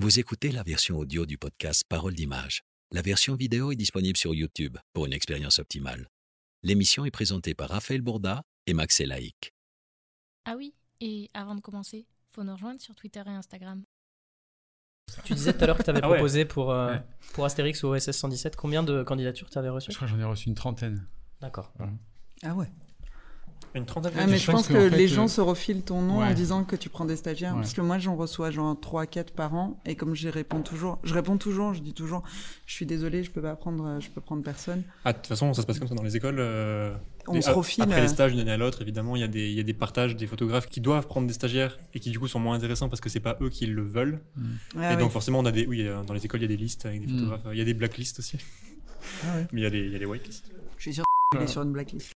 Vous écoutez la version audio du podcast Parole d'image. La version vidéo est disponible sur YouTube pour une expérience optimale. L'émission est présentée par Raphaël Bourda et Max Elaïc. Ah oui, et avant de commencer, faut nous rejoindre sur Twitter et Instagram. Tu disais tout à l'heure que tu avais Ah ouais. proposé pour, euh, Ouais. pour Astérix ou OSS 117. Combien de candidatures tu avais reçues? Je crois que j'en ai reçu une trentaine. D'accord. Ah ouais. Une trentaine Ah, mais je je pense que, fait, les euh, gens se refilent ton nom en disant que tu prends des stagiaires. Ouais. Parce que moi, j'en reçois genre 3-4 par an. Et comme j'y réponds toujours, je réponds toujours, je dis toujours, je suis désolé, je peux pas prendre, euh, je peux prendre personne. Ah, de toute façon, ça se passe comme ça dans les écoles. euh, On des- se a- refile. Après euh, les stages d'une année à l'autre, évidemment, il y, a des- il y a des partages des photographes qui doivent prendre des stagiaires et qui du coup sont moins intéressants parce que c'est pas eux qui le veulent. ah et oui. donc forcément, on a des, oui, dans les écoles, il y a des listes avec des Mm. photographes. Il y a des blacklists aussi. Ah ouais. Mais il y a il y a les whitelists. Je suis sûr qu'il est sur une blacklist.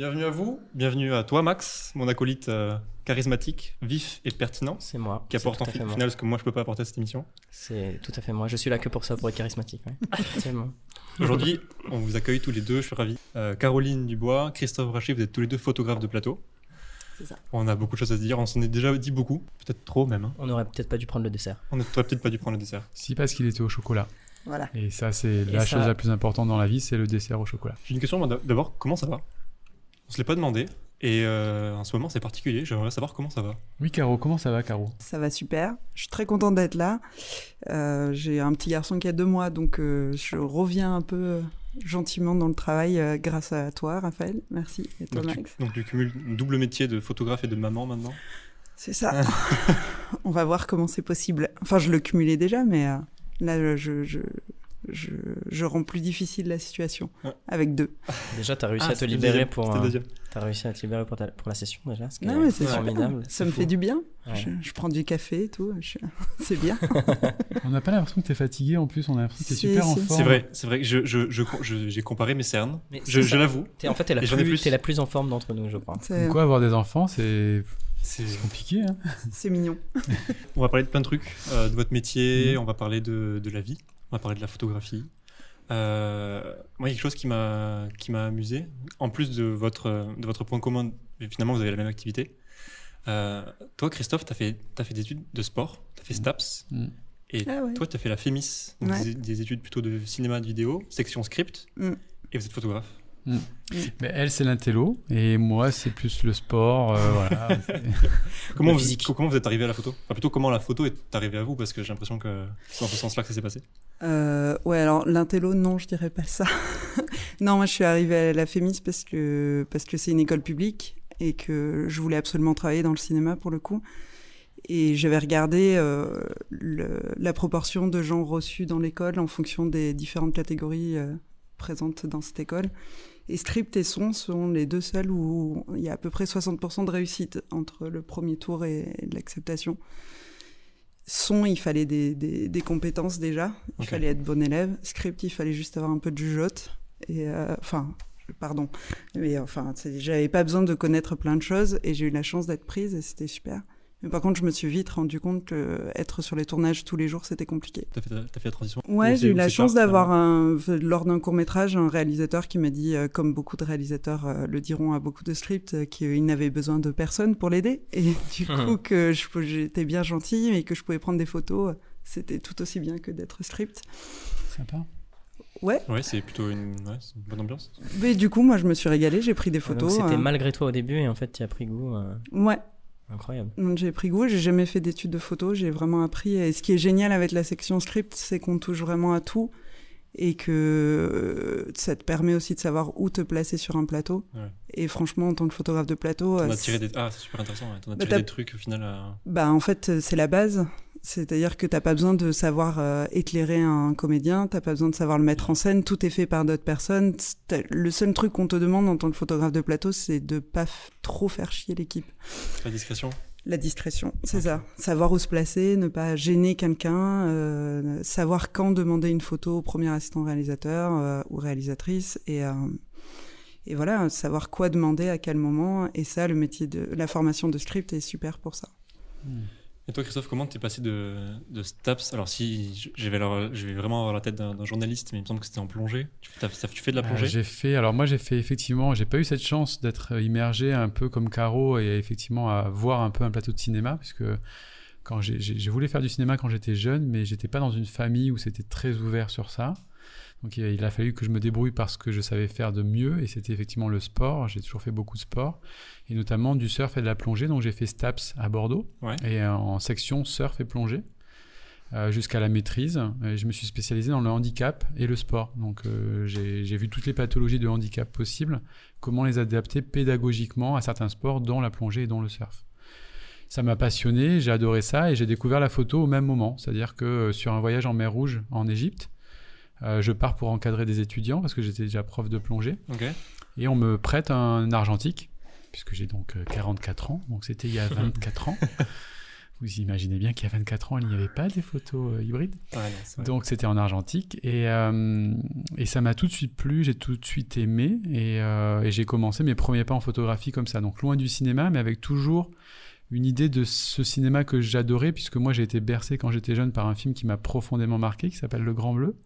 Bienvenue à vous. Bienvenue à toi, Max, mon acolyte euh, charismatique, vif et pertinent, C'est moi. qui apporte en fait moi. final ce que moi je peux pas apporter à cette émission. C'est tout à fait moi. Je suis là que pour ça, pour être charismatique. ouais. Aujourd'hui, on vous accueille tous les deux, je suis ravi. Euh, Caroline Dubois, Christophe Rachet, vous êtes tous les deux photographes de plateau. C'est ça. On a beaucoup de choses à se dire, on s'en est déjà dit beaucoup, peut-être trop même. hein. On aurait peut-être pas dû prendre le dessert. On n'aurait peut-être pas dû prendre le dessert. Si, parce qu'il était au chocolat. Voilà. Et ça, c'est la ça- chose la plus importante dans la vie, c'est le dessert au chocolat. J'ai une question d'abord, comment ça va? On se l'est pas demandé, et euh, en ce moment c'est particulier, j'aimerais savoir comment ça va. Oui, Caro, comment ça va, Caro? Ça va super. Je suis très contente d'être là. Euh, J'ai un petit garçon qui a deux mois, donc euh, je reviens un peu gentiment dans le travail euh, grâce à toi, Raphaël. Merci. Et toi, Donc tu, Max? donc tu cumules un double métier de photographe et de maman maintenant? C'est ça. On va voir comment c'est possible. Enfin, je le cumulais déjà, mais euh, là, je, je, je, je rends plus difficile la situation Ouais. avec deux. Déjà, tu as réussi Ah, à te libérer pour. euh, réussi à te libérer pour, ta- pour la session déjà. Ce Non, mais c'est formidable. Ça me fou. fait du bien. Ouais. Je, je prends du café et tout. je- C'est bien. On n'a pas l'impression que t'es fatigué en plus, on a l'impression que t'es Si, super en forme. C'est vrai, c'est vrai que je, je, je- je- j'ai comparé mes cernes, Mais je, l'avoue. T'es- en fait, plus. t'es la plus en forme d'entre nous, je crois. C'est Comme quoi, avoir des enfants, c'est compliqué. Hein c'est mignon. On va parler de plein de trucs, euh, de votre métier, Mhm. on va parler de, de la vie, on va parler de la photographie. Euh, moi, il y a quelque chose qui m'a qui m'a amusé, en plus de votre, de votre point commun, finalement vous avez la même activité. Euh, toi, Christophe, tu as fait, t'as fait des études de sport, tu as fait STAPS, Mhm. et Ah ouais. toi, tu as fait la FEMIS, donc Ouais. des, des études plutôt de cinéma, de vidéo, section script, Mhm. et vous êtes photographe. Mais elle, c'est l'intello, et moi, c'est plus le sport. euh, voilà. C'est- Comment vous, physique. comment vous êtes arrivé à la photo? Enfin, plutôt comment la photo est arrivée à vous, parce que j'ai l'impression que c'est dans ce sens-là que ça s'est passé. Euh, ouais, alors l'intello, non, je dirais pas ça. non, moi je suis arrivée à la FEMIS parce que parce que c'est une école publique et que je voulais absolument travailler dans le cinéma pour le coup. Et j'avais regardé euh, le- la proportion de gens reçus dans l'école en fonction des différentes catégories euh, présentes dans cette école. Et script et son sont les deux seuls où il y a à peu près 60% de réussite entre le premier tour et, et l'acceptation. Son, il fallait des, des, des compétences déjà. Il fallait être bon élève. Script, il fallait juste avoir un peu de jugeote. Et euh, enfin, pardon, mais enfin, j'avais pas besoin de connaître plein de choses et j'ai eu la chance d'être prise et c'était super. Mais par contre, je me suis vite rendu compte que être sur les tournages tous les jours, c'était compliqué. Tu as, fait la transition Ouais, Ou j'ai eu la chance d'avoir un, lors d'un court métrage un réalisateur qui m'a dit, euh, comme beaucoup de réalisateurs euh, le diront à beaucoup de scripts, euh, qu'il n'avait besoin de personne pour l'aider. Et du coup, que j'étais bien gentille et que je pouvais prendre des photos, euh, c'était tout aussi bien que d'être script. Sympa. Ouais, Ouais, c'est plutôt une, ouais, c'est une bonne ambiance. mais du coup, moi, je me suis régalée, j'ai pris des Donc, photos. C'était euh, malgré toi au début et en fait, tu as pris goût. euh, Ouais, incroyable. Donc j'ai pris goût, j'ai jamais fait d'études de photo, j'ai vraiment appris. Et ce qui est génial avec la section script, c'est qu'on touche vraiment à tout et que euh, ça te permet aussi de savoir où te placer sur un plateau. Ouais. Et franchement, en tant que photographe de plateau, T'en euh, as tiré des... Ah, c'est super intéressant. Ouais. T'en as tiré t'as- des trucs au final. euh, bah en fait c'est la base. C'est-à-dire que t'as pas besoin de savoir euh, éclairer un comédien, t'as pas besoin de savoir le mettre en scène, tout est fait par d'autres personnes. Le seul truc qu'on te demande en tant que photographe de plateau, c'est de pas trop faire chier l'équipe. La discrétion. La discrétion, c'est ça. Savoir où se placer, ne pas gêner quelqu'un, euh, savoir quand demander une photo au premier assistant réalisateur euh, ou réalisatrice et, et voilà, savoir quoi demander à quel moment. Et ça, le métier de la formation de script est super pour ça. Et toi, Christophe, comment t'es passé de, de STAPS? Alors, si je vais, je vais vraiment avoir la tête d'un journaliste, mais il me semble que c'était en plongée. Tu fais, t'as- tu fais de la Euh, plongée? j'ai fait, alors moi j'ai fait effectivement, j'ai pas eu cette chance d'être immergé un peu comme Caro et effectivement à voir un peu un plateau de cinéma, puisque quand j'ai voulu faire du cinéma quand j'étais jeune, mais j'étais pas dans une famille où c'était très ouvert sur ça. Donc il a- fallu que je me débrouille parce que je savais faire de mieux, et c'était effectivement le sport. J'ai toujours fait beaucoup de sport, et notamment du surf et de la plongée. Donc j'ai fait STAPS à Bordeaux, Ouais. et euh, en section surf et plongée. euh, jusqu'à la maîtrise. Et je me suis spécialisé dans le handicap et le sport. Donc euh, j'ai j'ai vu toutes les pathologies de handicap possibles, comment les adapter pédagogiquement à certains sports, dont la plongée et dont le surf. Ça m'a passionné, j'ai adoré ça et j'ai découvert la photo au même moment. C'est-à-dire que euh, sur un voyage en mer Rouge en Égypte, euh, je pars pour encadrer des étudiants parce que j'étais déjà prof de plongée et on me prête un argentique puisque j'ai donc euh, 44 ans, donc c'était il y a 24 ans. Vous imaginez bien qu'il y a 24 ans, il n'y avait pas des photos euh, hybrides. Ouais. Donc c'était en argentique et, euh, et ça m'a tout de suite plu, j'ai tout de suite aimé et, euh, et j'ai commencé mes premiers pas en photographie comme ça. Donc loin du cinéma, mais avec toujours une idée de ce cinéma que j'adorais puisque moi j'ai été bercé quand j'étais jeune par un film qui m'a profondément marqué qui s'appelle Le Grand Bleu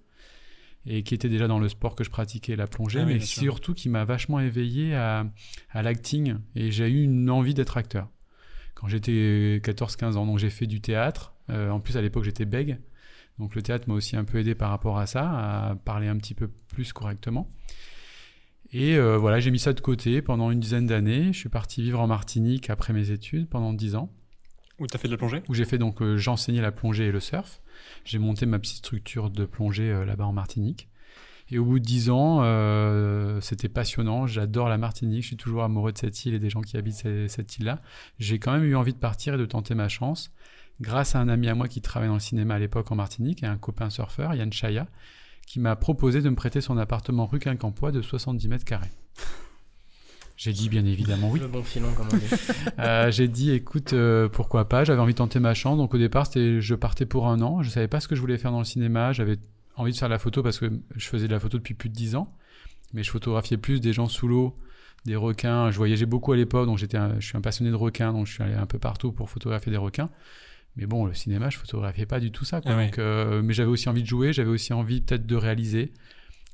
et qui était déjà dans le sport que je pratiquais, la plongée, Ah oui, mais surtout qui m'a vachement éveillé à, à l'acting et j'ai eu une envie d'être acteur quand j'étais 14-15 ans. Donc j'ai fait du théâtre. Euh, en plus à l'époque j'étais bègue. Donc le théâtre m'a aussi un peu aidé par rapport à ça, à parler un petit peu plus correctement. Et euh, voilà, j'ai mis ça de côté pendant une dizaine d'années. Je suis parti vivre en Martinique après mes études pendant 10 ans, Où t'as fait de la plongée? Où j'ai fait donc euh, j'enseignais la plongée et le surf. J'ai monté ma petite structure de plongée euh, là-bas en Martinique. Et au bout de 10 ans, euh, c'était passionnant. J'adore la Martinique. Je suis toujours amoureux de cette île et des gens qui habitent ce- cette île-là. J'ai quand même eu envie de partir et de tenter ma chance grâce à un ami à moi qui travaillait dans le cinéma à l'époque en Martinique et un copain surfeur, Yann Chaya, qui m'a proposé de me prêter son appartement rue Quincampoix de 70 mètres carrés. J'ai dit bien évidemment oui. Le bon filon, comme on dit. Euh, j'ai dit écoute euh, pourquoi pas. J'avais envie de tenter ma chance. Donc au départ c'était je partais pour un an. Je savais pas ce que je voulais faire dans le cinéma. J'avais envie de faire de la photo parce que je faisais de la photo depuis plus de 10 ans. Mais je photographiais plus des gens sous l'eau des requins. Je voyageais beaucoup à l'époque donc j'étais un- je suis un passionné de requins donc je suis allé un peu partout pour photographier des requins. Mais bon le cinéma je photographiais pas du tout ça quoi. Ah ouais. Donc, euh, mais j'avais aussi envie de jouer. J'avais aussi envie peut-être de réaliser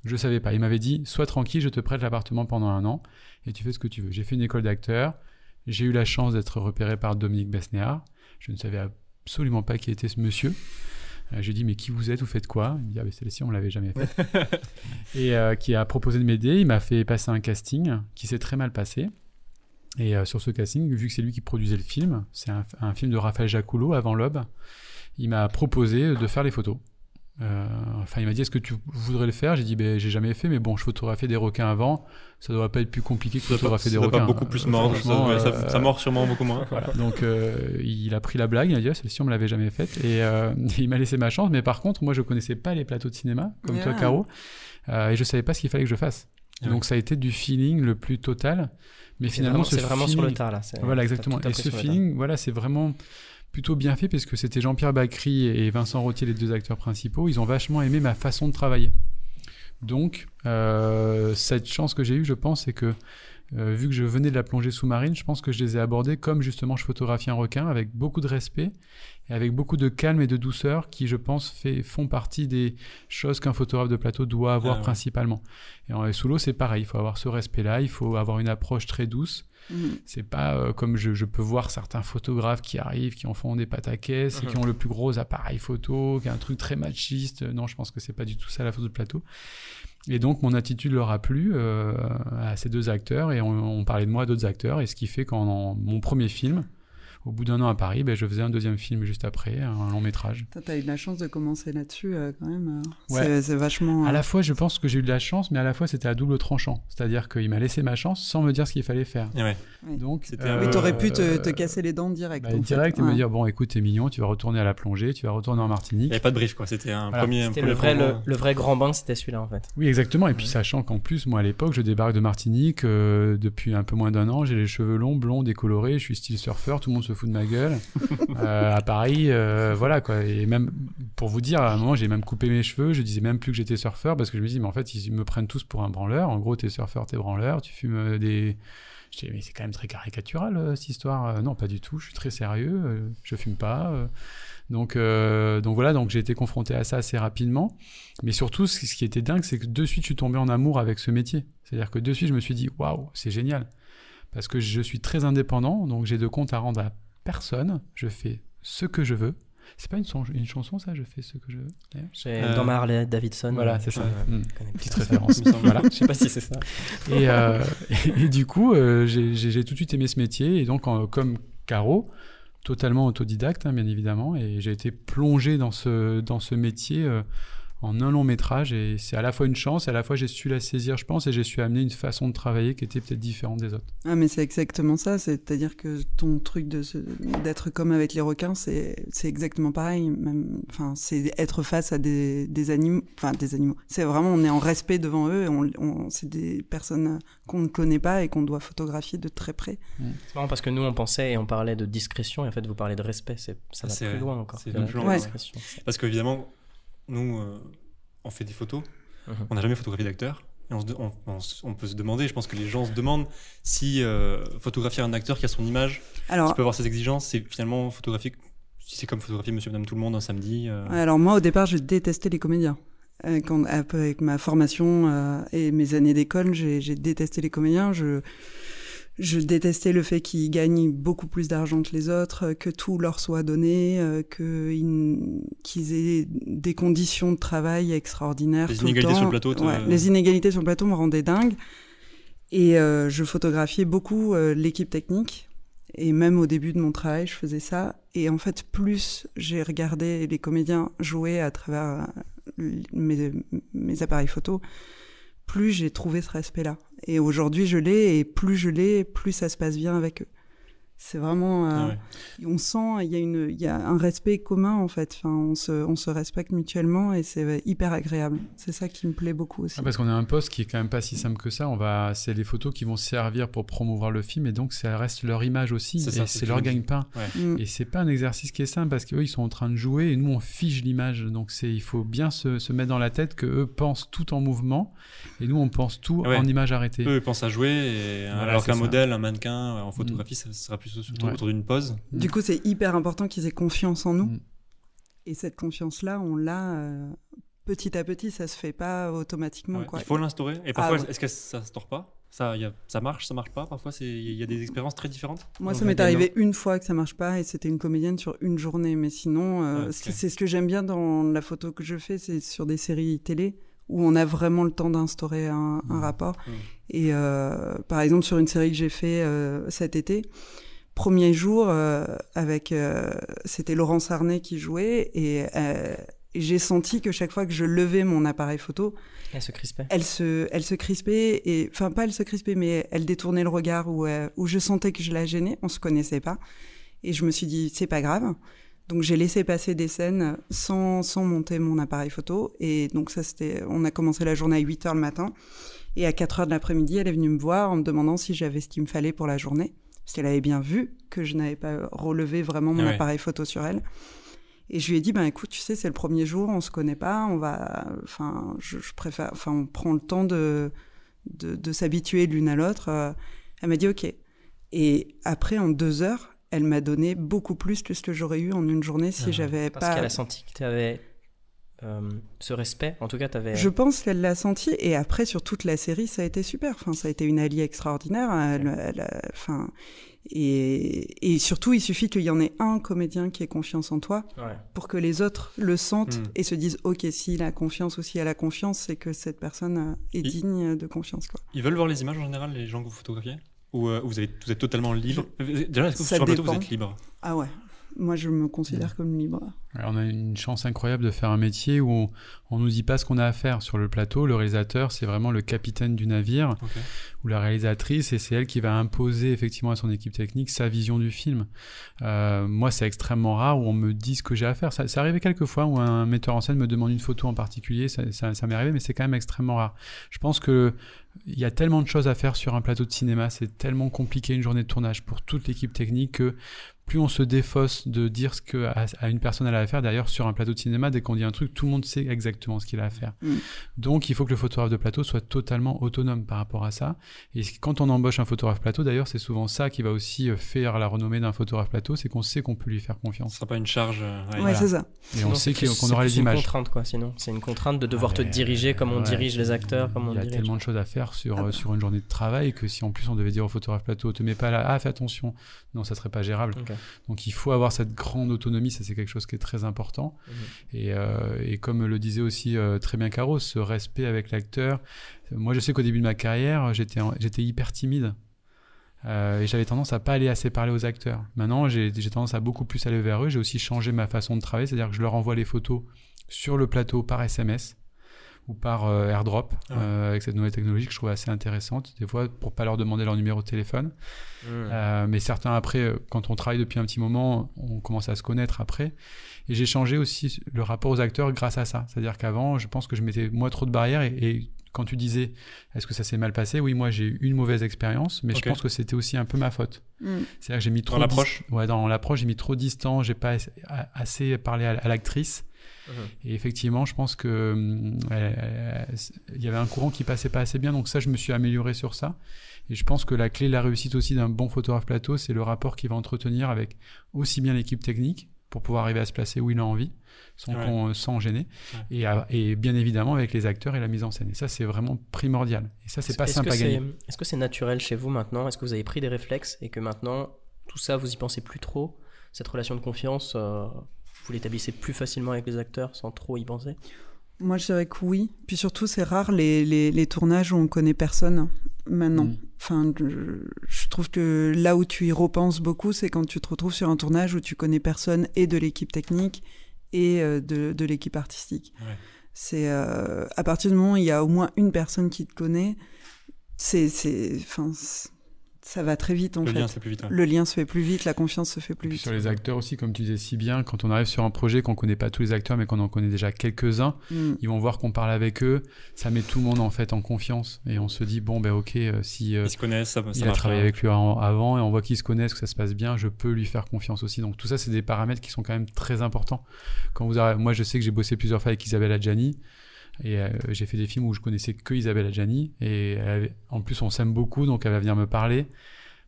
je savais pas il m'avait dit sois tranquille je te prête l'appartement pendant un an et tu fais ce que tu veux j'ai fait une école d'acteur j'ai eu la chance d'être repéré par Dominique Besnéard. Je ne savais absolument pas qui était ce monsieur. Euh, J'ai dit, mais qui vous êtes? Vous faites quoi? Il me dit, ah, ben, celle-ci, on ne l'avait jamais fait. et euh, qui a proposé de m'aider. Il m'a fait passer un casting qui s'est très mal passé. Et euh, sur ce casting, vu que c'est lui qui produisait le film, c'est un, un film de Raphaël Jacoulot avant l'aube, il m'a proposé de faire les photos. Euh, enfin, il m'a dit Est-ce que tu voudrais le faire? J'ai dit ben, J'ai jamais fait, mais bon, je photographiais des requins avant. Ça doit pas être plus compliqué que Ça pas, photographier ça des pas requins. beaucoup plus mordre. Ça, franchement, ouais, ça- euh, ça mord sûrement beaucoup moins. voilà. Donc euh, il a pris la blague, il a dit ah, celle-ci on me l'avait jamais faite et euh, il m'a laissé ma chance. Mais par contre, moi je connaissais pas les plateaux de cinéma comme toi Ah. Caro euh, et je savais pas ce qu'il fallait que je fasse. Donc ça a été du feeling le plus total. Mais C'est finalement, vraiment, ce c'est vraiment sur le tard là. c'est- Voilà exactement. Et ce feeling, voilà, c'est vraiment plutôt bien fait parce que c'était Jean-Pierre Bacry et Vincent Rottier les deux acteurs principaux. Ils ont vachement aimé ma façon de travailler. Donc euh, cette chance que j'ai eue, je pense, c'est que euh, vu que je venais de la plongée sous-marine, je pense que je les ai abordés comme justement je photographie un requin, avec beaucoup de respect et avec beaucoup de calme et de douceur, qui je pense fait, font partie des choses qu'un photographe de plateau doit avoir Ah ouais. principalement. Et en sous l'eau, c'est pareil, il faut avoir ce respect-là, il faut avoir une approche très douce. Mhm. C'est pas euh, comme je, je peux voir certains photographes qui arrivent, qui en font des et qui Mhm. ont le plus gros appareil photo, qui a un truc très machiste. Non, je pense que c'est pas du tout ça la photo de plateau. Et donc mon attitude leur a plu euh, à ces deux acteurs et on, on parlait de moi à d'autres acteurs et ce qui fait qu'en mon premier film, au bout d'un an à Paris, ben, je faisais un deuxième film juste après, un long métrage. T'as eu de la chance de commencer là-dessus euh, quand même. euh. Ouais. C'est- C'est vachement. À euh, la fois, je pense que j'ai eu de la chance, mais à la fois, c'était à double tranchant. C'est-à-dire qu'il m'a laissé ma chance sans me dire ce qu'il fallait faire. Et ouais. Oui. Donc, C'était un Oui, Euh, t'aurais pu te, euh, te casser les dents direct. bah, en fait. direct et me dire bon, écoute, t'es mignon, tu vas retourner à la plongée, tu vas retourner en Il Martinique. n'y avait pas de brief, quoi. C'était un Voilà. premier. C'était le vrai, le, vrai grand bain, c'était celui-là en fait. Oui, exactement. Et puis, sachant qu'en plus, moi, à l'époque, je débarque de Martinique euh, depuis un peu moins d'un an. J'ai les cheveux longs, blonds, décolorés. Je suis style surfeur. Tout le monde se se fout de ma gueule. Euh, à Paris, euh, voilà quoi. Et même pour vous dire, à un moment, j'ai même coupé mes cheveux. Je disais même plus que j'étais surfeur parce que je me dis, mais en fait, ils me prennent tous pour un branleur. En gros, t'es surfeur, t'es branleur, tu fumes euh, des. Je dis, mais c'est quand même très caricatural cette histoire. Non, pas du tout. Je suis très sérieux. je fume pas. Donc, euh, donc voilà, donc j'ai été confronté à ça assez rapidement. Mais surtout, ce ce qui était dingue, c'est que de suite, je suis tombé en amour avec ce métier. C'est-à-dire que de suite, je me suis dit, waouh, c'est génial. Parce que je suis très indépendant, donc j'ai de compte à rendre à personne. Je fais ce que je veux. C'est pas une, son- une chanson, ça Je fais ce que je veux Euh, dans ma Harley Davidson. Voilà, c'est ça. je Mm. connais Petite référence. Voilà. Je sais pas si c'est ça. Et, euh, et, et du coup, euh, j'ai j'ai- j'ai tout de suite aimé ce métier. Et donc, en- comme Caro, totalement autodidacte, hein, bien évidemment. Et j'ai été plongé dans ce, dans ce métier euh, en un long métrage. Et c'est à la fois une chance, et à la fois j'ai su la saisir, je pense, et j'ai su amener une façon de travailler qui était peut-être différente des autres. Ah, mais c'est exactement ça. C'est-à-dire que ton truc d'être comme avec les requins, c'est c'est exactement pareil. Même, enfin, c'est être face à des, des animaux. Enfin, des animaux. C'est vraiment, on est en respect devant eux. Et on, on- c'est des personnes qu'on ne connaît pas et qu'on doit photographier de très près. C'est marrant parce que nous on pensait et on parlait de discrétion et en fait vous parlez de respect. C'est ça va C'est plus loin encore. C'est ouais. discrétion. Parce qu'évidemment, nous, euh, on fait des photos. Mhm. On n'a jamais photographié d'acteur. Et on, se de- on- on se- on peut se demander, je pense que les gens se demandent si euh, photographier un acteur qui a son image, Alors, qui peut avoir ses exigences, c'est finalement photographier, si c'est comme photographier Monsieur Madame Tout le Monde un samedi. euh, Alors moi, au départ, je détestais les comédiens. Quand, avec ma formation euh, et mes années d'école, j'ai j'ai détesté les comédiens. Je, je détestais le fait qu'ils gagnent beaucoup plus d'argent que les autres, euh, que tout leur soit donné, euh, qu'ils aient des conditions de travail extraordinaires. Les tout le inégalités temps. sur le plateau, te- Ouais, les inégalités sur le plateau me rendaient dingue. Et euh, je photographiais beaucoup euh, l'équipe technique. Et même au début de mon travail, je faisais ça. Et en fait, plus j'ai regardé les comédiens jouer à travers euh, mes, mes appareils photo, plus j'ai trouvé ce respect-là. Et aujourd'hui, je l'ai, et plus je l'ai, plus ça se passe bien avec eux. C'est vraiment. euh, ah ouais. On sent, il y, a une- il y a un respect commun, en fait. Enfin, on, se, on se respecte mutuellement, et c'est hyper agréable. C'est ça qui me plaît beaucoup aussi. Ah, parce qu'on a un poste qui est quand même pas si simple que ça. On va, c'est les photos qui vont servir pour promouvoir le film, et donc ça reste leur image aussi, C'est leur gagne-pain. Mm. Et c'est pas un exercice qui est simple parce qu'eux ils sont en train de jouer et nous on fige l'image. Donc c'est il faut bien se, se mettre dans la tête que eux pensent tout en mouvement et nous on pense tout Ouais. en image arrêtée. Eux, ils pensent à jouer, et, Voilà, alors qu'un modèle, un mannequin en photographie, ça sera plus autour, Ouais. autour d'une pose. Du coup, c'est hyper important qu'ils aient confiance en nous. Mm. Et cette confiance-là, on l'a euh, petit à petit, ça se fait pas automatiquement. Ouais, quoi. Il faut l'instaurer. Et parfois, Ah ouais. est-ce que ça se tord pas? Ça, y a- ça marche, ça marche pas? Parfois, il y a des expériences très différentes. Moi, ça m'est arrivé une fois que ça marche pas et c'était une comédienne sur une journée. Mais sinon, euh, ok. c'est- ce que j'aime bien dans la photo que je fais, c'est sur des séries télé où on a vraiment le temps d'instaurer un, un rapport. Mm. Et euh, par exemple, sur une série que j'ai fait euh, cet été, premier jour, euh, avec euh, c'était Laurence Arnay qui jouait et, euh, et j'ai senti que chaque fois que je levais mon appareil photo, Elle se crispait. elle se, elle se crispait et enfin pas elle se crispait, mais elle détournait le regard où, euh, où je sentais que je la gênais. On se connaissait pas et je me suis dit c'est pas grave. Donc j'ai laissé passer des scènes sans, sans monter mon appareil photo et donc ça c'était, on a commencé la journée à 8 heures le matin et à 4 heures de l'après-midi elle est venue me voir en me demandant si j'avais ce qu'il me fallait pour la journée parce qu'elle avait bien vu que je n'avais pas relevé vraiment mon ouais. appareil photo sur elle. Et je lui ai dit, ben écoute, tu sais, c'est le premier jour, on se connaît pas, on va, enfin, je, je préfère, enfin, on prend le temps de, de, de s'habituer l'une à l'autre. Euh, Elle m'a dit ok. Et après, en deux heures, elle m'a donné beaucoup plus que ce que j'aurais eu en une journée si Ah, j'avais Parce pas. qu'elle a senti que tu avais ce respect. En tout cas, tu avais. Je pense qu'elle l'a senti et après sur toute la série ça a été super. Enfin ça a été une alliée extraordinaire. Elle, elle a- enfin et, et surtout il suffit qu'il y en ait un comédien qui ait confiance en toi Ouais. pour que les autres le sentent Mm. et se disent ok s'il a confiance ou si elle a confiance c'est que cette personne euh, est digne de confiance quoi. Ils veulent voir les images en général, les gens que vous photographiez? Ou euh, vous, avez, vous êtes totalement libre Déjà, est-ce que Ça sur un plateau, vous dépend. êtes libre? Ah ouais. Moi je me considère comme libre. on a une chance incroyable de faire un métier où on, on nous dit pas ce qu'on a à faire sur le plateau. Le réalisateur, c'est vraiment le capitaine du navire ou la réalisatrice, et c'est elle qui va imposer effectivement à son équipe technique sa vision du film. Euh, moi, c'est extrêmement rare où on me dit ce que j'ai à faire. Ça, ça arrivait quelques fois où un metteur en scène me demande une photo en particulier. Ça, ça, ça m'est arrivé, mais c'est quand même extrêmement rare. Je pense que il y a tellement de choses à faire sur un plateau de cinéma, c'est tellement compliqué une journée de tournage pour toute l'équipe technique que plus on se défausse de dire ce que à, à une personne elle a à faire. D'ailleurs, sur un plateau de cinéma, dès qu'on dit un truc, tout le monde sait exactement ce qu'il a à faire. Mm. Donc, il faut que le photographe de plateau soit totalement autonome par rapport à ça. Et quand on embauche un photographe plateau, d'ailleurs, c'est souvent ça qui va aussi euh, faire la renommée d'un photographe plateau, c'est qu'on sait qu'on peut lui faire Ce confiance. sera pas une charge. euh, ouais. Ouais, voilà. c'est ça. Et Sinon, on c'est sait qu'on c'est aura les une images. contrainte, quoi. Sinon, c'est une contrainte de devoir Ah, te diriger comme on dirige les acteurs, comme on Il y a dirige. tellement de choses à faire sur, Ah bah. euh, sur une journée de travail que si en plus on devait dire au photographe plateau, te mets pas là, ah fais attention, non, ça serait pas gérable. Donc il faut avoir cette grande autonomie, ça c'est quelque chose qui est très important. Mhm. Et, euh, et comme le disait aussi euh, très bien Caro, ce respect avec l'acteur. Moi je sais qu'au début de ma carrière, j'étais hyper timide. Euh, et j'avais tendance à pas aller assez parler aux acteurs. Maintenant, j'ai j'ai tendance à beaucoup plus aller vers eux. J'ai aussi changé ma façon de travailler, c'est-à-dire que je leur envoie les photos sur le plateau par SMS ou par euh, AirDrop Ah ouais. euh, avec cette nouvelle technologie que je trouve assez intéressante. Des fois, pour pas leur demander leur numéro de téléphone. Euh, mais certains après, quand on travaille depuis un petit moment, on commence à se connaître après. Et j'ai changé aussi le rapport aux acteurs grâce à ça. C'est-à-dire qu'avant, je pense que je mettais moi trop de barrières. Et, et quand tu disais, est-ce que ça s'est mal passé? Oui, moi j'ai eu une mauvaise expérience, mais je pense que c'était aussi un peu ma faute. Mm. C'est-à-dire que j'ai mis trop Dans l'approche? Dis- Ouais, dans l'approche, j'ai mis trop distant. J'ai pas assez- parlé à l'actrice. Mhm. Et effectivement, je pense que hum, elle- elle- il y avait un courant qui passait pas assez bien. Donc ça, je me suis amélioré sur ça. Et je pense que la clé de la réussite aussi d'un bon photographe plateau, c'est le rapport qu'il va entretenir avec aussi bien l'équipe technique pour pouvoir arriver à se placer où il a envie, sans, Ouais. qu'on- sans gêner, Ouais. et, à- et bien évidemment avec les acteurs et la mise en scène. Et ça, c'est vraiment primordial. Et ça, c'est pas Est-ce simple que à gagner. Est-ce que c'est naturel chez vous maintenant? Est-ce que vous avez pris des réflexes et que maintenant, tout ça, vous y pensez plus trop? Cette relation de confiance, euh, vous l'établissez plus facilement avec les acteurs sans trop y penser? Moi, je dirais que oui. Puis surtout, c'est rare les, les, les tournages où on connaît personne maintenant. Mm. Enfin, je, je trouve que là où tu y repenses beaucoup, c'est quand tu te retrouves sur un tournage où tu connais personne et de l'équipe technique et euh, de, de l'équipe artistique. Ouais. C'est euh, à partir du moment où il y a au moins une personne qui te connaît, c'est, c'est, enfin, c'est- ça va très vite en Le fait. lien, c'est plus vite. Le lien se fait plus vite, la confiance se fait plus vite. sur les acteurs aussi, comme tu disais si bien, quand on arrive sur un projet qu'on connaît pas tous les acteurs, mais qu'on en connaît déjà quelques-uns, Mm. ils vont voir qu'on parle avec eux, ça met tout le monde en fait en confiance et on se dit bon ben ok euh, si euh, Ils se connaissent, ça, ça il a travaillé bien. avec lui avant et on voit qu'ils se connaissent, que ça se passe bien, je peux lui faire confiance aussi. Donc tout ça c'est des paramètres qui sont quand même très importants. Quand vous arri- moi je sais que j'ai bossé plusieurs fois avec Isabelle Adjani et euh, j'ai fait des films où je connaissais que Isabelle Adjani et avait- en plus on s'aime beaucoup donc elle va venir me parler.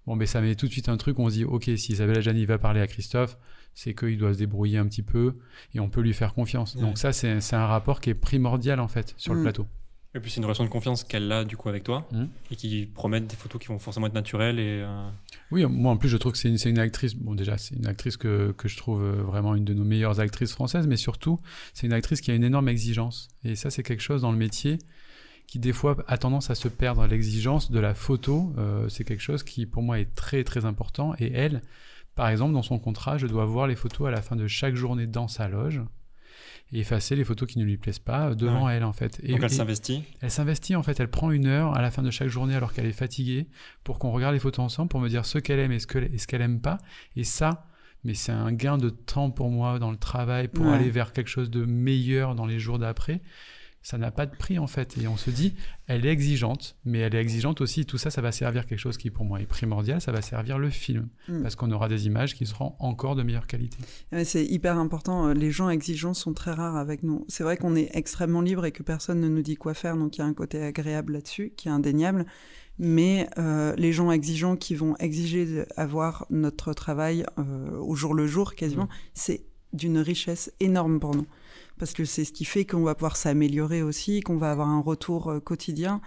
Bon ben ça met tout de suite un truc, on se dit ok si Isabelle Adjani va parler à Christophe, c'est qu'il doit se débrouiller un petit peu et on peut lui faire confiance. Ouais. Donc ça c'est un rapport qui est primordial en fait sur le Mm. plateau. Et puis c'est une relation de confiance qu'elle a du coup avec toi Mhm. et qui promettent des photos qui vont forcément être naturelles et euh, Oui, moi en plus je trouve que c'est une, actrice, bon déjà c'est une actrice que, que je trouve euh, vraiment une de nos meilleures actrices françaises, mais surtout c'est une actrice qui a une énorme exigence. Et ça c'est quelque chose dans le métier qui des fois a tendance à se perdre. L'exigence de la photo, euh, c'est quelque chose qui pour moi est très très important. Et elle, par exemple dans son contrat, je dois voir les photos à la fin de chaque journée dans sa loge et effacer les photos qui ne lui plaisent pas euh, devant elle en fait. Et, donc elle s'investit. elle s'investit en fait, elle prend une heure à la fin de chaque journée alors qu'elle est fatiguée pour qu'on regarde les photos ensemble pour me dire ce qu'elle aime et ce qu'elle aime pas. Et ça, mais c'est un gain de temps pour moi dans le travail pour Ouais. aller vers quelque chose de meilleur dans les jours d'après. Ça n'a pas de prix en fait. Et on se dit, elle est exigeante, mais elle est exigeante aussi. Tout ça, ça va servir quelque chose qui pour moi est primordial. Ça va servir le film Mm. parce qu'on aura des images qui seront encore de meilleure qualité. Ouais, c'est hyper important. Euh, Les gens exigeants sont très rares avec nous. C'est vrai qu'on est extrêmement libre et que personne ne nous dit quoi faire, donc il y a un côté agréable là-dessus, qui est indéniable. Mais euh, les gens exigeants qui vont exiger d'avoir notre travail euh, au jour le jour, quasiment, c'est d'une richesse énorme pour nous. Parce que c'est ce qui fait qu'on va pouvoir s'améliorer aussi, qu'on va avoir un retour euh, quotidien.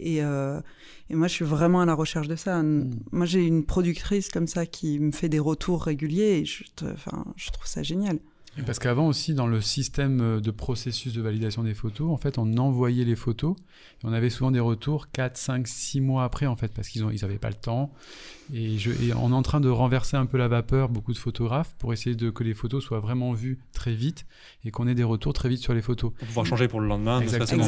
Et, euh, et moi, je suis vraiment à la recherche de ça. Moi, j'ai une productrice comme ça qui me fait des retours réguliers et je, te- enfin, je trouve ça génial. Et Parce qu'avant aussi, dans le système euh, de processus de validation des photos, en fait, on envoyait les photos et on avait souvent des retours 4, 5, 6 mois après, en fait, parce qu'ils n'avaient ils avaient pas le temps. Et, je, et on est en train de renverser un peu la vapeur, beaucoup de photographes, pour essayer de que les photos soient vraiment vues très vite et qu'on ait des retours très vite sur les photos. Pour pouvoir changer pour le lendemain. que- Exactement.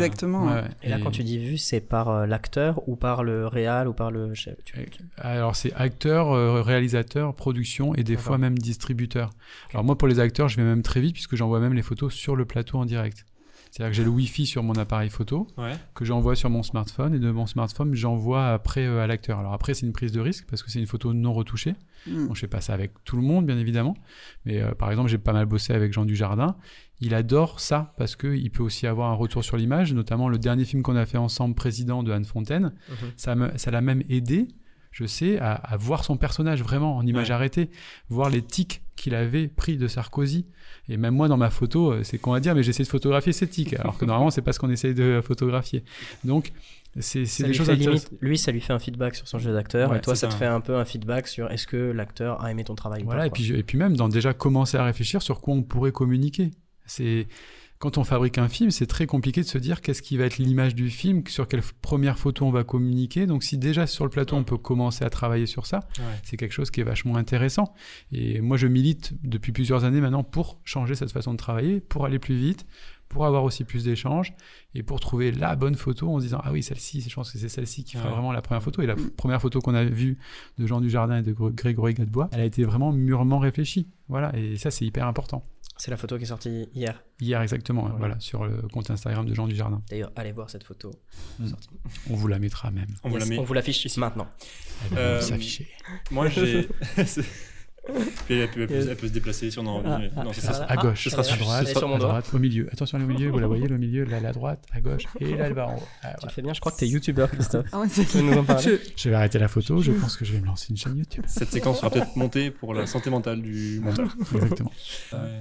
Ouais, ouais. Et là, quand tu dis vu, c'est par euh, l'acteur ou par le réal ou par le chef? Tu- tu- Alors c'est acteur, euh, réalisateur, production et des fois même distributeur. Alors moi pour les acteurs je vais même très vite puisque j'envoie même les photos sur le plateau en direct. C'est-à-dire que j'ai le Wi-Fi sur mon appareil photo Ouais. que j'envoie sur mon smartphone et de mon smartphone j'envoie après euh, à l'acteur. Alors après c'est une prise de risque parce que c'est une photo non retouchée. Mm. Bon, je fais pas ça avec tout le monde bien évidemment, mais euh, par exemple j'ai pas mal bossé avec Jean Dujardin. Il adore ça parce que il peut aussi avoir un retour sur l'image, notamment le dernier film qu'on a fait ensemble, Président de Anne Fontaine Mhm. ça me- ça l'a même aidé, je sais, à, à voir son personnage vraiment en image Ouais. arrêtée, voir les tics qu'il avait pris de Sarkozy. Et même moi, dans ma photo, euh, c'est qu'on va dire, mais j'essaie de photographier ces tics, alors que normalement, c'est pas ce qu'on essaie de photographier. Donc, c'est des choses limite- lui, ça lui fait un feedback sur son jeu d'acteur, Ouais, et toi, ça te fait un peu un feedback sur est-ce que l'acteur a aimé ton travail ou Voilà, pas, et quoi. puis, et puis même dans déjà commencer à réfléchir sur quoi on pourrait communiquer. C'est quand on fabrique un film, c'est très compliqué de se dire qu'est-ce qui va être l'image du film, sur quelle première photo on va communiquer. Donc si déjà sur le plateau on peut commencer à travailler sur ça, Ouais. c'est quelque chose qui est vachement intéressant. Et moi je milite depuis plusieurs années maintenant pour changer cette façon de travailler, pour aller plus vite, pour avoir aussi plus d'échanges et pour trouver la bonne photo en se disant ah oui celle-ci, je pense que c'est celle-ci qui fera Ouais. vraiment la première photo. Et la première photo qu'on a vue de Jean Dujardin et de Gr- Grégory Gadebois, elle a été vraiment mûrement réfléchie. Voilà, et ça c'est hyper important. C'est la photo qui est sortie hier. Hier exactement, Voilà. voilà, sur le compte Instagram de Jean Dujardin. D'ailleurs, allez voir cette photo. Mm. sortie. On vous la mettra même. On vous la Yes, met. on vous l'affiche ici maintenant. Elle va Euh, s'afficher. Moi, j'ai. Puis elle peut, elle, peut, elle peut se déplacer si on a envie. Ah, mais- ah, non, c'est ah, ça. à gauche, ce sera à sur- droite, sur mon à droite, au milieu. Attention le milieu, vous la voyez, le milieu, là, à droite, à gauche, et là, elle va en haut. Ah, Tu fais bien, je crois que t'es youtubeur, Christophe. Ah ouais, c'est- Tu veux nous en parler Je- Je vais arrêter la photo, je pense que je vais me lancer une chaîne YouTube. Cette séquence sera peut-être montée pour la santé mentale du monteur. Exactement.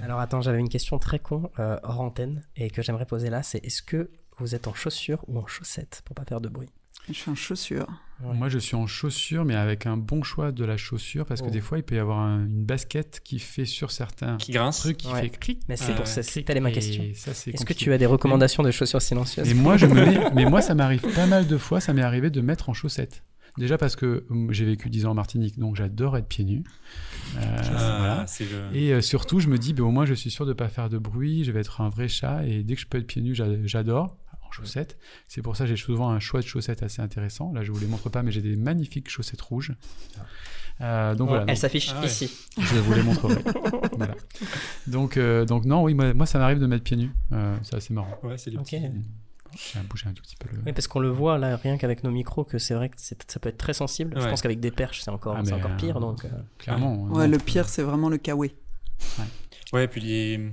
Alors attends, j'avais une question très con euh, hors antenne et que j'aimerais poser là, c'est est-ce que vous êtes en chaussures ou en chaussettes pour pas faire de bruit? Je suis en chaussures. Ouais. Moi, je suis en chaussures, mais avec un bon choix de la chaussure, parce que Oh. des fois, il peut y avoir un- une basket qui fait sur certains Qui grince. trucs, qui Ouais. fait cric. Mais c'est pour ouais. ça, c'était ma question. Est-ce que tu as des recommandations de chaussures silencieuses Et moi, je me mets, mais moi, ça m'arrive pas mal de fois, ça m'est arrivé de mettre en chaussettes. Déjà parce que hum, j'ai vécu 10 ans en Martinique, donc j'adore être pieds nus. Euh, Ah, voilà. c'est le. Et euh, surtout, je me dis, ben, au moins, je suis sûr de pas faire de bruit, je vais être un vrai chat, et dès que je peux être pieds nus, j'a- j'adore. En chaussettes. C'est pour ça que j'ai souvent un choix de chaussettes assez intéressant. Là, je vous les montre pas, mais j'ai des magnifiques chaussettes rouges. Euh, donc voilà. Elle donc, s'affiche Ah ouais. ici. je vous les montrerai. Voilà. Donc, euh, donc non, oui, moi, moi, ça m'arrive de mettre pieds nus. Euh, c'est assez marrant. Ouais, c'est les Ok. petits. J'ai bougé un tout petit peu le. Oui, parce qu'on le voit là, rien qu'avec nos micros, que c'est vrai que ça peut être très sensible. Je Ouais. pense qu'avec des perches, c'est encore, Ah, encore pire. euh, Donc, euh, Clairement. Ouais, non. le pire, c'est vraiment le kawé. Ouais, puis les,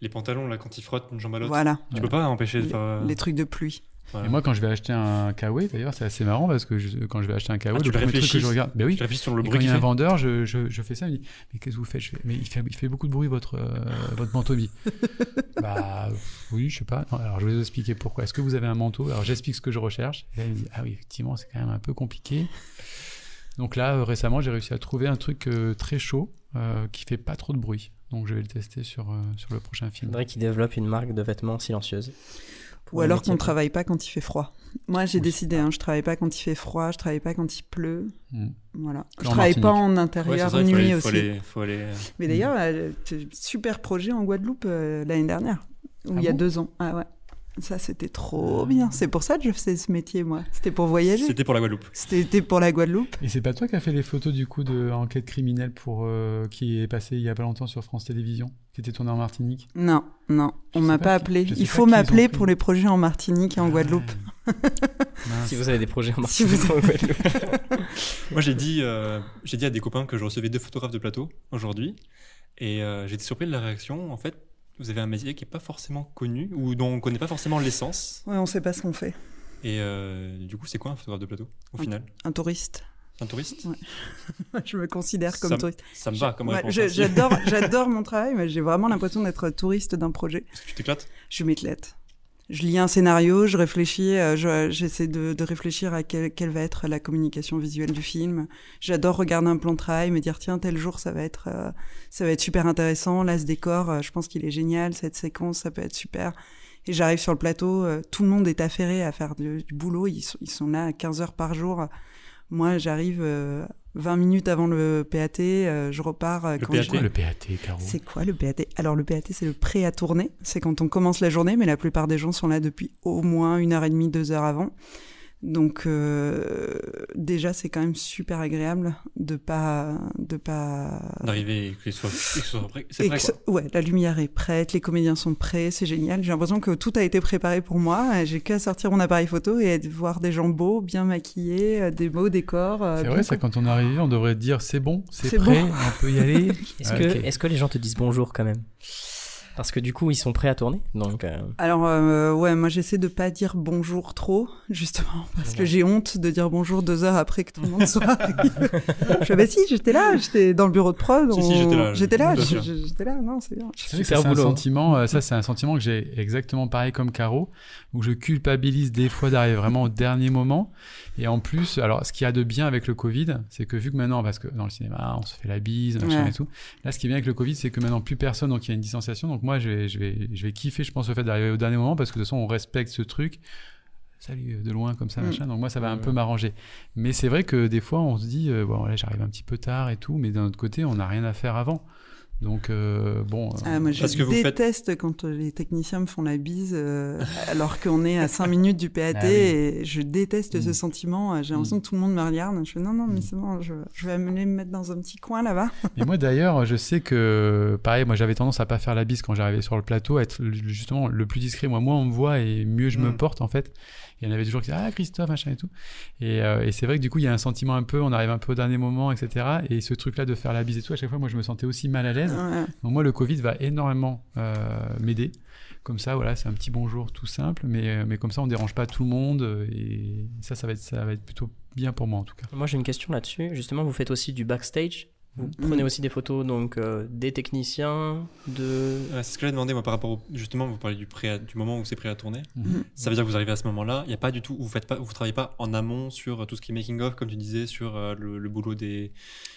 les pantalons, là, quand ils frottent une jambe à l'autre, Voilà, tu peux pas empêcher de les, faire. les trucs de pluie. voilà. Et moi, quand je vais acheter un kawaii, d'ailleurs, c'est assez marrant parce que je- quand je vais acheter un kawaii, Ah, tu le premier truc que je regarde, ben oui, Je réfléchis sur le Et quand bruit il y a un vendeur, je, je, je fais ça, il me dit Mais qu'est-ce que vous faites je fais, Mais il fait, il fait beaucoup de bruit, votre, euh, votre manteau. Bah oui, je sais pas. Non, alors je vais vous expliquer pourquoi. Est-ce que vous avez un manteau? Alors j'explique ce que je recherche. Et là, il me dit Ah oui, effectivement, c'est quand même un peu compliqué. Donc là, euh, récemment, j'ai réussi à trouver un truc euh, très chaud euh, qui fait pas trop de bruit. Donc je vais le tester sur, euh, sur le prochain il film. faudrait qu'ils développent une marque de vêtements silencieuses. Pour Ou alors qu'on ne travaille pas quand il fait froid. Moi, j'ai Oui. décidé, hein, je travaille pas quand il fait froid, je travaille pas quand il pleut. Mm. Voilà. Je En travaille pas en Ouais, intérieur faut nuit aller, aussi. faut aller, faut aller, euh, Mais d'ailleurs, t- super projet en Guadeloupe euh, l'année dernière, ou Ah il y a bon? deux ans. Ah ouais. Ça, c'était trop bien. C'est pour ça que je faisais ce métier, moi. C'était pour voyager. C'était pour la Guadeloupe. C'était pour la Guadeloupe. Et c'est pas toi qui as fait les photos du coup de enquête criminelle pour euh, qui est passé il y a pas longtemps sur France Télévisions, qui était tourné en Martinique? Non, non, Je on m'a pas appelé. Il faut m'appeler pour les projets en Martinique et en Guadeloupe. Ah, mince. Si vous avez des projets en Si Martinique vous- ou en Guadeloupe. Moi, j'ai dit, euh, j'ai dit à des copains que je recevais deux photographes de plateau aujourd'hui. Et euh, j'ai été surpris de la réaction. En fait, vous avez un métier qui n'est pas forcément connu ou dont on ne connaît pas forcément l'essence. Ouais, on sait pas ce qu'on fait. Et euh, du coup, c'est quoi un photographe de plateau au Un- final? Un touriste. Un touriste? Je me considère comme Ça touriste. Ça me va comme Ouais, hein, J'adore, mon travail, mais j'ai vraiment l'impression d'être touriste d'un projet. Est-ce que tu t'éclates? Je m'éclate. Je lis un scénario, je réfléchis, euh, je- j'essaie de, réfléchir à quelle, va être la communication visuelle du film. J'adore regarder un plan de travail, me dire tiens tel jour ça va être euh, ça va être super intéressant. Là ce décor, euh, je pense qu'il est génial. Cette séquence, ça peut être super. Et j'arrive sur le plateau, tout le monde est affairé à faire du, boulot. Ils sont, ils sont là à 15 heures par jour. Moi, j'arrive 20 minutes avant le PAT, euh, je repars. euh, Le quand PAT, je- le PAT, Caro c'est quoi le PAT Alors le PAT c'est le prêt à tourner, c'est quand on commence la journée, mais la plupart des gens sont là depuis au moins une heure et demie, deux heures avant. Donc euh, déjà c'est quand même super agréable de pas de pas D'arriver et que ce soit, soit prêt. C'est prêt, quoi. ouais la lumière est prête, les comédiens sont prêts, c'est génial. J'ai l'impression que tout a été préparé pour moi. J'ai qu'à sortir mon appareil photo et voir des gens beaux, bien maquillés, euh, des beaux décors. euh, C'est vrai, ça, quand on est arrivé, on devrait dire c'est bon, c'est prêt, bon. on peut y aller. Est-ce Ah, que, est-ce que les gens te disent bonjour quand même? Parce que du coup, ils sont prêts à tourner. Donc, euh, Alors euh, ouais, moi j'essaie de pas dire bonjour trop, justement, parce que j'ai honte de dire bonjour deux heures après que tout le monde soit arrivé. je fais bah si, j'étais là, j'étais dans le bureau de prod. Si, si, j'étais là, J'étais là, j'étais non, c'est bien. C'est un boulot. sentiment, euh, ça c'est un sentiment que j'ai exactement pareil comme Caro, où je culpabilise des fois d'arriver vraiment au dernier moment. Et en plus, alors ce qu'il y a de bien avec le Covid, c'est que vu que maintenant, parce que dans le cinéma, on se fait la bise, machin Ouais. et tout, là ce qui est bien avec le Covid, c'est que maintenant plus personne, donc il y a une distanciation. Donc moi, je vais, je vais, je vais kiffer, je pense, le fait d'arriver au dernier moment, parce que de toute façon, on respecte ce truc. Salut euh, de loin comme ça Mm. machin. Donc moi ça va un peu m'arranger. Mais c'est vrai que des fois on se dit euh, bon là j'arrive un petit peu tard et tout. Mais d'un autre côté on n'a rien à faire avant donc euh, bon euh, Ah, moi je Parce que vous faites- déteste quand euh, les techniciens me font la bise euh, alors qu'on est à 5 minutes du PAT Ah oui. et je déteste ce Mm. sentiment. J'ai l'impression que tout le monde me regarde. Je fais non, non, mais Mm. c'est bon, je, je vais aller me mettre dans un petit coin là-bas. Et moi d'ailleurs, je sais que, pareil, moi j'avais tendance à pas faire la bise quand j'arrivais sur le plateau, à être justement le plus discret. Moi, moins on me voit et mieux je me Mm. porte en fait. Il y en avait toujours qui disaient Ah, Christophe, machin et tout. Et, euh, et c'est vrai que du coup, il y a un sentiment un peu, on arrive un peu au dernier moment, etc. Et ce truc-là de faire la bise et tout, à chaque fois, moi je me sentais aussi mal à l'aise. Ouais. Donc moi, le Covid va énormément euh, m'aider. Comme ça, voilà, c'est un petit bonjour tout simple, mais, euh, mais comme ça, on dérange pas tout le monde. Et ça, ça va être, ça va être plutôt bien pour moi en tout cas. moi j'ai une question là-dessus. Justement, vous faites aussi du backstage. Vous Mm. prenez aussi des photos donc euh, des techniciens, de. C'est ce que j'ai demandé moi par rapport au, justement vous parlez du à- du moment où c'est prêt à tourner Mhm. ça veut dire que vous arrivez à ce moment-là il n'y a pas du tout vous faites pas vous travaillez pas en amont sur euh, tout ce qui est making of comme tu disais sur euh, le, le boulot des,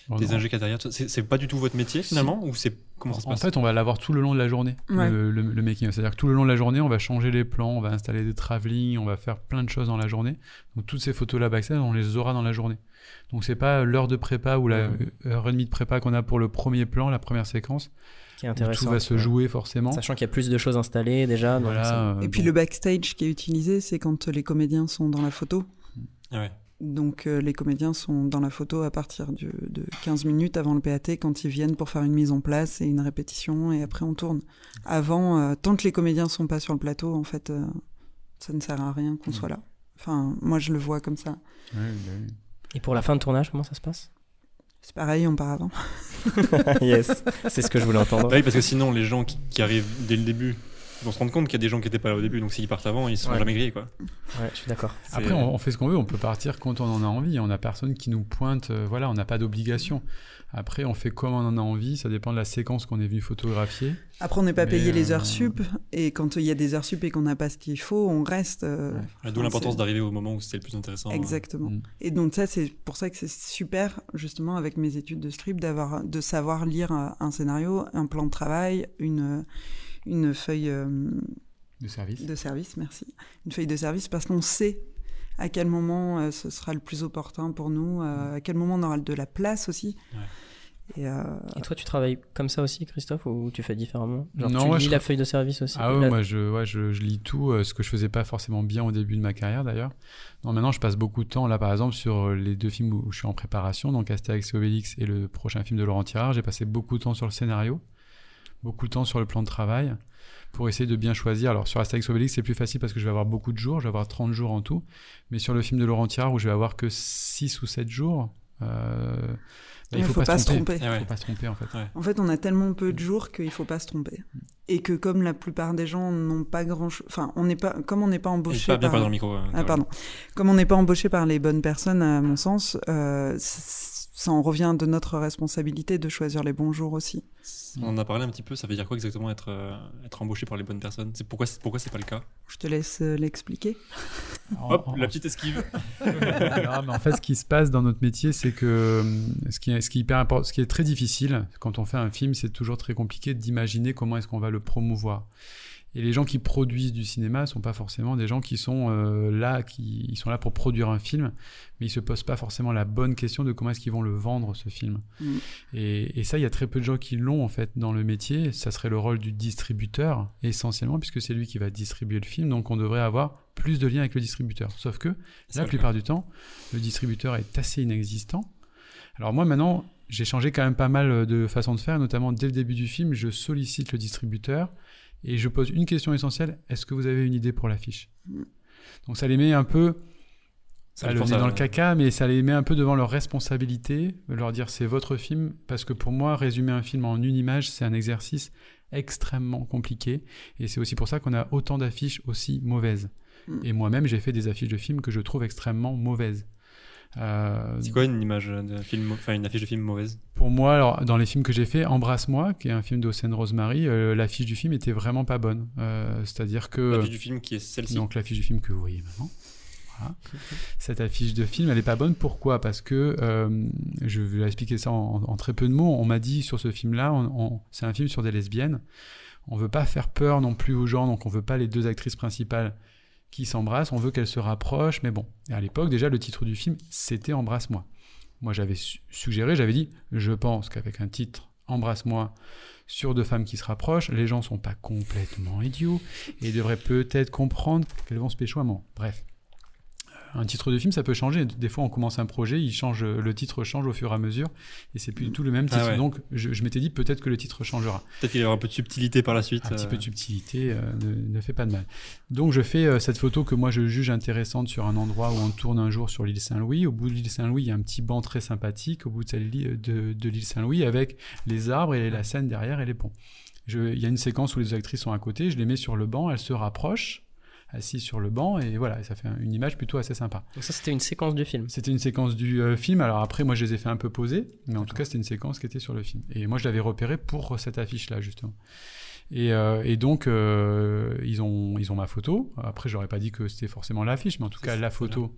Bon, des a derrière c'est pas du tout votre métier finalement ou c'est comment ça se En passe? fait, on va l'avoir tout le long de la journée, Ouais. le, le- le making. of. C'est-à-dire que tout le long de la journée, on va changer les plans, on va installer des travelling, on va faire plein de choses dans la journée. Donc toutes ces photos-là backstage, on les aura dans la journée. Donc c'est pas l'heure de prépa ou la Mhm. heure et demie de prépa qu'on a pour le premier plan, la première séquence, Qui est intéressant. tout va se jouer forcément. Sachant qu'il y a plus de choses installées déjà. donc ça- Voilà. euh, Et puis bon. le backstage qui est utilisé, c'est quand les comédiens sont dans la photo. Ah ouais. Donc euh, les comédiens sont dans la photo à partir du- de 15 minutes avant le PAT quand ils viennent pour faire une mise en place et une répétition et après on tourne. Avant, euh, tant que les comédiens sont pas sur le plateau, en fait, euh, ça ne sert à rien qu'on Mm. soit là. Enfin, moi je le vois comme ça. Ouais, bah oui. Et pour la fin de tournage, comment ça se passe? C'est pareil, on part avant. Yes, c'est ce que je voulais entendre. Bah oui, parce que sinon les gens qui, qui arrivent dès le début vont se rendre compte qu'il y a des gens qui n'étaient pas là au début donc s'ils partent avant ils se sont Ouais. jamais grillés quoi Ouais, je suis d'accord. Après, on, on fait ce qu'on veut, on peut partir quand on en a envie. On n'a personne qui nous pointe, euh, voilà, on n'a pas d'obligation. Après, on fait comme on en a envie, ça dépend de la séquence qu'on est venu photographier. Après, on n'est pas Mais, payé les euh, heures sup et quand il y a des heures sup et qu'on n'a pas ce qu'il faut, on reste. euh, Ouais. D'où l'importance c'est- d'arriver au moment où c'était le plus intéressant euh. Exactement. Mm. Et donc ça, c'est pour ça que c'est super, justement, avec mes études de script, d'avoir, de savoir lire un, un scénario, un plan de travail, une, une feuille euh, De service. de service, merci, une feuille de service, parce qu'on sait à quel moment euh, ce sera le plus opportun pour nous, euh, à quel moment on aura de la place aussi. Ouais. Et, euh, Et toi, tu travailles comme ça aussi, Christophe, ou tu fais différemment Genre, Non, tu moi, lis je la feuille de service aussi Ah ouais, La- moi je, ouais, je, je lis tout, euh, ce que je faisais pas forcément bien au début de ma carrière d'ailleurs. Non, maintenant je passe beaucoup de temps là par exemple sur euh, les deux films où je suis en préparation, donc Astérix et Obélix et le prochain film de Laurent Tirard. J'ai passé beaucoup de temps sur le scénario, beaucoup de temps sur le plan de travail pour essayer de bien choisir. Alors sur Astérix et Obélix c'est plus facile parce que je vais avoir beaucoup de jours, je vais avoir 30 jours en tout, mais sur le film de Laurent Tirard où je vais avoir que 6 ou 7 jours, euh, il faut, pas, se tromper. Ah ouais. Il faut pas se tromper en fait. En fait, on a tellement peu de jours qu'il faut pas se tromper. Et que comme la plupart des gens n'ont pas grand chose, enfin, on n'est pas, comme on n'est pas embauché pas bien par, parler dans le micro euh, Ah, pardon. Comme on n'est pas embauché par les bonnes personnes, à mon sens, euh, ça en revient de notre responsabilité de choisir les bons jours aussi. On en a parlé un petit peu, ça veut dire quoi exactement être, euh, être embauché par les bonnes personnes? C'est pourquoi, c'est- pourquoi c'est pas le cas? Je te laisse euh, l'expliquer. Hop, En- la petite esquive. Non, mais en fait, ce qui se passe dans notre métier, c'est que hum, ce qui, est, ce, qui est hyper important, ce qui est très difficile quand on fait un film, c'est toujours très compliqué d'imaginer comment est-ce qu'on va le promouvoir. Et les gens qui produisent du cinéma sont pas forcément des gens qui sont euh, là, qui ils sont là pour produire un film, mais ils se posent pas forcément la bonne question de comment est-ce qu'ils vont le vendre ce film. Mm. Et, et ça, il y a très peu de gens qui l'ont en fait dans le métier. Ça serait le rôle du distributeur essentiellement, puisque c'est lui qui va distribuer le film. Donc on devrait avoir plus de liens avec le distributeur. Sauf que la plupart du temps, le distributeur est assez inexistant. Alors moi maintenant, j'ai changé quand même pas mal de façon de faire, notamment dès le début du film, je sollicite le distributeur et je pose une question essentielle, est-ce que vous avez une idée pour l'affiche Mm. Donc ça les met un peu, Ça les le à- dans le caca, mais ça les met un peu devant leur responsabilité, de leur dire c'est votre film, parce que pour moi, résumer un film en une image, c'est un exercice extrêmement compliqué, et c'est aussi pour ça qu'on a autant d'affiches aussi mauvaises. Mm. Et moi-même, j'ai fait des affiches de films que je trouve extrêmement mauvaises. Euh, C'est quoi une image de film, enfin une affiche de film mauvaise? Pour moi, alors, dans les films que j'ai fait, Embrasse-moi, qui est un film d'Océane Rosemary, euh, l'affiche du film était vraiment pas bonne. Euh, C'est-à-dire que. L'affiche du film qui est celle-ci. Donc l'affiche du film que vous voyez maintenant. Voilà. Cette affiche de film, elle est pas bonne. Pourquoi? Parce que je vais expliquer ça en, en très peu de mots. On m'a dit sur ce film-là, c'est un film sur des lesbiennes. On veut pas faire peur non plus aux gens, donc on veut pas les deux actrices principales qui s'embrassent. On veut qu'elles se rapprochent. Mais bon, à l'époque déjà, le titre du film, c'était Embrasse-moi. Moi, j'avais su- suggéré, j'avais dit, je pense qu'avec un titre Embrasse-moi sur deux femmes qui se rapprochent, les gens sont pas complètement idiots et devraient peut-être comprendre qu'elles vont se pécho à. Bref. Un titre de film, ça peut changer. Des fois, on commence un projet, il change, le titre change au fur et à mesure, et c'est plus du tout le même Ah titre. ouais. Donc, je, je m'étais dit peut-être que le titre changera. Peut-être qu'il y aura un peu de subtilité par la suite. Un petit euh, peu de subtilité euh, ne, ne fait pas de mal. Donc je fais euh, cette photo que moi je juge intéressante sur un endroit où on tourne un jour sur l'île Saint-Louis. Au bout de l'île Saint-Louis, il y a un petit banc très sympathique au bout de, de, de l'île Saint-Louis avec les arbres et la Seine derrière et les ponts. Il y a une séquence où les actrices sont à côté, je les mets sur le banc, elles se rapprochent, assises sur le banc et voilà, et ça fait un- une image plutôt assez sympa. Donc ça, c'était une séquence du film. C'était une séquence du euh, film. Alors après, moi, je les ai fait un peu poser, mais en tout cas, c'était une séquence qui était sur le film. Et moi, je l'avais repéré pour cette affiche-là, justement. Et, euh, et donc, euh, ils, ont, ils ont ma photo. Après, j'aurais pas dit que c'était forcément l'affiche, mais en tout cas, ça, la photo.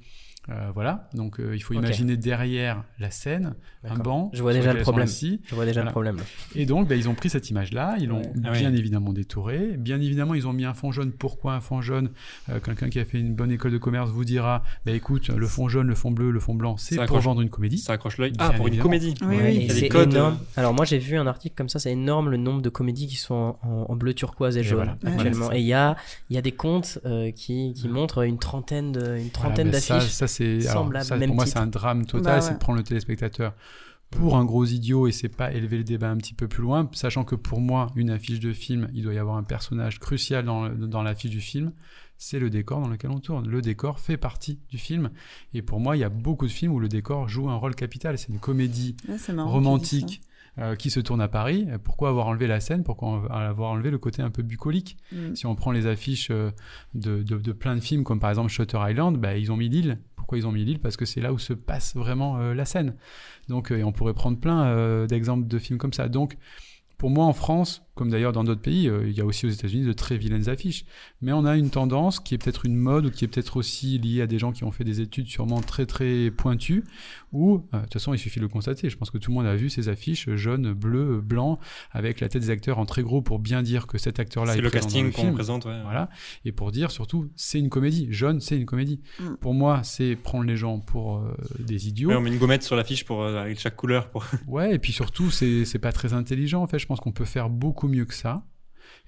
Euh, voilà. Donc, euh, il faut imaginer derrière la scène un banc. Je vois déjà le problème. Je vois déjà Voilà. le problème. Et donc, ben, ils ont pris cette image-là, ils l'ont Ouais. Ah bien ouais. évidemment détourée. Bien évidemment, ils ont mis un fond jaune. Pourquoi un fond jaune? Euh, Quelqu'un qui a fait une bonne école de commerce vous dira, bah, écoute, le fond jaune, le fond bleu, le fond blanc, c'est pour vendre une comédie. Ça accroche l'œil. Ah, pour une évidemment. comédie. Oui, Ouais, oui. et Il y a des c'est codes, énorme. Alors moi j'ai vu un article comme ça, c'est énorme le nombre de comédies qui sont en, en bleu turquoise et, Et jaune voilà. Actuellement. et il y a, il y a des comptes euh, qui, qui montrent une trentaine de, une ça, d'affiches. C'est, pour moi, c'est un drame total, Bah c'est ouais. de prendre le téléspectateur pour un gros idiot et c'est pas élever le débat un petit peu plus loin, sachant que pour moi, une affiche de film, il doit y avoir un personnage crucial dans, dans l'affiche du film, c'est le décor dans lequel on tourne. Le décor fait partie du film. Et pour moi, il y a beaucoup de films où le décor joue un rôle capital. C'est une comédie Ouais, c'est romantique euh, qui se tourne à Paris. Pourquoi avoir enlevé la scène? Pourquoi avoir enlevé le côté un peu bucolique? Mm. Si on prend les affiches euh, de, de- de plein de films, comme par exemple Shutter Island, bah, ils ont mis l'île. Pourquoi ils ont mis l'île? Parce que c'est là où se passe vraiment euh, la scène. Donc, euh, et on pourrait prendre plein d'exemples de films comme ça. Donc, pour moi, en France, comme d'ailleurs dans d'autres pays, euh, il y a aussi aux États-Unis de très vilaines affiches. Mais on a une tendance qui est peut-être une mode ou qui est peut-être aussi liée à des gens qui ont fait des études sûrement très très pointues. Où, euh, de toute façon, il suffit de le constater. Je pense que tout le monde a vu ces affiches jaunes, bleues, blancs, avec la tête des acteurs en très gros pour bien dire que cet acteur-là est C'est le casting qu'on présente, ouais. Voilà. Et pour dire surtout, c'est une comédie. Jaune, c'est une comédie. Mm. Pour moi, c'est prendre les gens pour euh, des idiots. Ouais, on met une gommette sur l'affiche pour euh, avec chaque couleur pour. Ouais, et puis surtout, c'est pas très intelligent. En fait, je pense qu'on peut faire beaucoup mieux que ça.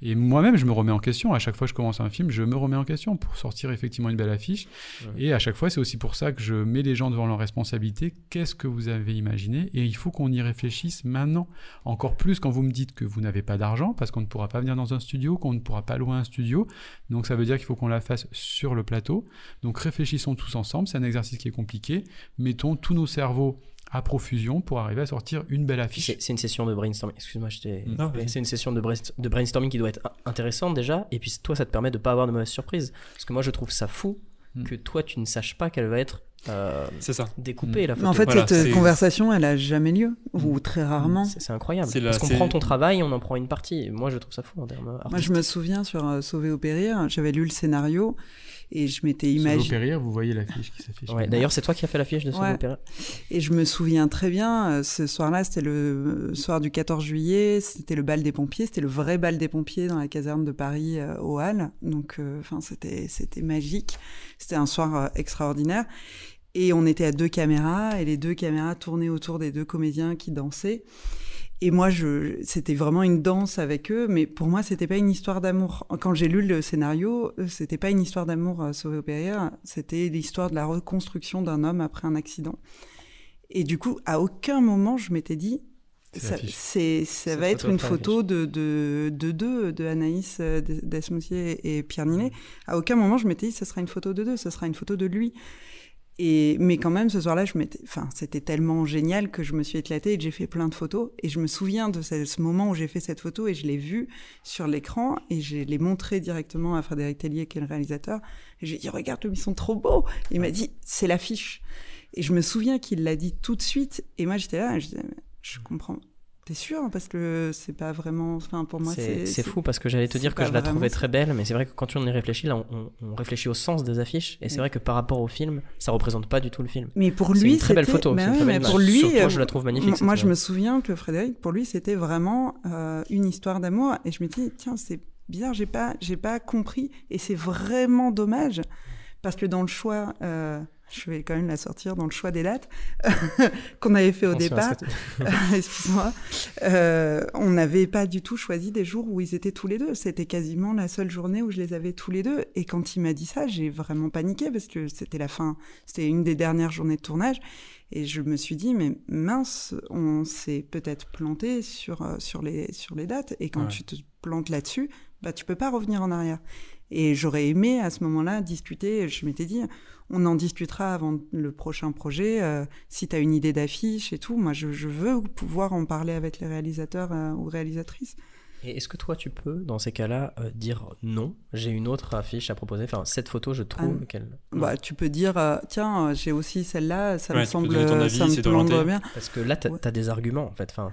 Et moi-même, je me remets en question. À chaque fois que je commence un film, je me remets en question pour sortir effectivement une belle affiche. Ouais. Et à chaque fois, c'est aussi pour ça que je mets les gens devant leurs responsabilités. Qu'est-ce que vous avez imaginé? Et il faut qu'on y réfléchisse maintenant. Encore plus quand vous me dites que vous n'avez pas d'argent, parce qu'on ne pourra pas venir dans un studio, qu'on ne pourra pas louer un studio. Donc ça veut dire qu'il faut qu'on la fasse sur le plateau. Donc réfléchissons tous ensemble. C'est un exercice qui est compliqué. Mettons tous nos cerveaux à profusion pour arriver à sortir une belle affiche. C'est une session de brainstorming. Excuse-moi, vas-y. C'est une session de, brainst- de brainstorming qui doit être intéressante déjà. Et puis toi, ça te permet de pas avoir de mauvaises surprises. Parce que moi, je trouve ça fou Mm. que toi, tu ne saches pas quelle va être euh, C'est ça. découper la Mais photo. en fait, Voilà, cette c'est- conversation, elle a jamais lieu, ou très rarement. C'est incroyable. La- Parce qu'on prend ton travail, on en prend une partie. Et moi, je trouve ça fou en termes Moi, je me souviens sur euh, Sauver ou périr, j'avais lu le scénario et je m'étais imaginé. vous voyez l'affiche qui s'affiche. Ouais, D'ailleurs, c'est toi qui as fait l'affiche de ce Ouais. Et je me souviens très bien, euh, ce soir-là, c'était le soir du 14 juillet, c'était le bal des pompiers, c'était le vrai bal des pompiers dans la caserne de Paris euh, aux Halles. Donc, euh, enfin, c'était c'était magique. C'était un soir euh, extraordinaire. Et on était à deux caméras, et les deux caméras tournaient autour des deux comédiens qui dansaient. Et moi, je, c'était vraiment une danse avec eux, mais pour moi, c'était pas une histoire d'amour. Quand j'ai lu le scénario, euh, c'était pas une histoire d'amour euh, sauvé au péril, c'était l'histoire de la reconstruction d'un homme après un accident. Et du coup, à aucun moment, je m'étais dit, ça, c'est, va être une photo de, de, de deux, de Anaïs euh, Des- Desmoussier et Pierre Ninet. À aucun moment, je m'étais dit, ce sera une photo de deux, ce sera une photo de lui. Et, mais quand même, ce soir-là, je m'étais, enfin, c'était tellement génial que je me suis éclatée et j'ai fait plein de photos. Et je me souviens de ce, moment où j'ai fait cette photo et je l'ai vue sur l'écran et je l'ai montrée directement à Frédéric Tellier, qui est le réalisateur. Et j'ai dit, regarde, ils sont trop beaux. Il m'a dit, c'est l'affiche. Et je me souviens qu'il l'a dit tout de suite. Et moi, j'étais là et je disais, je comprends. T'es sûr Parce que c'est pas vraiment. Enfin, pour moi, C'est c'est. c'est fou parce que j'allais te c'est dire que je la trouvais très belle, mais c'est vrai que quand on y réfléchit, là, on, on réfléchit au sens des affiches, et c'est vrai que par rapport au film, ça représente pas du tout le film. Mais pour C'est lui, une très belle photo, bah c'est oui, très belle pour lui, euh, je la trouve magnifique, Moi, je me souviens que Frédéric, pour lui, c'était vraiment euh, une histoire d'amour. Et je me dis, tiens, c'est bizarre, j'ai pas, j'ai pas compris. Et c'est vraiment dommage parce que dans le choix, euh, je vais quand même la sortir dans le choix des dates qu'on avait fait au départ. Excuse-moi. Euh, on n'avait pas du tout choisi des jours où ils étaient tous les deux. C'était quasiment la seule journée où je les avais tous les deux. Et quand il m'a dit ça, j'ai vraiment paniqué parce que c'était la fin. C'était une des dernières journées de tournage. Et je me suis dit, mais mince, on s'est peut-être planté sur, euh, sur, les, sur les dates. Et quand Ouais. tu te plantes là-dessus, bah, tu peux pas revenir en arrière. Et j'aurais aimé à ce moment-là discuter. Je m'étais dit, on en discutera avant le prochain projet. euh, si tu as une idée d'affiche et tout, moi je, je veux pouvoir en parler avec les réalisateurs euh, ou réalisatrices. Et est-ce que toi, tu peux, dans ces cas-là, euh, dire non J'ai une autre affiche à proposer. Enfin, cette photo, je trouve Ah. qu'elle. Bah, tu peux dire, euh, tiens, j'ai aussi celle-là, ça Ouais, me tu semble, donner ton avis, ça me bien. Parce que là, t'as Ouais. as des arguments, en fait. Enfin,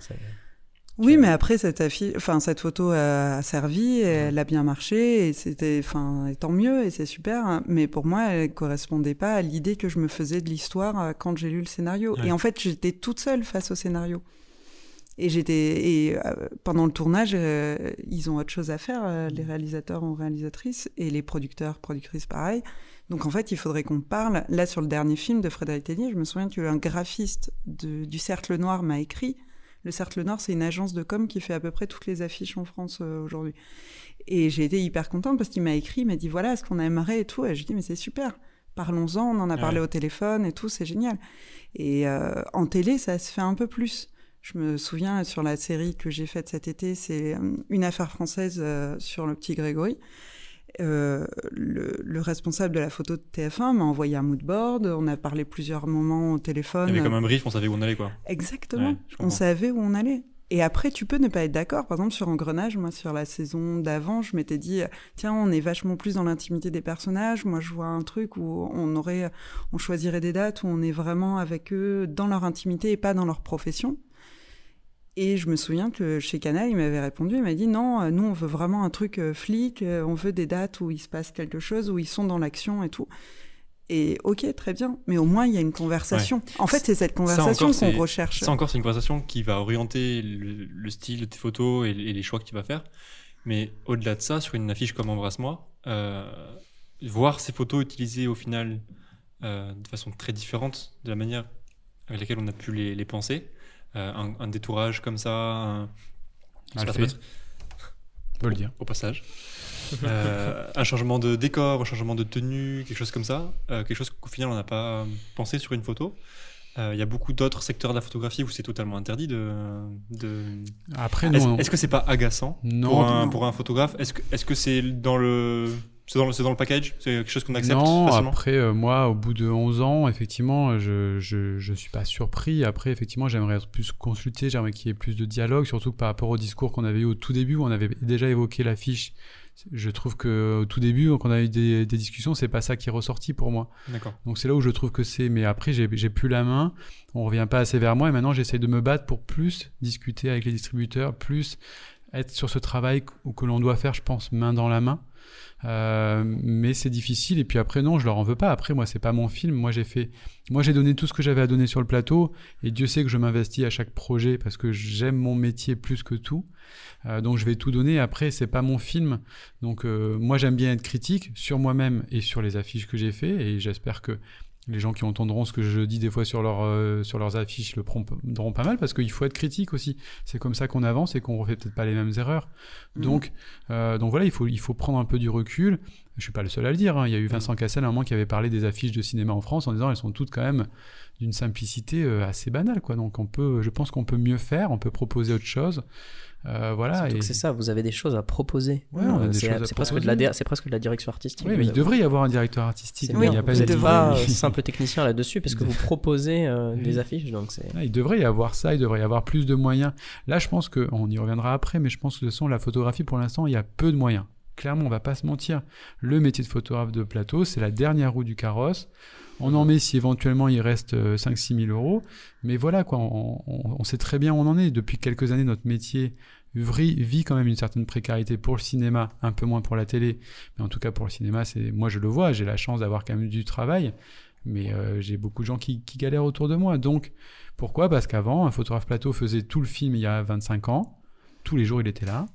Oui, mais après cette affiche, enfin cette photo a servi, elle a bien marché, et c'était, enfin, et tant mieux, et c'est super. hein. Mais pour moi, elle correspondait pas à l'idée que je me faisais de l'histoire euh, quand j'ai lu le scénario. Ouais. Et en fait, j'étais toute seule face au scénario. Et j'étais, et euh, pendant le tournage, euh, ils ont autre chose à faire, euh, les réalisateurs ou réalisatrices, et les producteurs, productrices, pareil. Donc en fait, il faudrait qu'on parle. Là, sur le dernier film de Frédéric Tellier, je me souviens qu'un graphiste de- du Cercle Noir m'a écrit. Le Cercle Noir, c'est une agence de com qui fait à peu près toutes les affiches en France euh, aujourd'hui. Et j'ai été hyper contente parce qu'il m'a écrit, il m'a dit voilà ce qu'on aimerait et tout. Et je lui ai dit mais c'est super, parlons-en, on en a parlé au téléphone et tout, c'est génial. Et euh, en télé, ça se fait un peu plus. Je me souviens sur la série que j'ai faite cet été, c'est euh, une affaire française euh, sur le petit Grégory. Euh, le, le responsable de la photo de TF1 m'a envoyé un mood board. On a parlé plusieurs moments au téléphone. Il y avait comme un brief, on savait où on allait, quoi. Exactement. Ouais, on savait où on allait. Et après, tu peux ne pas être d'accord. Par exemple, sur Engrenage, moi, sur la saison d'avant, je m'étais dit, tiens, on est vachement plus dans l'intimité des personnages. Moi, je vois un truc où on aurait, on choisirait des dates où on est vraiment avec eux dans leur intimité et pas dans leur profession. Et je me souviens que chez Canal, il m'avait répondu, il m'a dit non, euh, nous on veut vraiment un truc euh, flic, euh, on veut des dates où il se passe quelque chose, où ils sont dans l'action et tout. Et ok, très bien, mais au moins il y a une conversation. En fait, c'est cette conversation qu'on recherche. Ça encore, c'est une conversation qui va orienter le, le style de tes photos et, et les choix que tu vas faire. Mais au-delà de ça, sur une affiche comme Embrasse-moi, euh, voir ces photos utilisées au final euh, de façon très différente de la manière avec laquelle on a pu les, les penser, un, un détourage comme ça, un, Mal fait. peut le dire. au passage. Euh, un changement de décor, un changement de tenue, quelque chose comme ça, euh, quelque chose qu'au final on n'a pas euh, pensé sur une photo. Euh, Il y a beaucoup d'autres secteurs de la photographie où c'est totalement interdit de. de... Après, Est-ce non. est-ce que c'est pas agaçant Non, pour, un, non. pour un photographe? Est-ce que est-ce que c'est dans le c'est dans dans le package? C'est quelque chose qu'on accepte non, facilement? après, euh, moi, au bout de 11 ans, effectivement, je, je, je suis pas surpris. Après, effectivement, j'aimerais être plus consulté, j'aimerais qu'il y ait plus de dialogue, surtout par rapport au discours qu'on avait eu au tout début, où on avait déjà évoqué l'affiche. je trouve que au tout début, quand on a eu des, des discussions, c'est pas ça qui est ressorti pour moi. Donc c'est là où je trouve que c'est. Mais après, j'ai j'ai plus la main. On revient pas assez vers moi. Et maintenant, j'essaie de me battre pour plus discuter avec les distributeurs, plus être sur ce travail que, que l'on doit faire, je pense, main dans la main. Euh, mais c'est difficile. Et puis après, non, je leur en veux pas. Après, moi, c'est pas mon film. Moi, j'ai fait, moi, j'ai donné tout ce que j'avais à donner sur le plateau. Et Dieu sait que je m'investis à chaque projet parce que j'aime mon métier plus que tout. Euh, donc, je vais tout donner. Après, c'est pas mon film. Donc, euh, moi, j'aime bien être critique sur moi-même et sur les affiches que j'ai fait. Et j'espère que les gens qui entendront ce que je dis des fois sur, leur, euh, sur leurs affiches le prendront pas mal parce qu'il faut être critique aussi. C'est comme ça qu'on avance et qu'on refait peut-être pas les mêmes erreurs. Mhm. Donc, euh, donc voilà, il faut, il faut prendre un peu du recul. Je suis pas le seul à le dire. hein. Il y a eu Vincent Cassel à un moment qui avait parlé des affiches de cinéma en France en disant elles sont toutes quand même d'une simplicité euh, assez banale. Quoi. Donc on peut, je pense qu'on peut mieux faire, on peut proposer autre chose. Euh, voilà. Et- c'est ça, vous avez des choses à proposer. Ouais, on a Euh, des c'est choses à c'est presque, de la c'est presque de la direction artistique. Oui, mais il avez- devrait y avoir un directeur artistique. Il n'y a pas euh, d'idée. simple technicien là-dessus parce que vous proposez euh, des affiches, donc. Ah, il devrait y avoir ça, il devrait y avoir plus de moyens. Là, je pense que, on y reviendra après, mais je pense que de toute façon, la photographie, pour l'instant, il y a peu de moyens. Clairement, on va pas se mentir. Le métier de photographe de plateau, c'est la dernière roue du carrosse. On en met si éventuellement il reste 5-6 000 euros. Mais voilà, quoi, on, sait très bien où on en est. Depuis quelques années, notre métier vit quand même une certaine précarité pour le cinéma, un peu moins pour la télé. Mais en tout cas, pour le cinéma, c'est moi, je le vois, j'ai la chance d'avoir quand même du travail. Mais euh, j'ai beaucoup de gens qui, qui galèrent autour de moi. Donc, pourquoi? Parce qu'avant, un photographe plateau faisait tout le film il y a 25 ans. Tous les jours, il était là.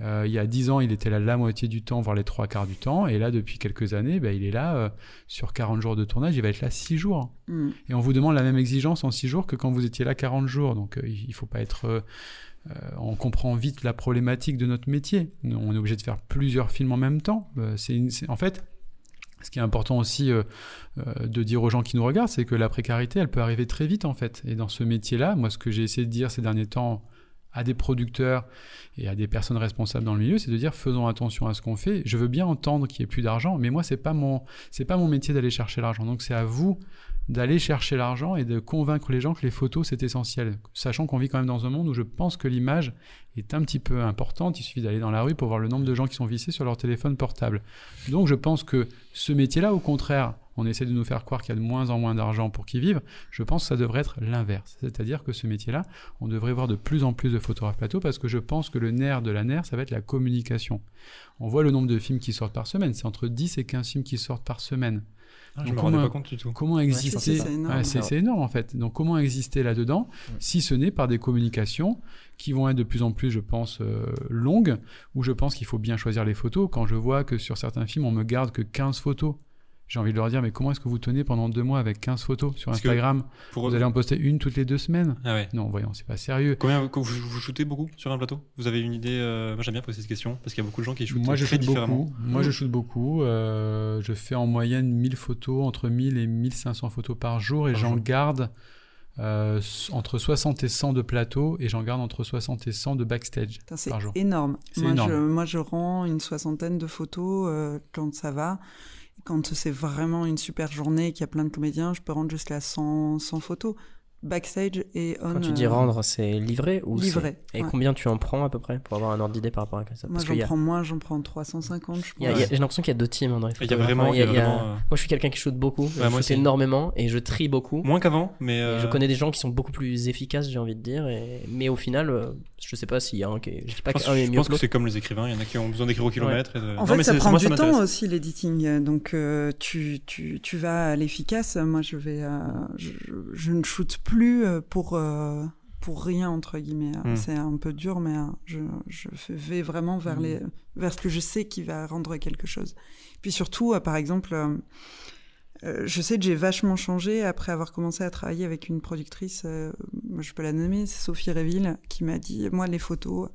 Euh, il y a 10 ans, il était là la moitié du temps, voire les trois quarts du temps. Et là, depuis quelques années, ben, il est là euh, sur 40 jours de tournage. Il va être là 6 jours. Mm. Et on vous demande la même exigence en 6 jours que quand vous étiez là 40 jours. Donc, euh, il faut pas être. euh, on comprend vite la problématique de notre métier. On est obligé de faire plusieurs films en même temps. C'est une- en fait, ce qui est important aussi euh, euh, de dire aux gens qui nous regardent, c'est que la précarité, elle peut arriver très vite en fait. Et dans ce métier-là, moi, ce que j'ai essayé de dire ces derniers temps à des producteurs et à des personnes responsables dans le milieu, c'est de dire faisons attention à ce qu'on fait. Je veux bien entendre qu'il n'y ait plus d'argent, mais moi, c'est pas mon, pas mon métier d'aller chercher l'argent. Donc, c'est à vous d'aller chercher l'argent et de convaincre les gens que les photos c'est essentiel, sachant qu'on vit quand même dans un monde où je pense que l'image est un petit peu importante. Il suffit d'aller dans la rue pour voir le nombre de gens qui sont vissés sur leur téléphone portable. Donc je pense que ce métier-là, au contraire, on essaie de nous faire croire qu'il y a de moins en moins d'argent pour qu'ils vivent. Je pense que ça devrait être l'inverse. C'est-à-dire que ce métier-là, on devrait voir de plus en plus de photographes plateau parce que je pense que le nerf de la nerf, ça va être la communication. On voit le nombre de films qui sortent par semaine. C'est entre 10 et 15 films qui sortent par semaine. Ah, je Donc me comment- pas compte du tout. Comment exister c'est- c'est énorme. Ouais, énorme en fait. Donc comment exister là-dedans si ce n'est par des communications qui vont être de plus en plus, je pense, euh, longues, où je pense qu'il faut bien choisir les photos. Quand je vois que sur certains films, on me garde que 15 photos, j'ai envie de leur dire, mais comment est-ce que vous tenez pendant deux mois avec 15 photos sur Parce Instagram Pour... Vous allez en poster une toutes les deux semaines Ah ouais. Non, voyons, c'est pas sérieux. Combien vous, vous, vous shootez beaucoup sur un plateau? Vous avez une idée euh, Moi j'aime bien poser cette question parce qu'il y a beaucoup de gens qui shootent Moi, je très shoot différemment. beaucoup. Moi, je shoot beaucoup. Euh, je fais en moyenne 1000 photos, entre 1000 et 1500 photos par jour, et j'en garde euh, entre 60 et 100 de plateau, et j'en garde entre 60 et 100 de backstage C'est par jour. énorme. Moi, énorme. Je, moi, je rends une soixantaine de photos euh, quand ça va. Quand c'est vraiment une super journée, qu'il y a plein de comédiens, je peux rendre jusqu'à 100, 100 photos. Backstage et on. Quand tu dis euh, rendre, c'est livré ou c'est- Livré, Et ouais. combien tu en prends à peu près pour avoir un ordre d'idée par rapport à ça? Moi, Parce j'en qu'il y a- prends moins, j'en prends 350, je pense. J'ai l'impression qu'il y a deux teams dans les Il y a vraiment. il y a vraiment, euh, Moi, je suis quelqu'un qui shoot beaucoup, je moi shoot aussi. énormément et je trie beaucoup. Moins qu'avant, mais. Et euh, Je connais des gens qui sont beaucoup plus efficaces, j'ai envie de dire. Et... Mais au final, je sais pas s'il y a un qui est... Je dis pas Je pense, qu'un est je pense que c'est comme les écrivains, il y en a qui ont besoin d'écrire au kilomètre. et En Non, fait, mais ça prend du temps aussi l'editing. Donc, tu, tu, tu vas à l'efficace. Moi, je vais, je, je ne shoote plus euh, pour euh, pour rien entre guillemets. Hmm. C'est un peu dur, mais euh, je, je vais vraiment vers les vers ce que je sais qui va rendre quelque chose. Puis surtout, par exemple. euh, je sais que j'ai vachement changé après avoir commencé à travailler avec une productrice, euh, je peux la nommer, c'est Sophie Réville, qui m'a dit, moi les photos,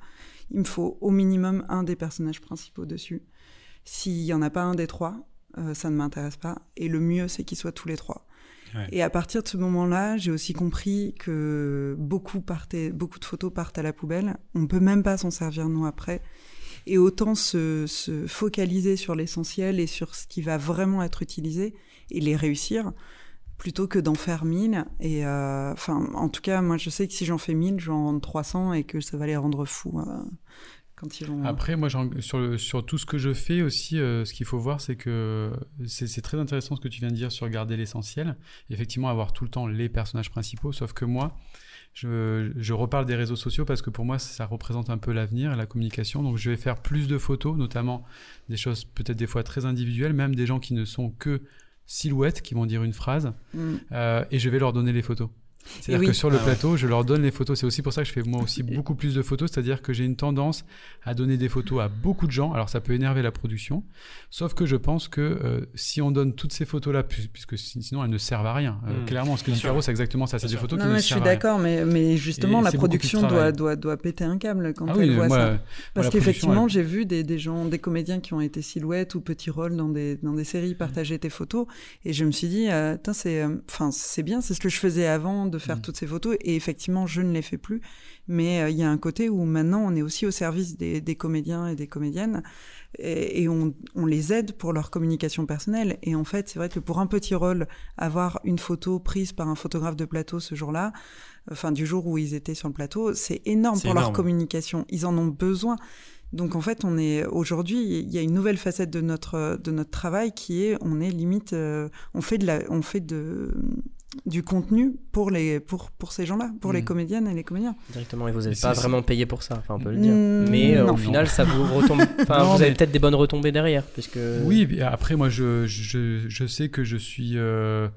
il me faut au minimum un des personnages principaux dessus. S'il y en a pas un des trois, euh, ça ne m'intéresse pas. Et le mieux, c'est qu'ils soient tous les trois. Et à partir de ce moment-là, j'ai aussi compris que beaucoup partaient, beaucoup de photos partent à la poubelle. On peut même pas s'en servir nous après. Et autant se, se focaliser sur l'essentiel et sur ce qui va vraiment être utilisé et les réussir plutôt que d'en faire 1000. Et euh, enfin, en tout cas, moi, je sais que si j'en fais 1000, je vais en rendre 300 et que ça va les rendre fous. euh, quand ils vont. Après, moi, sur, le- sur tout ce que je fais aussi, euh, ce qu'il faut voir, c'est que c'est c'est très intéressant ce que tu viens de dire sur garder l'essentiel. Effectivement, avoir tout le temps les personnages principaux, sauf que moi, je, je reparle des réseaux sociaux parce que pour moi, ça représente un peu l'avenir et la communication. Donc, je vais faire plus de photos, notamment des choses peut-être des fois très individuelles, même des gens qui ne sont que silhouettes, qui vont dire une phrase, Mm. euh, et je vais leur donner les photos. C'est-à-dire oui. que sur le Ah ouais. plateau, je leur donne les photos. C'est aussi pour ça que je fais moi aussi beaucoup plus de photos, c'est-à-dire que j'ai une tendance à donner des photos à beaucoup de gens. Alors ça peut énerver la production, sauf que je pense que euh, si on donne toutes ces photos-là, pu- puisque si- sinon elles ne servent à rien. Euh, Mm. clairement, ce que dit. Caro, c'est exactement ça. C'est des photos Non, qui ne mais je suis servent à rien. d'accord, mais, mais justement, Et la production doit, doit, doit péter un câble quand Ah elle oui, voit moi, ça. euh, moi, Parce qu'effectivement, j'ai vu des, des gens, des comédiens qui ont été silhouettes ou petits rôles dans des, dans des séries partager tes photos. Et je me suis dit, euh, Tain, c'est enfin, c'est bien, c'est ce que je faisais avant de faire Mm. toutes ces photos. Et effectivement, je ne les fais plus. Mais euh, il y a un côté où maintenant, on est aussi au service des, des comédiens et des comédiennes. Et, et on, on les aide pour leur communication personnelle. Et en fait, c'est vrai que pour un petit rôle, avoir une photo prise par un photographe de plateau ce jour-là, enfin du jour où ils étaient sur le plateau, c'est énorme pour leur communication. Ils en ont besoin. Donc en fait, on est aujourd'hui, il y a une nouvelle facette de notre de notre travail qui est, on est limite, euh, on fait de la, on fait de du contenu pour les pour pour ces gens-là, pour les Mhm. comédiennes et les comédiens. Directement, et vous n'êtes pas vraiment payé pour ça, enfin, on peut le dire. Mm, Mais euh, au final, ça vous retombe. Enfin, vous avez mais- peut-être des bonnes retombées derrière, puisque. Oui, après, moi, je, je, je sais que je suis euh,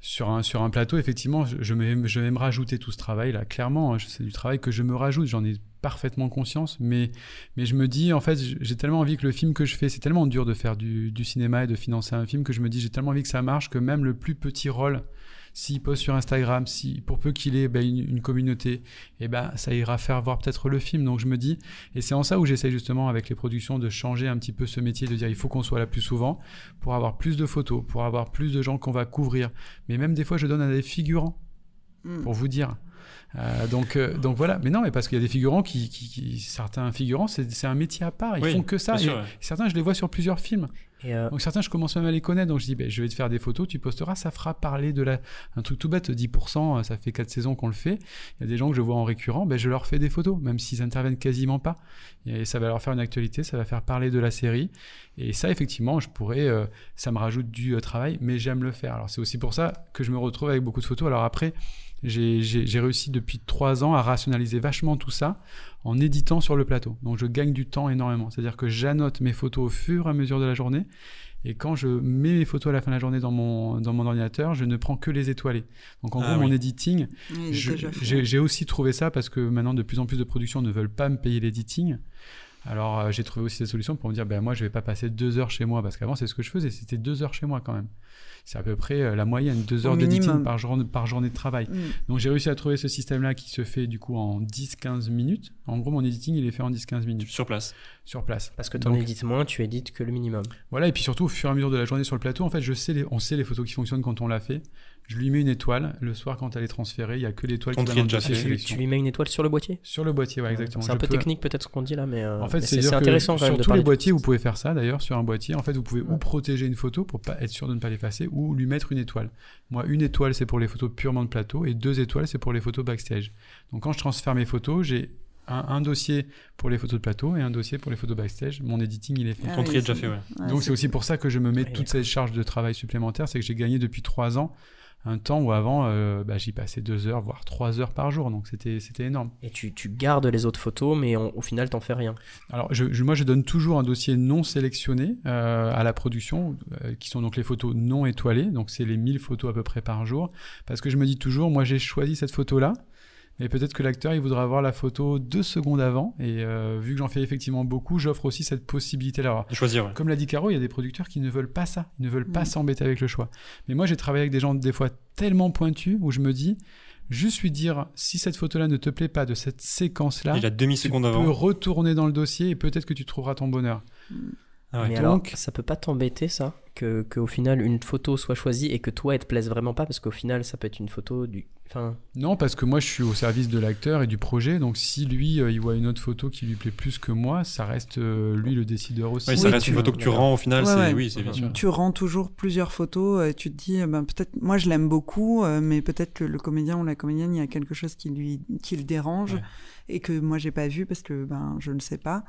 sur, un, sur un plateau. Effectivement, je, je vais, je vais me rajouter tout ce travail-là. Clairement, hein, c'est du travail que je me rajoute. J'en ai parfaitement conscience. Mais, mais je me dis, en fait, j'ai tellement envie que le film que je fais, c'est tellement dur de faire du, du cinéma et de financer un film que je me dis, j'ai tellement envie que ça marche que même le plus petit rôle. S'il poste sur Instagram, si pour peu qu'il ait ben, une, une communauté, et ben ça ira faire voir peut-être le film. Donc je me dis, et c'est en ça où j'essaye justement avec les productions de changer un petit peu ce métier, de dire il faut qu'on soit là plus souvent pour avoir plus de photos, pour avoir plus de gens qu'on va couvrir. Mais même des fois, je donne à des figurants, Mm. pour vous dire. Euh, donc, euh, donc voilà. Mais non, mais parce qu'il y a des figurants qui, qui- qui- certains figurants, c'est un métier à part. Ils Oui, font que ça. Et sûr, ouais. certains, je les vois sur plusieurs films. Et, euh, Donc certains, je commence même à les connaître. Donc je dis, ben, je vais te faire des photos, tu posteras, ça fera parler de la... un truc tout bête, 10%, euh, ça fait 4 saisons qu'on le fait. Il y a des gens que je vois en récurrent, ben, je leur fais des photos, même s'ils interviennent quasiment pas. Et ça va leur faire une actualité, ça va faire parler de la série. Et ça, effectivement, je pourrais, euh, ça me rajoute du euh, travail, mais j'aime le faire. Alors c'est aussi pour ça que je me retrouve avec beaucoup de photos. Alors après, j'ai j'ai- j'ai réussi depuis 3 ans à rationaliser vachement tout ça en éditant sur le plateau. Donc je gagne du temps énormément. C'est-à-dire que j'annote mes photos au fur et à mesure de la journée. Et quand je mets mes photos à la fin de la journée dans mon, dans mon ordinateur, je ne prends que les étoilés. Donc en Ah gros, oui. mon editing, j'ai aussi trouvé ça parce que maintenant, de plus en plus de productions ne veulent pas me payer l'editing. Alors euh, j'ai trouvé aussi des solutions pour me dire, ben moi, je vais pas passer deux heures chez moi parce qu'avant, c'est ce que je faisais. C'était deux heures chez moi quand même. C'est à peu près euh, la moyenne, deux heures minimum. par, jour- par journée de travail. Mm. Donc j'ai réussi à trouver ce système-là qui se fait du coup en 10-15 minutes. En gros, mon editing, il est fait en 10-15 minutes Sur place. sur place. Parce que tu en Donc- édites moins, tu édites que le minimum. Voilà, et puis surtout, au fur et à mesure de la journée sur le plateau, en fait, je sais les- on sait les photos qui fonctionnent quand on l'a fait. Je lui mets une étoile. Le soir, quand elle est transférée, il n'y a que l'étoile qui est dans le déjà dossier fait. Tu, lui mets une étoile sur le boîtier? Sur le boîtier, ouais, exactement. C'est un peu peux- technique peut-être ce qu'on dit là, mais, euh, En fait, c'est intéressant quand sur même de tous les boîtiers, vous pouvez faire ça d'ailleurs sur un boîtier. En fait, vous pouvez ou protéger une photo pour pas être sûr de ne pas l'effacer, ou lui mettre une étoile. Moi, une étoile, c'est pour les photos purement de plateau, et deux étoiles, c'est pour les photos backstage. Donc, quand je transfère mes photos, j'ai un, un dossier pour les photos de plateau et un dossier pour les photos backstage. Mon editing, il est fait. Ah Ton oui, tri est déjà fait, ouais. ouais, Donc c'est aussi pour ça que je me mets Ouais, toute cette charge de travail supplémentaire, c'est que j'ai gagné depuis trois ans un temps où avant euh, bah, j'y passais deux heures, voire trois heures par jour, donc c'était c'était énorme. Et tu, tu gardes les autres photos, mais en- au final, t'en fais rien. Alors je, je- moi je donne toujours un dossier non sélectionné euh, à la production, euh, qui sont donc les photos non étoilées, donc c'est les 1000 photos à peu près par jour, parce que je me dis toujours, moi j'ai choisi cette photo-là, mais peut-être que l'acteur il voudra avoir la photo deux secondes avant, et euh, vu que j'en fais effectivement beaucoup, j'offre aussi cette possibilité-là. De choisir, ouais. comme l'a dit Caro, il y a des producteurs qui ne veulent pas ça, ils ne veulent pas Mm. s'embêter avec le choix. Mais moi, j'ai travaillé avec des gens des fois tellement pointus où je me dis, juste lui dire, si cette photo-là ne te plaît pas de cette séquence-là, Il a tu demi-seconde peux avant. retourner dans le dossier et peut-être que tu trouveras ton bonheur. Ah ouais. Mais Donc- alors, ça peut pas t'embêter ça que qu'au final une photo soit choisie et que toi elle te plaise vraiment pas parce qu'au final ça peut être une photo du. Enfin, Non, parce que moi je suis au service de l'acteur et du projet, donc si lui euh, il voit une autre photo qui lui plaît plus que moi, ça reste euh, lui le décideur aussi. Oui, ça Oui, reste tu- une photo que tu rends au final. Ouais, c'est ouais. Oui, c'est bien sûr. Tu rends toujours plusieurs photos et tu te dis, euh, ben, peut-être, moi je l'aime beaucoup, euh, mais peut-être que le comédien ou la comédienne, il y a quelque chose qui, lui, qui le dérange Ouais. et que moi j'ai pas vu parce que ben, je ne sais pas.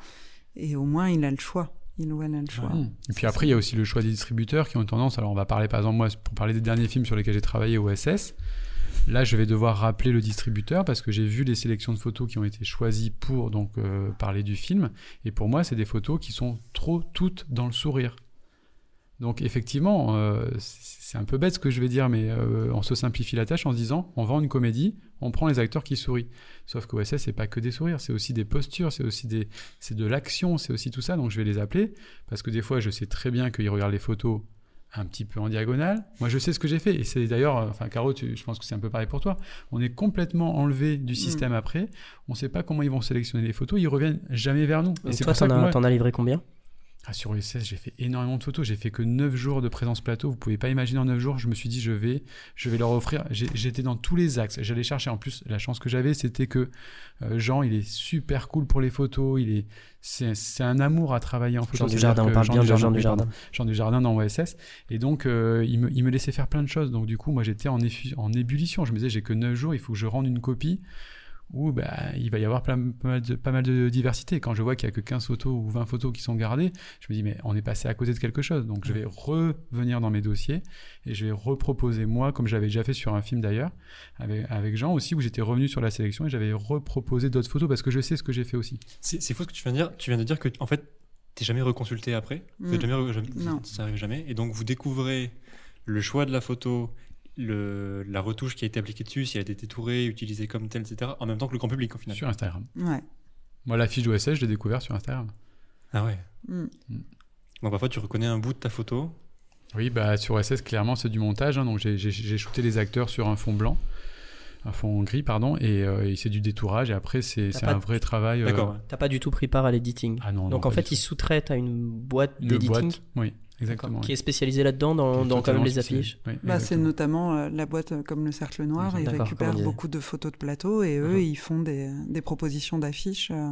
Et au moins il a le choix. A le choix. Et puis après, il y a aussi le choix des distributeurs qui ont tendance. Alors, on va parler par exemple, moi, pour parler des derniers films sur lesquels j'ai travaillé au SS. Là, je vais devoir rappeler le distributeur parce que j'ai vu les sélections de photos qui ont été choisies pour donc euh, parler du film. Et pour moi, c'est des photos qui sont trop toutes dans le sourire. Donc, effectivement, euh, c'est un peu bête ce que je vais dire, mais euh, on se simplifie la tâche en se disant on vend une comédie, on prend les acteurs qui sourient. Sauf qu'au SS, c'est pas que des sourires, c'est aussi des postures, c'est aussi des, c'est de l'action, c'est aussi tout ça. Donc, je vais les appeler parce que des fois, je sais très bien qu'ils regardent les photos un petit peu en diagonale. Moi, je sais ce que j'ai fait. Et c'est d'ailleurs, enfin, Caro, tu- je pense que c'est un peu pareil pour toi. On est complètement enlevé du système après. On ne sait pas comment ils vont sélectionner les photos. Ils reviennent jamais vers nous. Et donc c'est toi t'en as, moi, as livré combien? Ah, sur 16, j'ai fait énormément de photos. J'ai fait que 9 jours de présence plateau. Vous pouvez pas imaginer en 9 jours. Je me suis dit, je vais, je vais leur offrir. J'ai- J'étais dans tous les axes. J'allais chercher. En plus, la chance que j'avais, c'était que euh, Jean, il est super cool pour les photos. Il est, c'est c'est un amour à travailler en photo. Jean du Jardin, on parle bien de Jean oui, du pardon. Jardin. Jean du Jardin dans OSS. Et donc, euh, il, me, il me laissait faire plein de choses. Donc, du coup, moi, j'étais en, en ébullition. Je me disais, j'ai que 9 jours, il faut que je rende une copie où bah, il va y avoir plein- pas, mal de, pas mal de diversité. Quand je vois qu'il n'y a que 15 photos ou 20 photos qui sont gardées, je me dis, mais on est passé à côté de quelque chose. Donc, je vais revenir dans mes dossiers et je vais reproposer, moi, comme j'avais déjà fait sur un film d'ailleurs, avec, avec Jean aussi, où j'étais revenu sur la sélection et j'avais reproposé d'autres photos parce que je sais ce que j'ai fait aussi. C'est faux ce que tu viens de dire. Tu viens de dire que, en fait, t'es jamais reconsulté après. Vous êtes Mm. jamais, re- jamais- Non. Ça arrive jamais. Et donc, vous découvrez le choix de la photo, le, la retouche qui a été appliquée dessus, si elle a été détourée, utilisée comme telle, etc. En même temps que le grand public, au final. Sur Instagram. Ouais. Moi, la fiche d'OSS, je l'ai découvert sur Instagram. Ah ouais. Mm. Bon, parfois, tu reconnais un bout de ta photo. Oui, bah sur SS, clairement, c'est du montage. hein, donc j'ai- shooté les acteurs sur un fond blanc, un fond gris, pardon, et, euh, et c'est du détourage. Et après, c'est un vrai travail. euh, D'accord. ouais. T'as pas du tout pris part à l'editing. Ah non. donc non, en fait ils sous-traitent à une boîte d'editing boîte, oui, exactement. qui est oui. spécialisée là-dedans dans, dans quand même totalement les spécialisé. affiches. Oui, Bah, c'est notamment euh, la boîte euh, comme le Cercle Noir. Ils récupèrent beaucoup de photos de plateau et eux, ils font des, des propositions d'affiches. euh,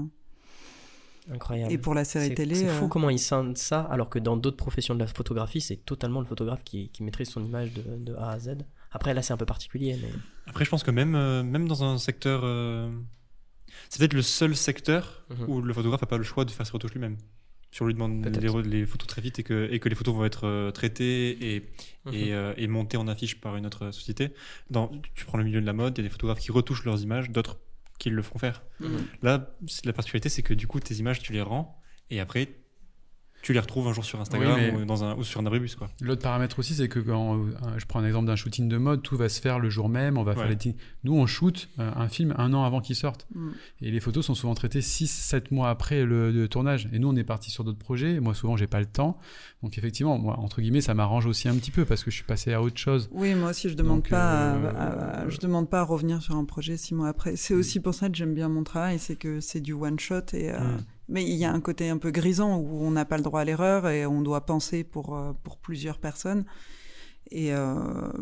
Incroyable. et pour la série télé. C'est fou comment ils scindent ça, alors que dans d'autres professions de la photographie, c'est totalement le photographe qui, qui maîtrise son image de, de A à Z. Après, là, c'est un peu particulier, mais Après, je pense que même, euh, même dans un secteur. euh, C'est peut-être le seul secteur Mhm. où le photographe n'a pas le choix de faire ses retouches lui-même. Si on lui demande les, photos très vite et que, et que les photos vont être euh, traitées et, Mhm. et, euh, et montées en affiche par une autre société, dans, tu prends le milieu de la mode, il y a des photographes qui retouchent leurs images, d'autres qui le font faire. Mhm. Là, la particularité, c'est que du coup, tes images, tu les rends et après, tu les retrouves un jour sur Instagram Oui, ou, dans un, ou sur un abribus. Quoi. L'autre paramètre aussi, c'est que quand euh, je prends un exemple d'un shooting de mode, tout va se faire le jour même. On va faire les Nous, on shoot euh, un film un an avant qu'il sorte. Mm. Et les photos sont souvent traitées 6-7 mois après le, le tournage. Et nous, on est parti sur d'autres projets. Et moi, souvent, j'ai pas le temps. Donc, effectivement, moi, entre guillemets, ça m'arrange aussi un petit peu parce que je suis passé à autre chose. Oui, moi aussi, je demande Donc, pas, à- euh, à- à- je demande pas à revenir sur un projet six mois après. C'est aussi pour ça que j'aime bien mon travail, c'est que c'est du one shot et. euh, Mm. Mais il y a un côté un peu grisant où on n'a pas le droit à l'erreur et on doit penser pour euh, pour plusieurs personnes. Et euh,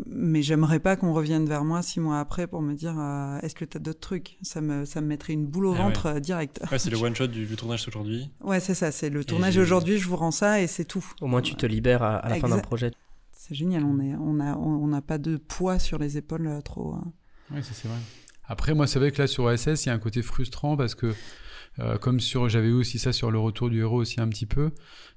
mais j'aimerais pas qu'on revienne vers moi six mois après pour me dire euh, est-ce que tu as d'autres trucs? Ça me ça me mettrait une boule au Ah ventre direct. Ouais, c'est le one shot du, du tournage aujourd'hui. Ouais, c'est ça. C'est le tournage aujourd'hui. Je vous rends ça et c'est tout. au moins tu te libères à, à la fin d'un projet. C'est génial. On est on a on on n'a pas de poids sur les épaules trop. euh. Oui, ça c'est vrai. Après, moi, c'est vrai que là, sur OSS, il y a un côté frustrant parce que, euh, comme sur, j'avais aussi ça sur le retour du héros aussi un petit peu,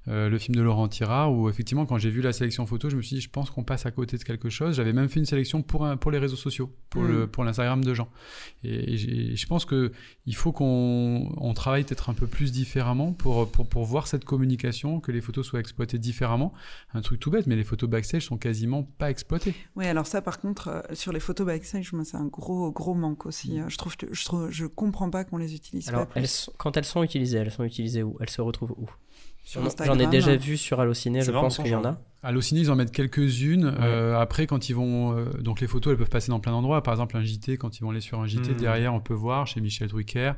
euh, le film de Laurent Tirard, où effectivement, quand j'ai vu la sélection photo, je me suis dit, je pense qu'on passe à côté de quelque chose. J'avais même fait une sélection pour, un- pour les réseaux sociaux, pour Mm. le pour l'Instagram de Jean. Et, je pense que il faut qu'on on travaille peut-être un peu plus différemment pour, pour, pour voir cette communication, que les photos soient exploitées différemment. Un truc tout bête, mais les photos backstage sont quasiment pas exploitées. Oui, alors ça, par contre, euh, sur les photos backstage, moi, c'est un gros, gros manque aussi. Je trouve, que- je trouve, je comprends pas qu'on les utilise Alors, pas. plus. elles sont- quand elles sont utilisées, elles sont utilisées où? Elles se retrouvent où? J'en- Instagram, J'en ai déjà hein. vu sur Allociné, je pense qu'il y en a. Allociné, ils en mettent quelques-unes. Euh, après, quand ils vont. euh, donc, les photos, elles peuvent passer dans plein d'endroits. Par exemple, un JT, quand ils vont aller sur un JT, Mhm. derrière, on peut voir chez Michel Drucker.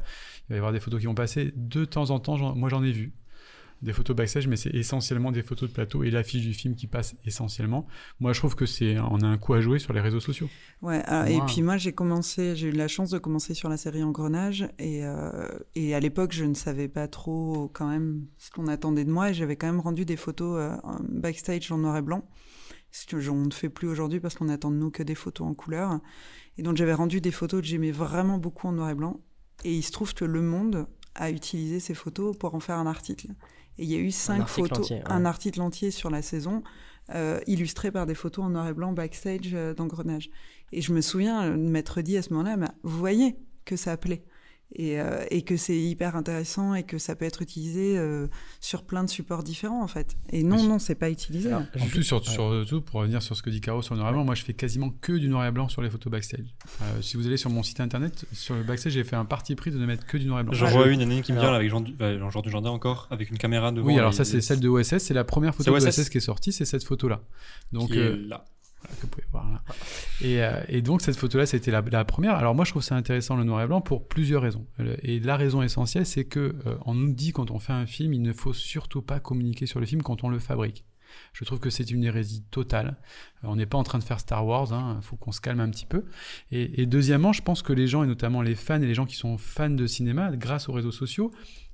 Il va y avoir des photos qui vont passer. De temps en temps, j'en- moi, j'en ai vu. Des photos backstage, mais c'est essentiellement des photos de plateau et l'affiche du film qui passe essentiellement. Moi, je trouve que c'est, on a un coup à jouer sur les réseaux sociaux. Ouais, alors, et puis moi j'ai commencé, j'ai eu la chance de commencer sur la série Engrenage et, euh, et à l'époque je ne savais pas trop quand même ce qu'on attendait de moi et j'avais quand même rendu des photos euh, backstage en noir et blanc, ce que on ne fait plus aujourd'hui parce qu'on attend de nous que des photos en couleur. Et donc j'avais rendu des photos que j'aimais vraiment beaucoup en noir et blanc et il se trouve que Le Monde a utilisé ces photos pour en faire un article. Et il y a eu cinq photos, entier, ouais. un article entier sur la saison, euh, illustré par des photos en noir et blanc backstage euh, d'engrenage. Et je me souviens euh, de m'être dit à ce moment-là, bah, vous voyez que ça plaît. Et, euh, et que c'est hyper intéressant et que ça peut être utilisé euh, sur plein de supports différents en fait. Et non, Oui. non, c'est pas utilisé. Alors, En plus, sur, ouais. surtout, pour revenir sur ce que dit Caro sur le noir et blanc, moi je fais quasiment que du noir et blanc sur les photos backstage. Euh, si vous allez sur mon site internet, sur le backstage, j'ai fait un parti pris de ne mettre que du noir et blanc. J'en vois je- une année qui me Alors- vient là, avec Jean, du... bah, Jean du Jardin encore, avec une caméra devant. Oui, alors ça, c'est celle de OSS, c'est la première photo de C'est OSS. Qui est sortie, c'est cette photo-là. Donc, qui est euh, là. Que vous pouvez voir là. Et, euh, donc cette photo-là, c'était la, première. Alors moi, je trouve ça intéressant le noir et blanc pour plusieurs raisons. Et la raison essentielle, c'est que euh, on nous dit quand on fait un film, il ne faut surtout pas communiquer sur le film quand on le fabrique. Je trouve que c'est une hérésie totale. Euh, on n'est pas en train de faire Star Wars, il faut qu'on se calme un petit peu. Et deuxièmement, je pense que les gens, et notamment les fans et les gens qui sont fans de cinéma, grâce aux réseaux sociaux,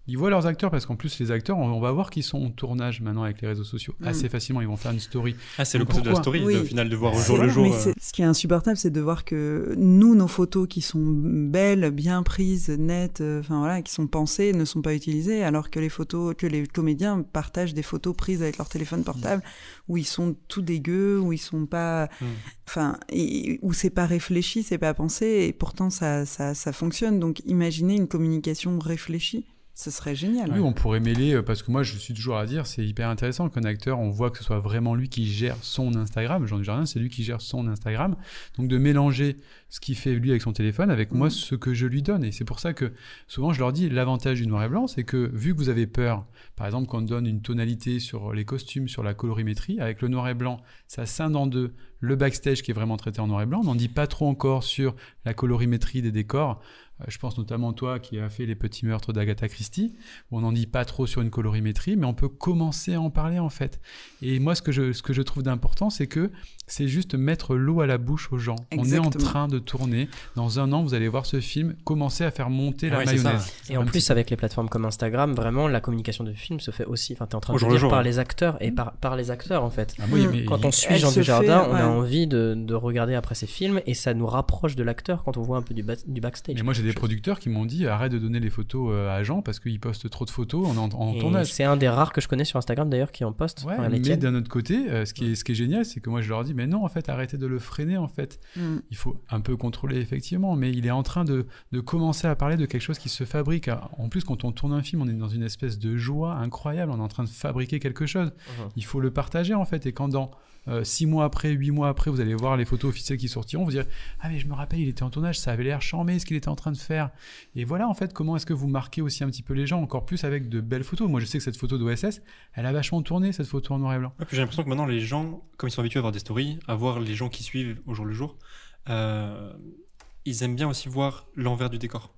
ils voient leurs acteurs parce qu'en plus les acteurs, on, on va voir qu'ils sont en tournage maintenant avec les réseaux sociaux. Mm. Assez facilement, ils vont faire une story. Ah, c'est le concept de la story, Oui. de- au final, de voir au C'est- jour le jour. mais euh, ce qui est insupportable, c'est de voir que nous, nos photos qui sont belles, bien prises, nettes, euh, enfin voilà, qui sont pensées, ne sont pas utilisées, alors que les photos, que les comédiens partagent des photos prises avec leur téléphone portable, où ils sont tout dégueux, où ils sont pas, Mm. enfin, et- où c'est pas réfléchi, c'est pas pensé, et pourtant ça, ça, ça fonctionne. Donc, imaginez une communication réfléchie, ce serait génial. Oui, on pourrait mêler, euh, parce que moi je suis toujours à dire, c'est hyper intéressant qu'un acteur, on voit que ce soit vraiment lui qui gère son Instagram. Jean Dujardin, c'est lui qui gère son Instagram. Donc de mélanger ce qu'il fait lui avec son téléphone avec moi Mhm. ce que je lui donne. Et c'est pour ça que souvent je leur dis, l'avantage du noir et blanc, c'est que vu que vous avez peur, par exemple qu'on donne une tonalité sur les costumes, sur la colorimétrie, avec le noir et blanc, ça scinde en deux le backstage qui est vraiment traité en noir et blanc. On n'en dit pas trop encore sur la colorimétrie des décors. Euh, Je pense notamment toi qui as fait les petits meurtres d'Agatha Christie, où on n'en dit pas trop sur une colorimétrie, mais on peut commencer à en parler en fait. Et moi, ce que je, ce que je trouve d'important, c'est que c'est juste mettre l'eau à la bouche aux gens. On est en train de tourner. Dans un an, vous allez voir ce film commencer à faire monter Ah la ouais, mayonnaise. Et en plus, petit- avec les plateformes comme Instagram, vraiment, la communication de film se fait aussi. Enfin, t'es en train Au de dire jour, par les acteurs et par, par les acteurs, en fait. Ah, oui, mais Quand on suit Elle Jean Dujardin, fait, on a envie de, de regarder après ses films et ça nous rapproche de l'acteur quand on voit un peu du, ba- du backstage. Mais moi, j'ai des producteurs qui m'ont dit arrête de donner les photos euh, à Jean parce qu'il poste trop de photos en, en, tournage. C'est un des rares que je connais sur Instagram d'ailleurs qui en poste. Ouais, enfin, mais d'un autre côté, euh, ce, qui est, ce qui est génial, c'est que moi je leur dis, mais non, en fait, arrêtez de le freiner, en fait. Mm. Il faut un peu contrôler, effectivement, mais il est en train de, de commencer à parler de quelque chose qui se fabrique. En plus, quand on tourne un film, on est dans une espèce de joie incroyable, on est en train de fabriquer quelque chose. Mhm. Il faut le partager, en fait, et quand dans euh, six mois après, huit mois après, vous allez voir les photos officielles qui sortiront, vous direz, ah mais je me rappelle, il était en tournage, ça avait l'air charmé ce qu'il était en train de faire. Et voilà, en fait, comment est-ce que vous marquez aussi un petit peu les gens, encore plus avec de belles photos. Moi, je sais que cette photo d'OSS, elle a vachement tourné, cette photo en noir et blanc. Ouais, j'ai l'impression que maintenant, les gens, comme ils sont habitués à voir des stories, à voir les gens qui suivent au jour le jour, euh, ils aiment bien aussi voir l'envers du décor.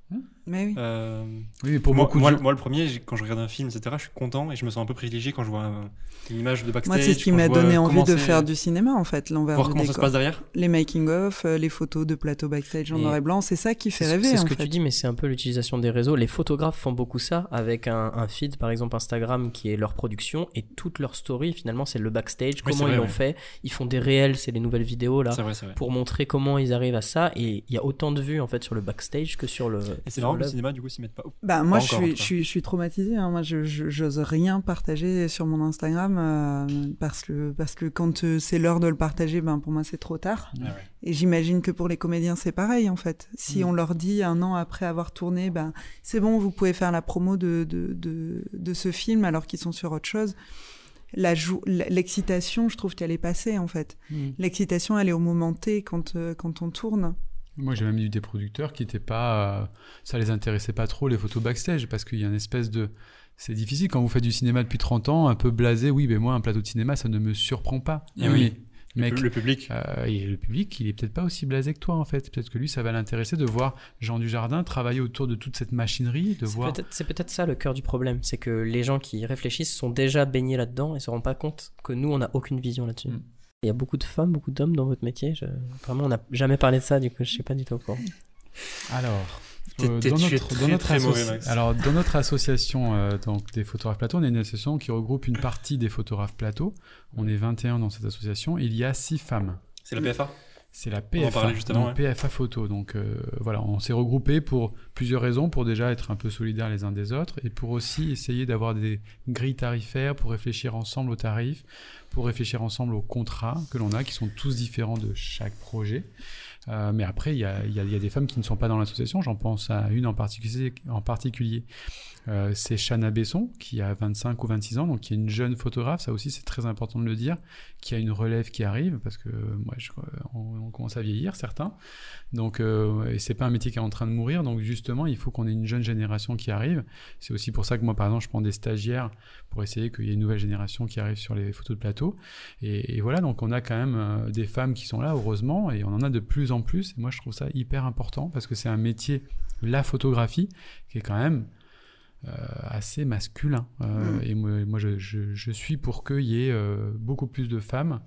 Mais oui. Euh, Oui, mais pour moi, beaucoup moi, gens. moi, le premier, quand je regarde un film, etc., je suis content et je me sens un peu privilégié quand je vois un- une image de backstage. Moi, c'est ce qui m'a donné envie de faire du cinéma, en fait, l'envers Voir du comment ça se passe derrière. Les making-of, euh, les photos de plateau backstage en Et noir et blanc, c'est ça qui fait rêver, C'est ce en que fait. tu dis, mais c'est un peu l'utilisation des réseaux. Les photographes font beaucoup ça avec un, un feed, par exemple Instagram, qui est leur production et toute leur story. Finalement, c'est le backstage, Oui, comment ils l'ont ouais. fait. Ils font des réels, c'est les nouvelles vidéos là, vrai. pour montrer comment ils arrivent à ça. Et il y a autant de vues en fait sur le backstage que sur le. Et c'est marrant, le l'œuvre. cinéma, du coup, s'y mettent pas. Bah, moi, Pas je encore, suis, je suis, je suis hein. Moi, je, je- j'ose rien partager sur mon Instagram euh, parce que, parce que quand euh, c'est l'heure de le partager, ben, pour moi, c'est trop tard. Ah ouais. Et j'imagine que pour les comédiens, c'est pareil, en fait. Si Mm. on leur dit un an après avoir tourné, ben, c'est bon, vous pouvez faire la promo de, de, de, de ce film alors qu'ils sont sur autre chose. L'excitation, je trouve qu'elle est passée, en fait. Mm. L'excitation, elle est au moment T quand, euh, quand on tourne. Moi, j'ai même eu des producteurs qui étaient pas. euh, ça les intéressait pas trop, les photos backstage, parce qu'il y a une espèce de. C'est difficile quand vous faites du cinéma depuis 30 ans, un peu blasé. Oui, mais moi, un plateau de cinéma, ça ne me surprend pas. Eh oui, oui. mais Le Mec, pu- le public. euh, et le public, il est peut-être pas aussi blasé que toi en fait. Peut-être que lui, ça va l'intéresser de voir Jean Dujardin travailler autour de toute cette machinerie, de C'est voir. peut-être c'est peut-être ça le cœur du problème, c'est que les gens qui réfléchissent sont déjà baignés là-dedans et se rendent pas compte que nous, on n'a aucune vision là-dessus. Mm. Il y a beaucoup de femmes, beaucoup d'hommes dans votre métier. je- Vraiment, on n'a jamais parlé de ça, du coup, je suis pas du tout au courant. Alors, euh, notre, très, notre associ- dans notre association euh, donc, des photographes plateaux, on est une association qui regroupe une partie des photographes plateaux. On est 21 dans cette association. Il y a 6 femmes. C'est la PFA. C'est la PFA, parlait juste avant, donc PFA Photo. Donc euh, voilà, on s'est regroupé pour plusieurs raisons, pour déjà être un peu solidaires les uns des autres, et pour aussi essayer d'avoir des grilles tarifaires, pour réfléchir ensemble aux tarifs, pour réfléchir ensemble aux contrats que l'on a, qui sont tous différents de chaque projet. Euh, mais après, il y y y a des femmes qui ne sont pas dans l'association. J'en pense à une en particulier. En particulier. Euh, c'est Chana Besson, qui a 25 ou 26 ans, donc qui est une jeune photographe. Ça aussi, c'est très important de le dire, qui a une relève qui arrive, parce que euh, moi, je, on, commence à vieillir, certains. Donc, euh, et c'est pas un métier qui est en train de mourir. Donc, justement, il faut qu'on ait une jeune génération qui arrive. C'est aussi pour ça que moi, par exemple, je prends des stagiaires pour essayer qu'il y ait une nouvelle génération qui arrive sur les photos de plateau. Et, et voilà, donc on a quand même euh, des femmes qui sont là, heureusement, et on en a de plus en plus. Et moi, je trouve ça hyper important parce que c'est un métier, la photographie, qui est quand même assez masculin. Euh, Et moi, moi, je, je- je suis pour qu'il y ait euh, beaucoup plus de femmes.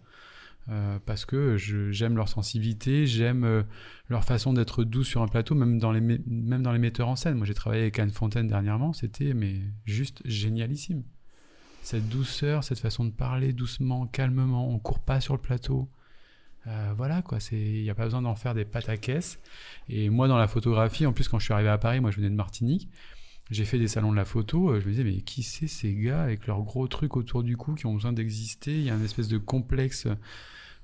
euh, parce que j'aime leur sensibilité, j'aime euh, leur façon d'être douce sur un plateau, même dans les, même dans les metteurs en scène. Moi, j'ai travaillé avec Anne Fontaine dernièrement, c'était mais juste génialissime. Cette douceur, cette façon de parler doucement, calmement, on court pas sur le plateau. Euh, voilà quoi, c'est il n'y a pas besoin d'en faire des pâtes à caisse. Et moi dans la photographie, en plus quand je suis arrivé à Paris, moi je venais de Martinique, j'ai fait des salons de la photo, euh, je me disais mais qui c'est ces gars avec leurs gros trucs autour du cou qui ont besoin d'exister, il y a une espèce de complexe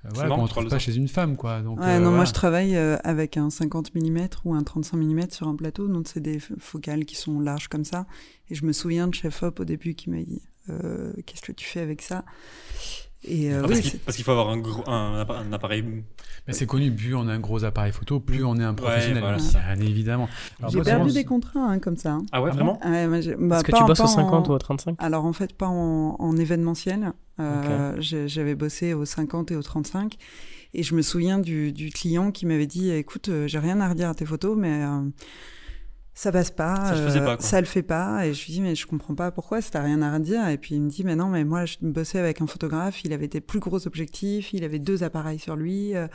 euh, voilà, marrant tu trouve pas chez une femme quoi. Donc, Ouais, euh, non, moi je travaille euh, avec un 50 mm ou un 35 mm sur un plateau, donc c'est des focales qui sont larges comme ça. Et je me souviens de Chef Hop au début qui m'a dit euh, Qu'est-ce que tu fais avec ça? Et euh, Ah, oui, parce qu'il faut avoir un, gros, un, appa- un appareil. Mais c'est connu, plus on a un gros appareil photo, plus on est un Ouais, professionnel. voilà. Bien évidemment. J'ai perdu des contrats hein, comme ça. hein. Ah ouais, Ah vraiment j'ai- bah, Est-ce que tu en- bosses au 50 en- ou au 35 Alors en fait, pas en, en événementiel. Euh, J'avais bossé au 50 et au 35. Et je me souviens du, du client qui m'avait dit Écoute, euh, j'ai rien à redire à tes photos, mais euh, ça passe pas. Ça euh, pas, ça le fait pas. Et je lui dis Mais je comprends pas pourquoi, si t'as rien à redire. Et puis il me dit Mais non, mais moi, je bossais avec un photographe, il avait des plus gros objectifs, il avait deux appareils sur lui. euh,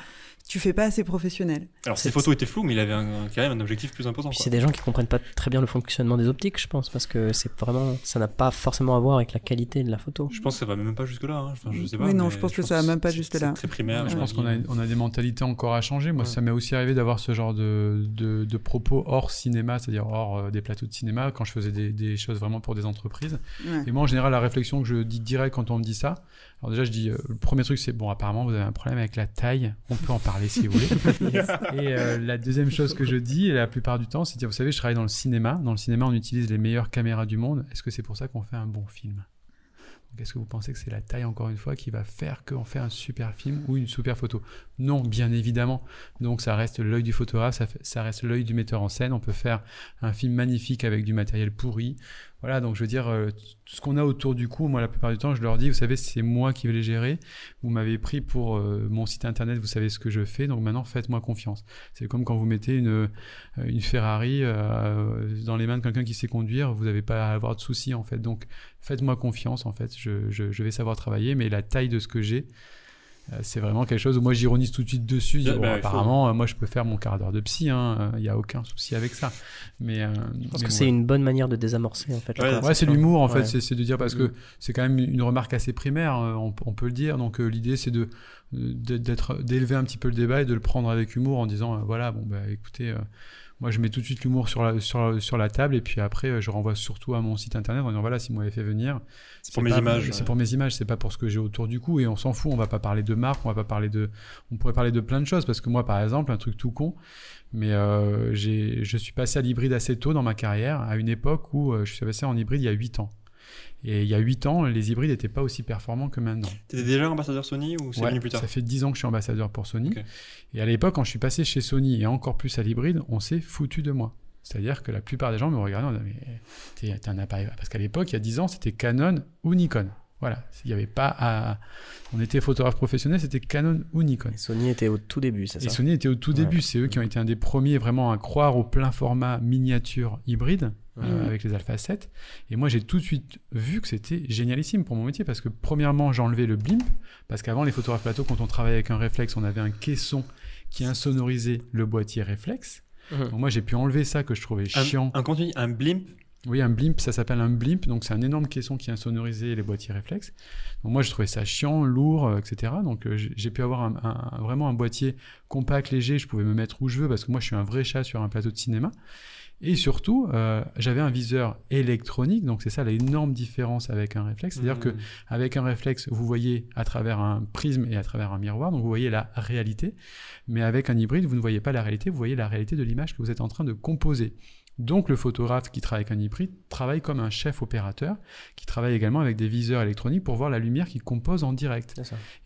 tu fais pas assez professionnel. Alors, C'est- ses photos étaient floues, mais il avait un- quand même un objectif plus imposant. Puis quoi. c'est des gens qui comprennent pas très bien le fonctionnement des optiques, je pense, parce que c'est vraiment, ça n'a pas forcément à voir avec la qualité de la photo. Je pense que ça va même pas jusque-là. hein. Enfin, je sais pas. Oui, non, je pense que ça va même pas c'est- c'est là. Très primaire. Ouais. Je pense qu'on a, avis. on a des mentalités encore à changer. Moi, Ouais. ça m'est aussi arrivé d'avoir ce genre de, de, de propos hors cinéma, c'est-à-dire hors euh, des plateaux de cinéma, quand je faisais des, des choses vraiment pour des entreprises. Ouais. Et moi, en général, la réflexion que je dis direct quand on me dit ça, alors déjà, je dis, euh, le premier truc, c'est, bon, apparemment, vous avez un problème avec la taille, on peut en parler si vous voulez. Et euh, la deuxième chose que je dis, la plupart du temps, c'est de dire, vous savez, je travaille dans le cinéma. Dans le cinéma, on utilise les meilleures caméras du monde. Est-ce que c'est pour ça qu'on fait un bon film? Donc, Est-ce que vous pensez que c'est la taille, encore une fois, qui va faire qu'on fait un super film ou une super photo? Non, bien évidemment. Donc ça reste l'œil du photographe, ça, fait- ça reste l'œil du metteur en scène. On peut faire un film magnifique avec du matériel pourri. Voilà, donc je veux dire, euh, tout ce qu'on a autour du cou, moi la plupart du temps, je leur dis, vous savez, c'est moi qui vais les gérer. Vous m'avez pris pour euh, mon site internet, vous savez ce que je fais, donc maintenant faites-moi confiance. C'est comme quand vous mettez une, euh, une Ferrari euh, dans les mains de quelqu'un qui sait conduire, vous n'avez pas à avoir de soucis en fait. Donc faites-moi confiance en fait, je, je- vais savoir travailler, mais la taille de ce que j'ai, euh, c'est vraiment quelque chose où moi j'ironise tout de suite dessus. Je dis, Bah, bon, bah, faut- apparemment, euh, moi je peux faire mon quart d'heure de psy, il n'y a aucun souci avec ça. Mais, euh, Je pense mais que bon, c'est une bonne manière de désamorcer, en fait. Ouais. Ouais, c'est l'humour en fait, Ouais. c'est- de dire parce que c'est quand même une remarque assez primaire, euh, on, on peut le dire. Donc euh, l'idée c'est de de- d'être d'élever un petit peu le débat et de le prendre avec humour en disant euh, voilà bon bah écoutez euh, moi je mets tout de suite l'humour sur la sur, la- sur la table et puis après euh, je renvoie surtout à mon site internet en disant voilà si vous m'avez fait venir C'est pour mes images. c'est pour mes images c'est pas pour ce que j'ai autour du cou et on s'en fout on va pas parler de marque on va pas parler de on pourrait parler de plein de choses parce que moi par exemple un truc tout con mais euh, j'ai je suis passé à l'hybride assez tôt dans ma carrière à une époque où euh, je suis passé en hybride il y a 8 ans et il y a 8 ans les hybrides n'étaient pas aussi performants que maintenant T'étais déjà ambassadeur Sony ou c'est Ouais, venu plus tard Ça fait 10 ans que je suis ambassadeur pour Sony. Et à l'époque, quand je suis passé chez Sony et encore plus à l'hybride, on s'est foutu de moi. C'est-à-dire que la plupart des gens me regardaient en disant Mais t'es t'es un appareil. Parce qu'à l'époque, il y a 10 ans, c'était Canon ou Nikon. Voilà, il n'y avait pas à... On était photographe professionnel, c'était Canon ou Nikon. Et Sony était au tout début, c'est Et ça? Sony était au tout Ouais. début, c'est eux qui ont été un des premiers vraiment à croire au plein format miniature hybride euh, Mhm. avec les Alpha 7. Et moi j'ai tout de suite vu que c'était génialissime pour mon métier parce que premièrement j'ai enlevé le blimp parce qu'avant les photographes plateau quand on travaillait avec un réflexe on avait un caisson qui insonorisait le boîtier réflexe. Mhm. Donc moi j'ai pu enlever ça que je trouvais Un, chiant. un contenu, un blimp. Oui, un blimp, ça s'appelle un blimp, donc c'est un énorme caisson qui insonorisait les boîtiers réflexes. Donc moi, je trouvais ça chiant, lourd, euh, etc. Donc euh, j'ai j'ai pu avoir un, un- vraiment un boîtier compact, léger, je pouvais me mettre où je veux, parce que moi, je suis un vrai chat sur un plateau de cinéma. Et surtout, euh, j'avais un viseur électronique, donc c'est ça l'énorme différence avec un réflexe. C'est-à-dire que Hmm. avec un réflexe, vous voyez à travers un prisme et à travers un miroir, donc vous voyez la réalité. Mais avec un hybride, vous ne voyez pas la réalité, vous voyez la réalité de l'image que vous êtes en train de composer. Donc le photographe qui travaille avec un hybride travaille comme un chef opérateur, qui travaille également avec des viseurs électroniques pour voir la lumière qui compose en direct.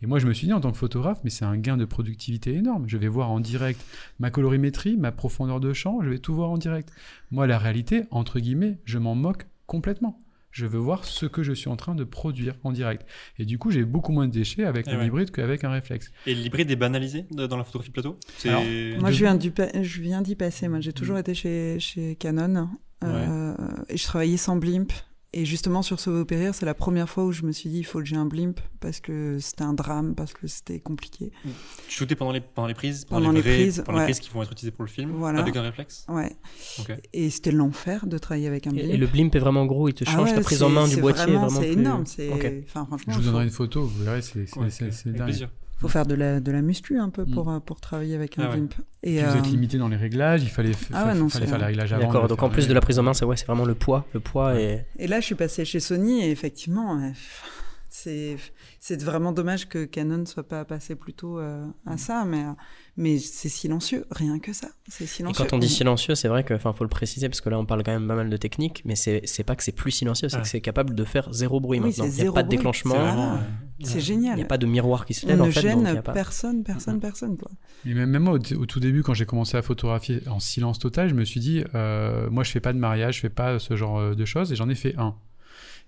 Et moi je me suis dit en tant que photographe, mais c'est un gain de productivité énorme. Je vais voir en direct ma colorimétrie, ma profondeur de champ, je vais tout voir en direct. Moi la réalité, entre guillemets, je m'en moque complètement. Je veux voir ce que je suis en train de produire en direct. Et du coup, j'ai beaucoup moins de déchets avec Eh un ouais. hybride qu'avec un réflexe. Et l'hybride est banalisé dans la photographie plateau? Alors, Moi, de- je viens, du pa- je viens d'y passer. Moi, j'ai toujours été chez, chez Canon. euh, et je travaillais sans blimp. Et justement, sur Sauver ou Périr, c'est la première fois où je me suis dit, il faut que j'ai un blimp parce que c'était un drame, parce que c'était compliqué. tu shootais pendant les, pendant les prises Pendant les vraies- prises, pendant les prises qui vont être utilisées pour le film Voilà. Avec un réflexe Ouais. Et c'était l'enfer de travailler avec un blimp. et le blimp est vraiment gros, il te Ah change ouais, ta prise en main du c'est boîtier. Vraiment, vraiment c'est plus- énorme. C'est, Ok. enfin, franchement, Je vous donnerai une photo, vous verrez, c'est Ouais, dingue. plaisir. Faut faire de la, de la muscu un peu Mm. pour, euh, pour travailler avec un Ah ouais. blimp. Et, Puis vous êtes euh, limité dans les réglages, il fallait, Ah ouais, non, fallait faire les réglages avant. D'accord, donc en plus de la prise en main, c'est ouais, c'est vraiment le poids, le poids et Et là, je suis passée chez Sony et effectivement, c'est c'est vraiment dommage que Canon soit pas passé plus tôt euh, à ça, mais euh, mais c'est silencieux, rien que ça, c'est Et silencieux. quand on dit silencieux, c'est vrai que, enfin, faut le préciser parce que là, on parle quand même pas mal de technique, mais c'est c'est pas que c'est plus silencieux, c'est Ah. que c'est capable de faire zéro bruit Oui, maintenant. Il n'y a pas de bruit. déclenchement, C'est Voilà. vraiment, euh, c'est ouais. génial. il n'y a pas de miroir qui se on lève ne en fait. y gêne pas... personne, personne, personne quoi. Et même, même moi, au, au tout début, quand j'ai commencé à photographier en silence total, je me suis dit, euh, moi, je fais pas de mariage, je fais pas ce genre euh, de choses, et j'en ai fait un.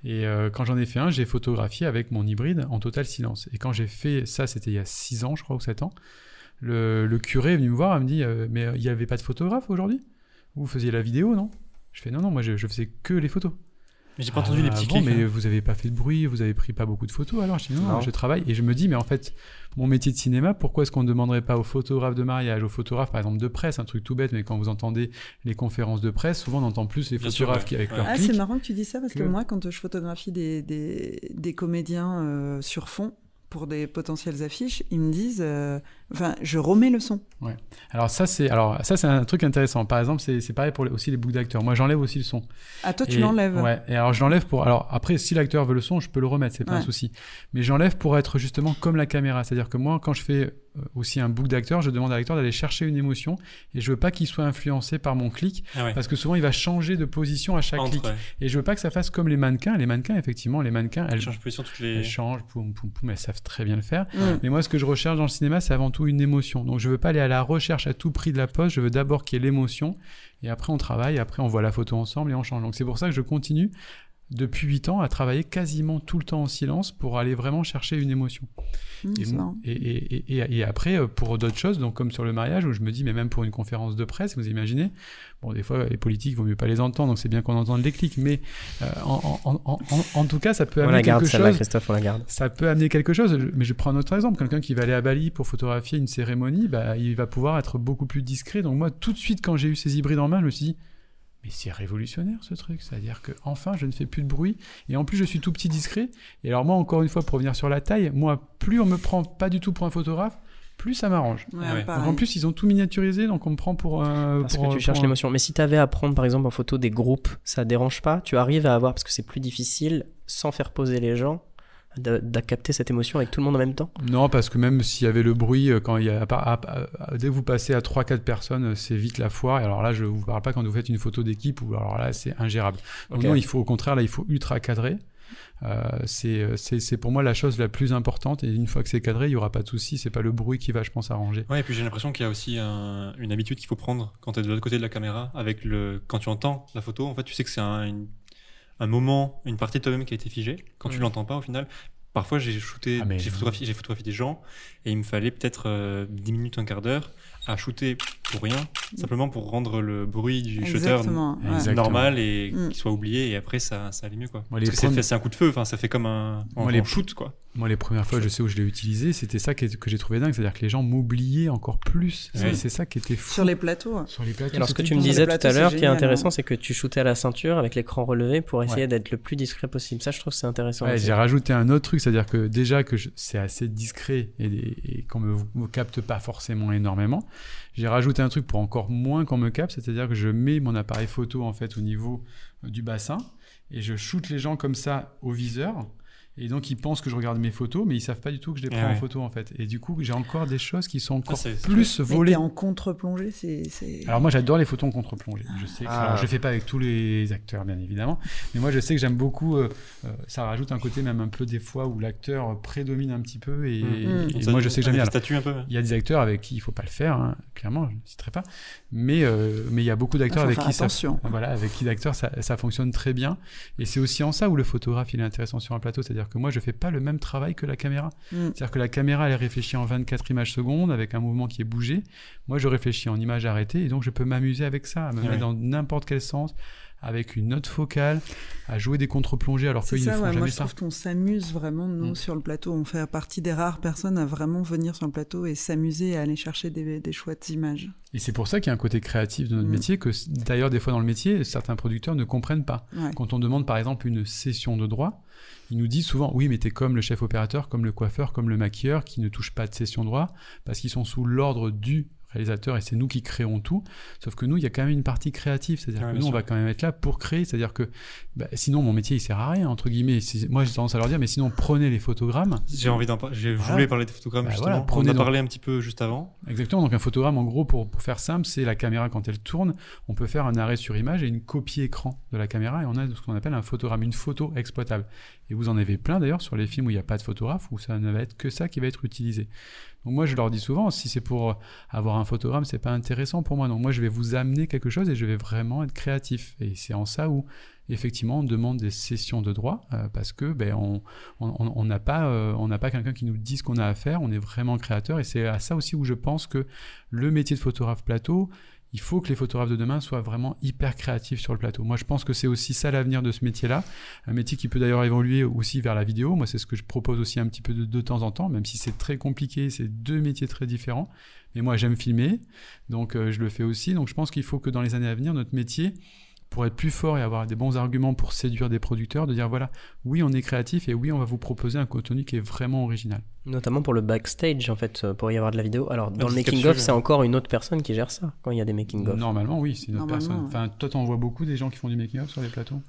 Et euh, quand j'en ai fait un, j'ai photographié avec mon hybride en total silence. Et quand j'ai fait ça, c'était il y a 6 ans, je crois, ou 7 ans, le, le curé est venu me voir, il me dit, euh, mais il n'y avait pas de photographe aujourd'hui? Vous faisiez la vidéo, non? Je fais, non, non, moi, je, je faisais que les photos. Mais j'ai pas entendu les Ah, petits bon, clics. mais hein. vous avez pas fait de bruit, vous avez pris pas beaucoup de photos alors? Je dis non, Non. je travaille et je me dis mais en fait mon métier de cinéma, pourquoi est-ce qu'on ne demanderait pas aux photographes de mariage, aux photographes par exemple de presse, un truc tout bête, mais quand vous entendez les conférences de presse, souvent on entend plus les Bien photographes ouais. qui avec Ouais. leur Ah, c'est marrant que tu dis ça parce que, que- moi, quand je photographie des, des, des comédiens euh, sur fond pour des potentielles affiches, ils me disent, euh, enfin, je remets le son. Alors ça c'est alors ça c'est un truc intéressant. Par exemple c'est c'est pareil pour les- aussi les boucles d'acteurs. Moi j'enlève aussi le son. Ah, toi, tu l'enlèves. Ouais. Et alors je l'enlève pour. Alors après, si l'acteur veut le son, je peux le remettre, c'est pas un Ouais. souci. Mais j'enlève pour être justement comme la caméra. C'est-à-dire que moi, quand je fais euh, aussi un book d'acteur, je demande à l'acteur d'aller chercher une émotion et je veux pas qu'il soit influencé par mon clic Ah ouais. parce que souvent il va changer de position à chaque Entre, clic. ouais. Et je veux pas que ça fasse comme les mannequins. Les mannequins, effectivement, les mannequins, elles, Elle change de position toutes les. elles changent, poum, poum, poum, elles savent très bien le faire. Mais moi, ce que je recherche dans le cinéma, c'est avant tout une émotion. Donc, je veux pas aller à la recherche à tout prix de la pose. Je veux d'abord qu'il y ait l'émotion. Et après, on travaille. Après, on voit la photo ensemble et on change. Donc, c'est pour ça que je continue depuis 8 ans à travailler quasiment tout le temps en silence pour aller vraiment chercher une émotion. Mm, Et, c'est marrant. et, et, et, et après, euh, pour d'autres choses, donc comme sur le mariage, où je me dis, mais même pour une conférence de presse, vous imaginez, bon, des fois, les politiques, il vaut mieux pas les entendre, donc c'est bien qu'on entende les clics, mais euh, en, en, en, en, en tout cas, ça peut On amener la garde quelque celle-là, chose. Christophe, on la garde. Ça peut amener quelque chose, mais je prends un autre exemple. Quelqu'un qui va aller à Bali pour photographier une cérémonie, bah, il va pouvoir être beaucoup plus discret. Donc moi, tout de suite, quand j'ai eu ces hybrides en main, je me suis dit, mais c'est révolutionnaire ce truc. C'est-à-dire que enfin, je ne fais plus de bruit. Et en plus, je suis tout petit discret. Et alors moi, encore une fois, pour revenir sur la taille, moi, plus on me prend pas du tout pour un photographe, plus ça m'arrange. Ouais, ouais. En plus, ils ont tout miniaturisé, donc on me prend pour un... Parce pour, que tu pour cherches un- l'émotion. Mais si tu avais à prendre par exemple en photo des groupes, ça dérange pas Tu arrives à avoir, parce que c'est plus difficile, sans faire poser les gens, de, de capter cette émotion avec tout le monde en même temps Non, parce que même s'il y avait le bruit, euh, quand il y a, à part- à- à- dès que vous passez à 3-4 personnes, euh, c'est vite la foire. Et alors là, je vous parle pas quand vous faites une photo d'équipe, où alors là, c'est ingérable. Donc non, il faut au contraire, là, il faut ultra cadrer. Euh, c'est, euh, c'est, c'est pour moi la chose la plus importante. Et une fois que c'est cadré, il y aura pas de souci. C'est pas le bruit qui va, je pense, arranger. Ouais, et puis j'ai l'impression qu'il y a aussi un- une habitude qu'il faut prendre quand tu es de l'autre côté de la caméra. Avec le, quand tu entends la photo, en fait, tu sais que c'est un, une- un moment, une partie de toi-même qui a été figée, quand tu Mm. l'entends pas au final. Parfois, j'ai shooté, Ah, j'ai photographié, j'ai photographié des gens et il me fallait peut-être euh, 10 minutes, un quart d'heure à shooter pour rien, simplement pour rendre le bruit du shutter Exactement. ouais. Exact. normal et Mm. qu'il soit oublié et après ça, ça allait mieux quoi. Moi, Parce que c'est un coup de feu, enfin ça fait comme un, Moi, un les- shoot quoi. Moi, les premières fois, je sais où je l'ai utilisé, c'était ça qui est- que j'ai trouvé dingue, c'est-à-dire que les gens m'oubliaient encore plus. C'est- ça qui était fou. Sur les plateaux. Sur les plateaux. Alors ce que tu me disais tout à l'heure, qui est intéressant, hein. c'est que tu shootais à la ceinture avec l'écran relevé pour essayer Ouais. d'être le plus discret possible. Ça, je trouve que c'est intéressant. J'ai rajouté un autre truc, c'est-à-dire que déjà que c'est assez discret et, et qu'on me, me capte pas forcément énormément, j'ai rajouté un truc pour encore moins qu'on me capte, c'est-à-dire que je mets mon appareil photo en fait au niveau euh, du bassin et je shoote les gens comme ça au viseur. Et donc ils pensent que je regarde mes photos, mais ils savent pas du tout que je les Ah prends en ouais. photo en fait. Et du coup j'ai encore des choses qui sont encore plus Mais volées. t'es en contre-plongée, c'est. c'est- Alors moi j'adore les photos en contre-plongée. Je sais que, Ah. alors, je fais pas avec tous les acteurs bien évidemment, mais moi je sais que j'aime beaucoup. euh, euh, ça rajoute un côté même un peu des fois où l'acteur prédomine un petit peu et, Mm. et Ça, moi je sais que j'aime bien. le statut un peu. Il y a des acteurs avec qui il faut pas le faire, hein, clairement, je ne citerai pas. Mais euh, mais il y a beaucoup d'acteurs Ah, avec qui ça, attention. voilà, avec qui d'acteurs ça, ça fonctionne très bien. Et c'est aussi en ça où le photographe il est intéressant sur un plateau, c'est-à-dire que moi je fais pas le même travail que la caméra. Mm. C'est-à-dire que la caméra, elle réfléchit en 24 images secondes avec un mouvement qui est bougé. Moi, je réfléchis en images arrêtées et donc je peux m'amuser avec ça, me mettre dans n'importe quel sens, avec une note focale, à jouer des contre-plongées alors qu'ils ne font ouais. jamais Moi, je ça. trouve qu'on s'amuse vraiment, nous, Mm. sur le plateau. On fait partie des rares personnes à vraiment venir sur le plateau et s'amuser à aller chercher des, des chouettes images. Et c'est pour ça qu'il y a un côté créatif de notre Mm. métier que, d'ailleurs, des fois dans le métier, certains producteurs ne comprennent pas. Ouais. Quand on demande par exemple une session de droit, ils nous disent souvent oui, mais t'es comme le chef opérateur, comme le coiffeur, comme le maquilleur qui ne touche pas de session de droit parce qu'ils sont sous l'ordre du réalisateur et c'est nous qui créons tout. Sauf que nous, il y a quand même une partie créative, c'est-à-dire Ouais, que nous, on va quand même être là pour créer, c'est-à-dire que bah, sinon mon métier il sert à rien entre guillemets. Moi, j'ai tendance à leur dire mais sinon prenez les photogrammes. J'ai envie d'en parler. Je voulais parler des photogrammes Bah justement. voilà, on prenez en a donc- parlé un petit peu juste avant. Exactement. Donc un photogramme, en gros, pour, pour faire simple, c'est la caméra quand elle tourne. On peut faire un arrêt sur image et une copie écran de la caméra et on a ce qu'on appelle un photogramme, une photo exploitable. Et vous en avez plein d'ailleurs sur les films où il n'y a pas de photographe, où ça ne va être que ça qui va être utilisé. Donc moi je leur dis souvent, si c'est pour avoir un photogramme, c'est pas intéressant pour moi. Donc moi je vais vous amener quelque chose et je vais vraiment être créatif. Et c'est en ça où effectivement on demande des sessions de droit euh, parce que ben on n'a pas euh, on n'a pas quelqu'un qui nous dit ce qu'on a à faire. On est vraiment créateur et c'est à ça aussi où je pense que le métier de photographe plateau il faut que les photographes de demain soient vraiment hyper créatifs sur le plateau. Moi, je pense que c'est aussi ça l'avenir de ce métier-là. Un métier qui peut d'ailleurs évoluer aussi vers la vidéo. Moi, c'est ce que je propose aussi un petit peu de, temps en temps, même si c'est très compliqué. C'est deux métiers très différents. Mais moi, j'aime filmer, donc euh, je le fais aussi. Donc, je pense qu'il faut que dans les années à venir, notre métier, pour être plus fort et avoir des bons arguments pour séduire des producteurs, de dire voilà, oui, on est créatif et oui, on va vous proposer un contenu qui est vraiment original. Notamment pour le backstage, en fait, euh, pour y avoir de la vidéo. Alors, dans le making-of, c'est ouais. encore une autre personne qui gère ça, quand il y a des making-of. Normalement, oui, c'est une autre personne. Enfin, toi, t'en vois beaucoup des gens qui font du making-of sur les plateaux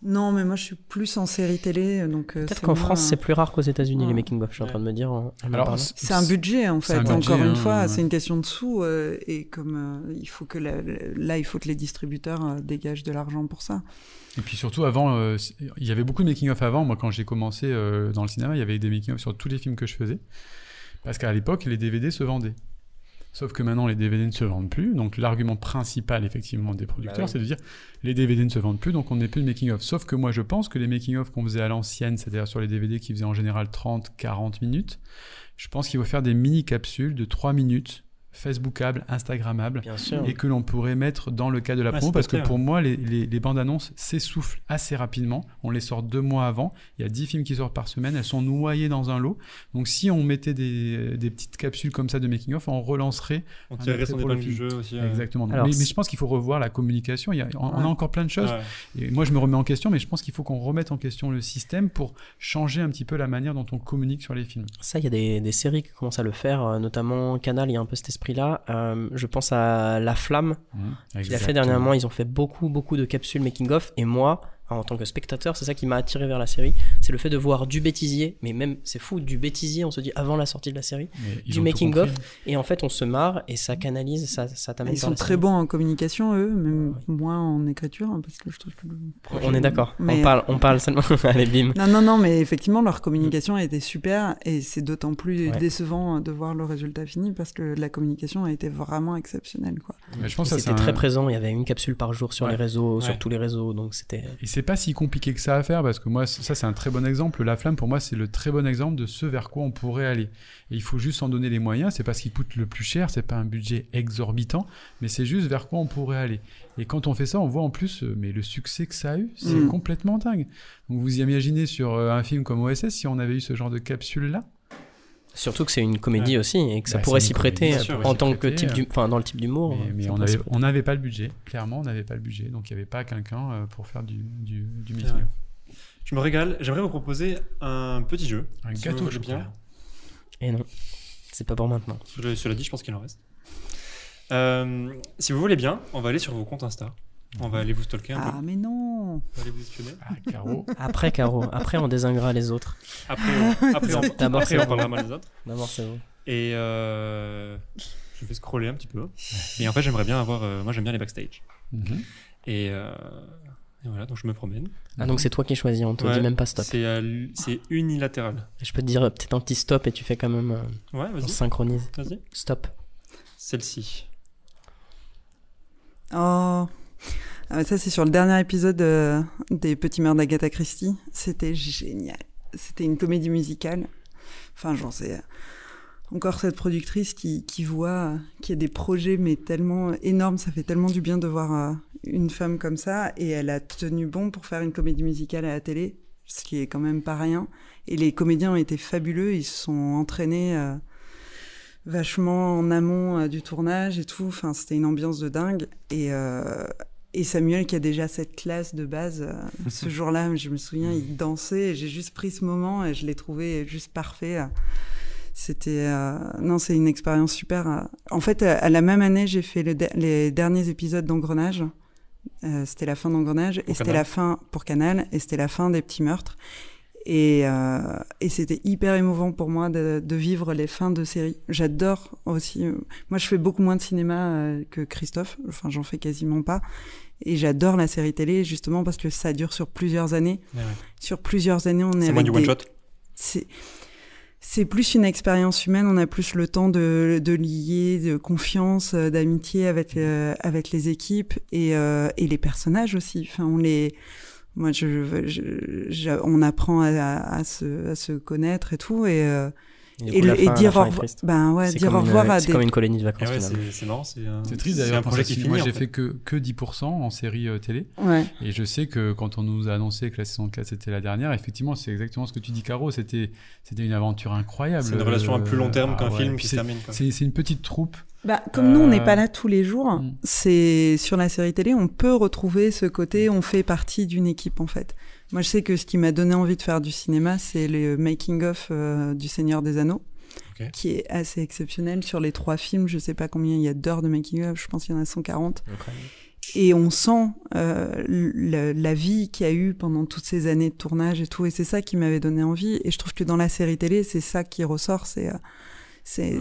Non, mais moi, je suis plus en série télé, donc. euh, Peut-être c'est qu'en moins- France, c'est plus rare qu'aux États-Unis, Ouais. les making-of, je suis en train de me dire. en- en en Alors, parlant. C'est un budget en fait, un budget, encore une hein, fois, ouais. c'est une question de sous euh, et comme euh, il faut que la- là il faut que les distributeurs euh, dégagent de l'argent pour ça. Et puis surtout, avant, euh, il y avait beaucoup de making-of avant. Moi, quand j'ai commencé euh, dans le cinéma, il y avait des making-of sur tous les films que je faisais. Parce qu'à l'époque, les DVD se vendaient. Sauf que maintenant, les DVD ne se vendent plus. Donc, l'argument principal, effectivement, des producteurs, Bah oui. c'est de dire les DVD ne se vendent plus, donc on n'est plus de making-of. Sauf que moi, je pense que les making-of qu'on faisait à l'ancienne, c'est-à-dire sur les DVD qui faisaient en général 30, 40 minutes, je pense qu'il faut faire des mini-capsules de 3 minutes, Bien sûr. et que l'on pourrait mettre dans le cadre de la Ouais, promo parce que pour moi les, les- les bandes annonces s'essoufflent assez rapidement. On les sort deux mois avant. Il y a 10 films qui sortent par semaine. Elles sont noyées dans un lot. Donc si on mettait des, des petites capsules comme ça de making of on relancerait On tirerait son pour le épingle du jeu aussi. euh. exactement. Alors, mais, je pense qu'il faut revoir la communication. Il y a, on, on a encore plein de choses. Ouais. et moi je me remets en question mais je pense qu'il faut qu'on remette en question le système pour changer un petit peu la manière dont on communique sur les films. Ça, il y a des, des séries qui commencent à le faire, euh, notamment Canal, il y a un peu cet esprit-là. Euh, je pense à La Flamme, qu'il a fait dernièrement. Ils ont fait beaucoup, beaucoup de capsules making-of. Et moi, en tant que spectateur, c'est ça qui m'a attiré vers la série. C'est le fait de voir du bêtisier, mais même, c'est fou, du bêtisier, on se dit avant la sortie de la série. Mais Du making-of. compris. Et en fait, on se marre et ça canalise, ça, ça t'amène Ils sont très série. bons en communication eux, même moins en écriture hein, parce que je trouve que le projet- On est d'accord. Mais- On parle, on parle seulement. Allez, bim. Non, non, non, mais effectivement, leur communication a été super et c'est d'autant plus Ouais. décevant de voir le résultat fini parce que la communication a été vraiment exceptionnelle. Quoi. Mais je pense Et que ça, C'était très présent. Il y avait une capsule par jour sur Ouais. les réseaux, sur tous les réseaux. Donc c'était. C'est pas si compliqué que ça à faire parce que moi, ça, c'est un très bon exemple. La flamme, pour moi, c'est le très bon exemple de ce vers quoi on pourrait aller. Et il faut juste en donner les moyens. C'est pas ce qui coûte le plus cher, c'est pas un budget exorbitant, mais c'est juste vers quoi on pourrait aller. Et quand on fait ça, on voit en plus, euh, mais le succès que ça a eu, c'est Mm. complètement dingue. Donc vous imaginez sur euh, un film comme OSS si on avait eu ce genre de capsule là Surtout que c'est une comédie aussi et que ça Bah, pourrait s'y prêter sûr, en tant que type euh. du, enfin dans le type d'humour. Mais, mais c'est on n'avait pas le budget. Clairement, on n'avait pas le budget. Donc il n'y avait pas quelqu'un euh, pour faire du, du, du. Je me régale. J'aimerais vous proposer un petit jeu. Un Si gâteau voulez bien. Et non, c'est pas pour maintenant. Je- Cela dit, je pense qu'il en reste. Euh, si vous voulez bien, on va aller sur vos comptes Insta. On va aller vous stalker un peu. Ah, mais non On va aller vous espionner. Ah, Caro. Après Caro, après on désingrera les autres. Après, on, après, on, D'abord, après, c'est on vous. parlera mal des autres. D'abord c'est vous. Et euh, je vais scroller un petit peu. Et en fait, j'aimerais bien avoir. euh, moi, j'aime bien les backstage. Mhm. Et, euh, et voilà, donc je me promène. Ah donc c'est toi qui choisis, on te Ouais, dit même pas stop. C'est euh, l- c'est unilatéral. Je peux te dire euh, peut-être un petit stop et tu fais quand même, euh, Ouais, on vas-y. synchronise. Vas-y. Stop. Celle-ci. Oh Ah, Ça, c'est sur le dernier épisode euh, des Petits Mœurs d'Agatha Christie. C'était génial. C'était une comédie musicale. Enfin, j'en sais. euh, Encore cette productrice qui, qui voit euh, qu'il y a des projets, mais tellement énormes. Ça fait tellement du bien de voir une femme comme ça. Et elle a tenu bon pour faire une comédie musicale à la télé, ce qui est quand même pas rien. Et les comédiens ont été fabuleux. Ils se sont entraînés. Vachement en amont euh, du tournage et tout. Enfin, c'était une ambiance de dingue. Et, euh, et Samuel, qui a déjà cette classe de base, euh, ce jour-là, je me souviens, il dansait. J'ai juste pris ce moment et je l'ai trouvé juste parfait. C'était euh, non, c'est une expérience super. En fait, à la même année, j'ai fait le de- les derniers épisodes d'Engrenage. Euh, c'était la fin d'Engrenage et c'était la fin pour Canal et c'était la fin des petits meurtres. Et, euh, et c'était hyper émouvant pour moi de, de vivre les fins de séries. J'adore aussi. euh, moi, je fais beaucoup moins de cinéma euh, que Christophe. Enfin, j'en fais quasiment pas. Et j'adore la série télé justement parce que ça dure sur plusieurs années. Ouais, ouais. Sur plusieurs années, on est, C'est moins du one des- shot. c'est plus une expérience humaine. On a plus le temps de, de lier, de confiance, d'amitié avec euh, avec les équipes et euh, et les personnages aussi. Enfin, on les moi, je, je- je- on apprend à, se, à se connaître et tout, et, euh, et, le- dire au. Ben ouais, C'est dire comme au revoir une- à C'est des. comme une colonie de vacances ouais, finalement. c'est c'est marrant. C'est C'est triste c'est d'ailleurs. un pour projet ça qui que finit. Moi, j'ai fait. fait que, que 10% en série euh, télé. Ouais. Et je sais que quand on nous a annoncé que la saison 4 c'était la dernière, effectivement, c'est exactement ce que tu dis, Caro. C'était c'était une aventure incroyable. C'est une relation à plus long terme Ah qu'un ouais. film qui se c'est- termine. quoi. C'est c'est une petite troupe. Bah, comme nous, on n'est Euh, pas là tous les jours, mm. c'est sur la série télé, on peut retrouver ce côté, on fait partie d'une équipe en fait. Moi, je sais que ce qui m'a donné envie de faire du cinéma, c'est le making of euh, du Seigneur des Anneaux, qui est assez exceptionnel sur les trois films. Je sais pas combien il y a d'heures de making of, je pense qu'il y en a 140. Incroyable. Et on sent euh, la vie qu'il y a eu pendant toutes ces années de tournage et tout. Et c'est ça qui m'avait donné envie. Et je trouve que dans la série télé, c'est ça qui ressort. C'est euh, c'est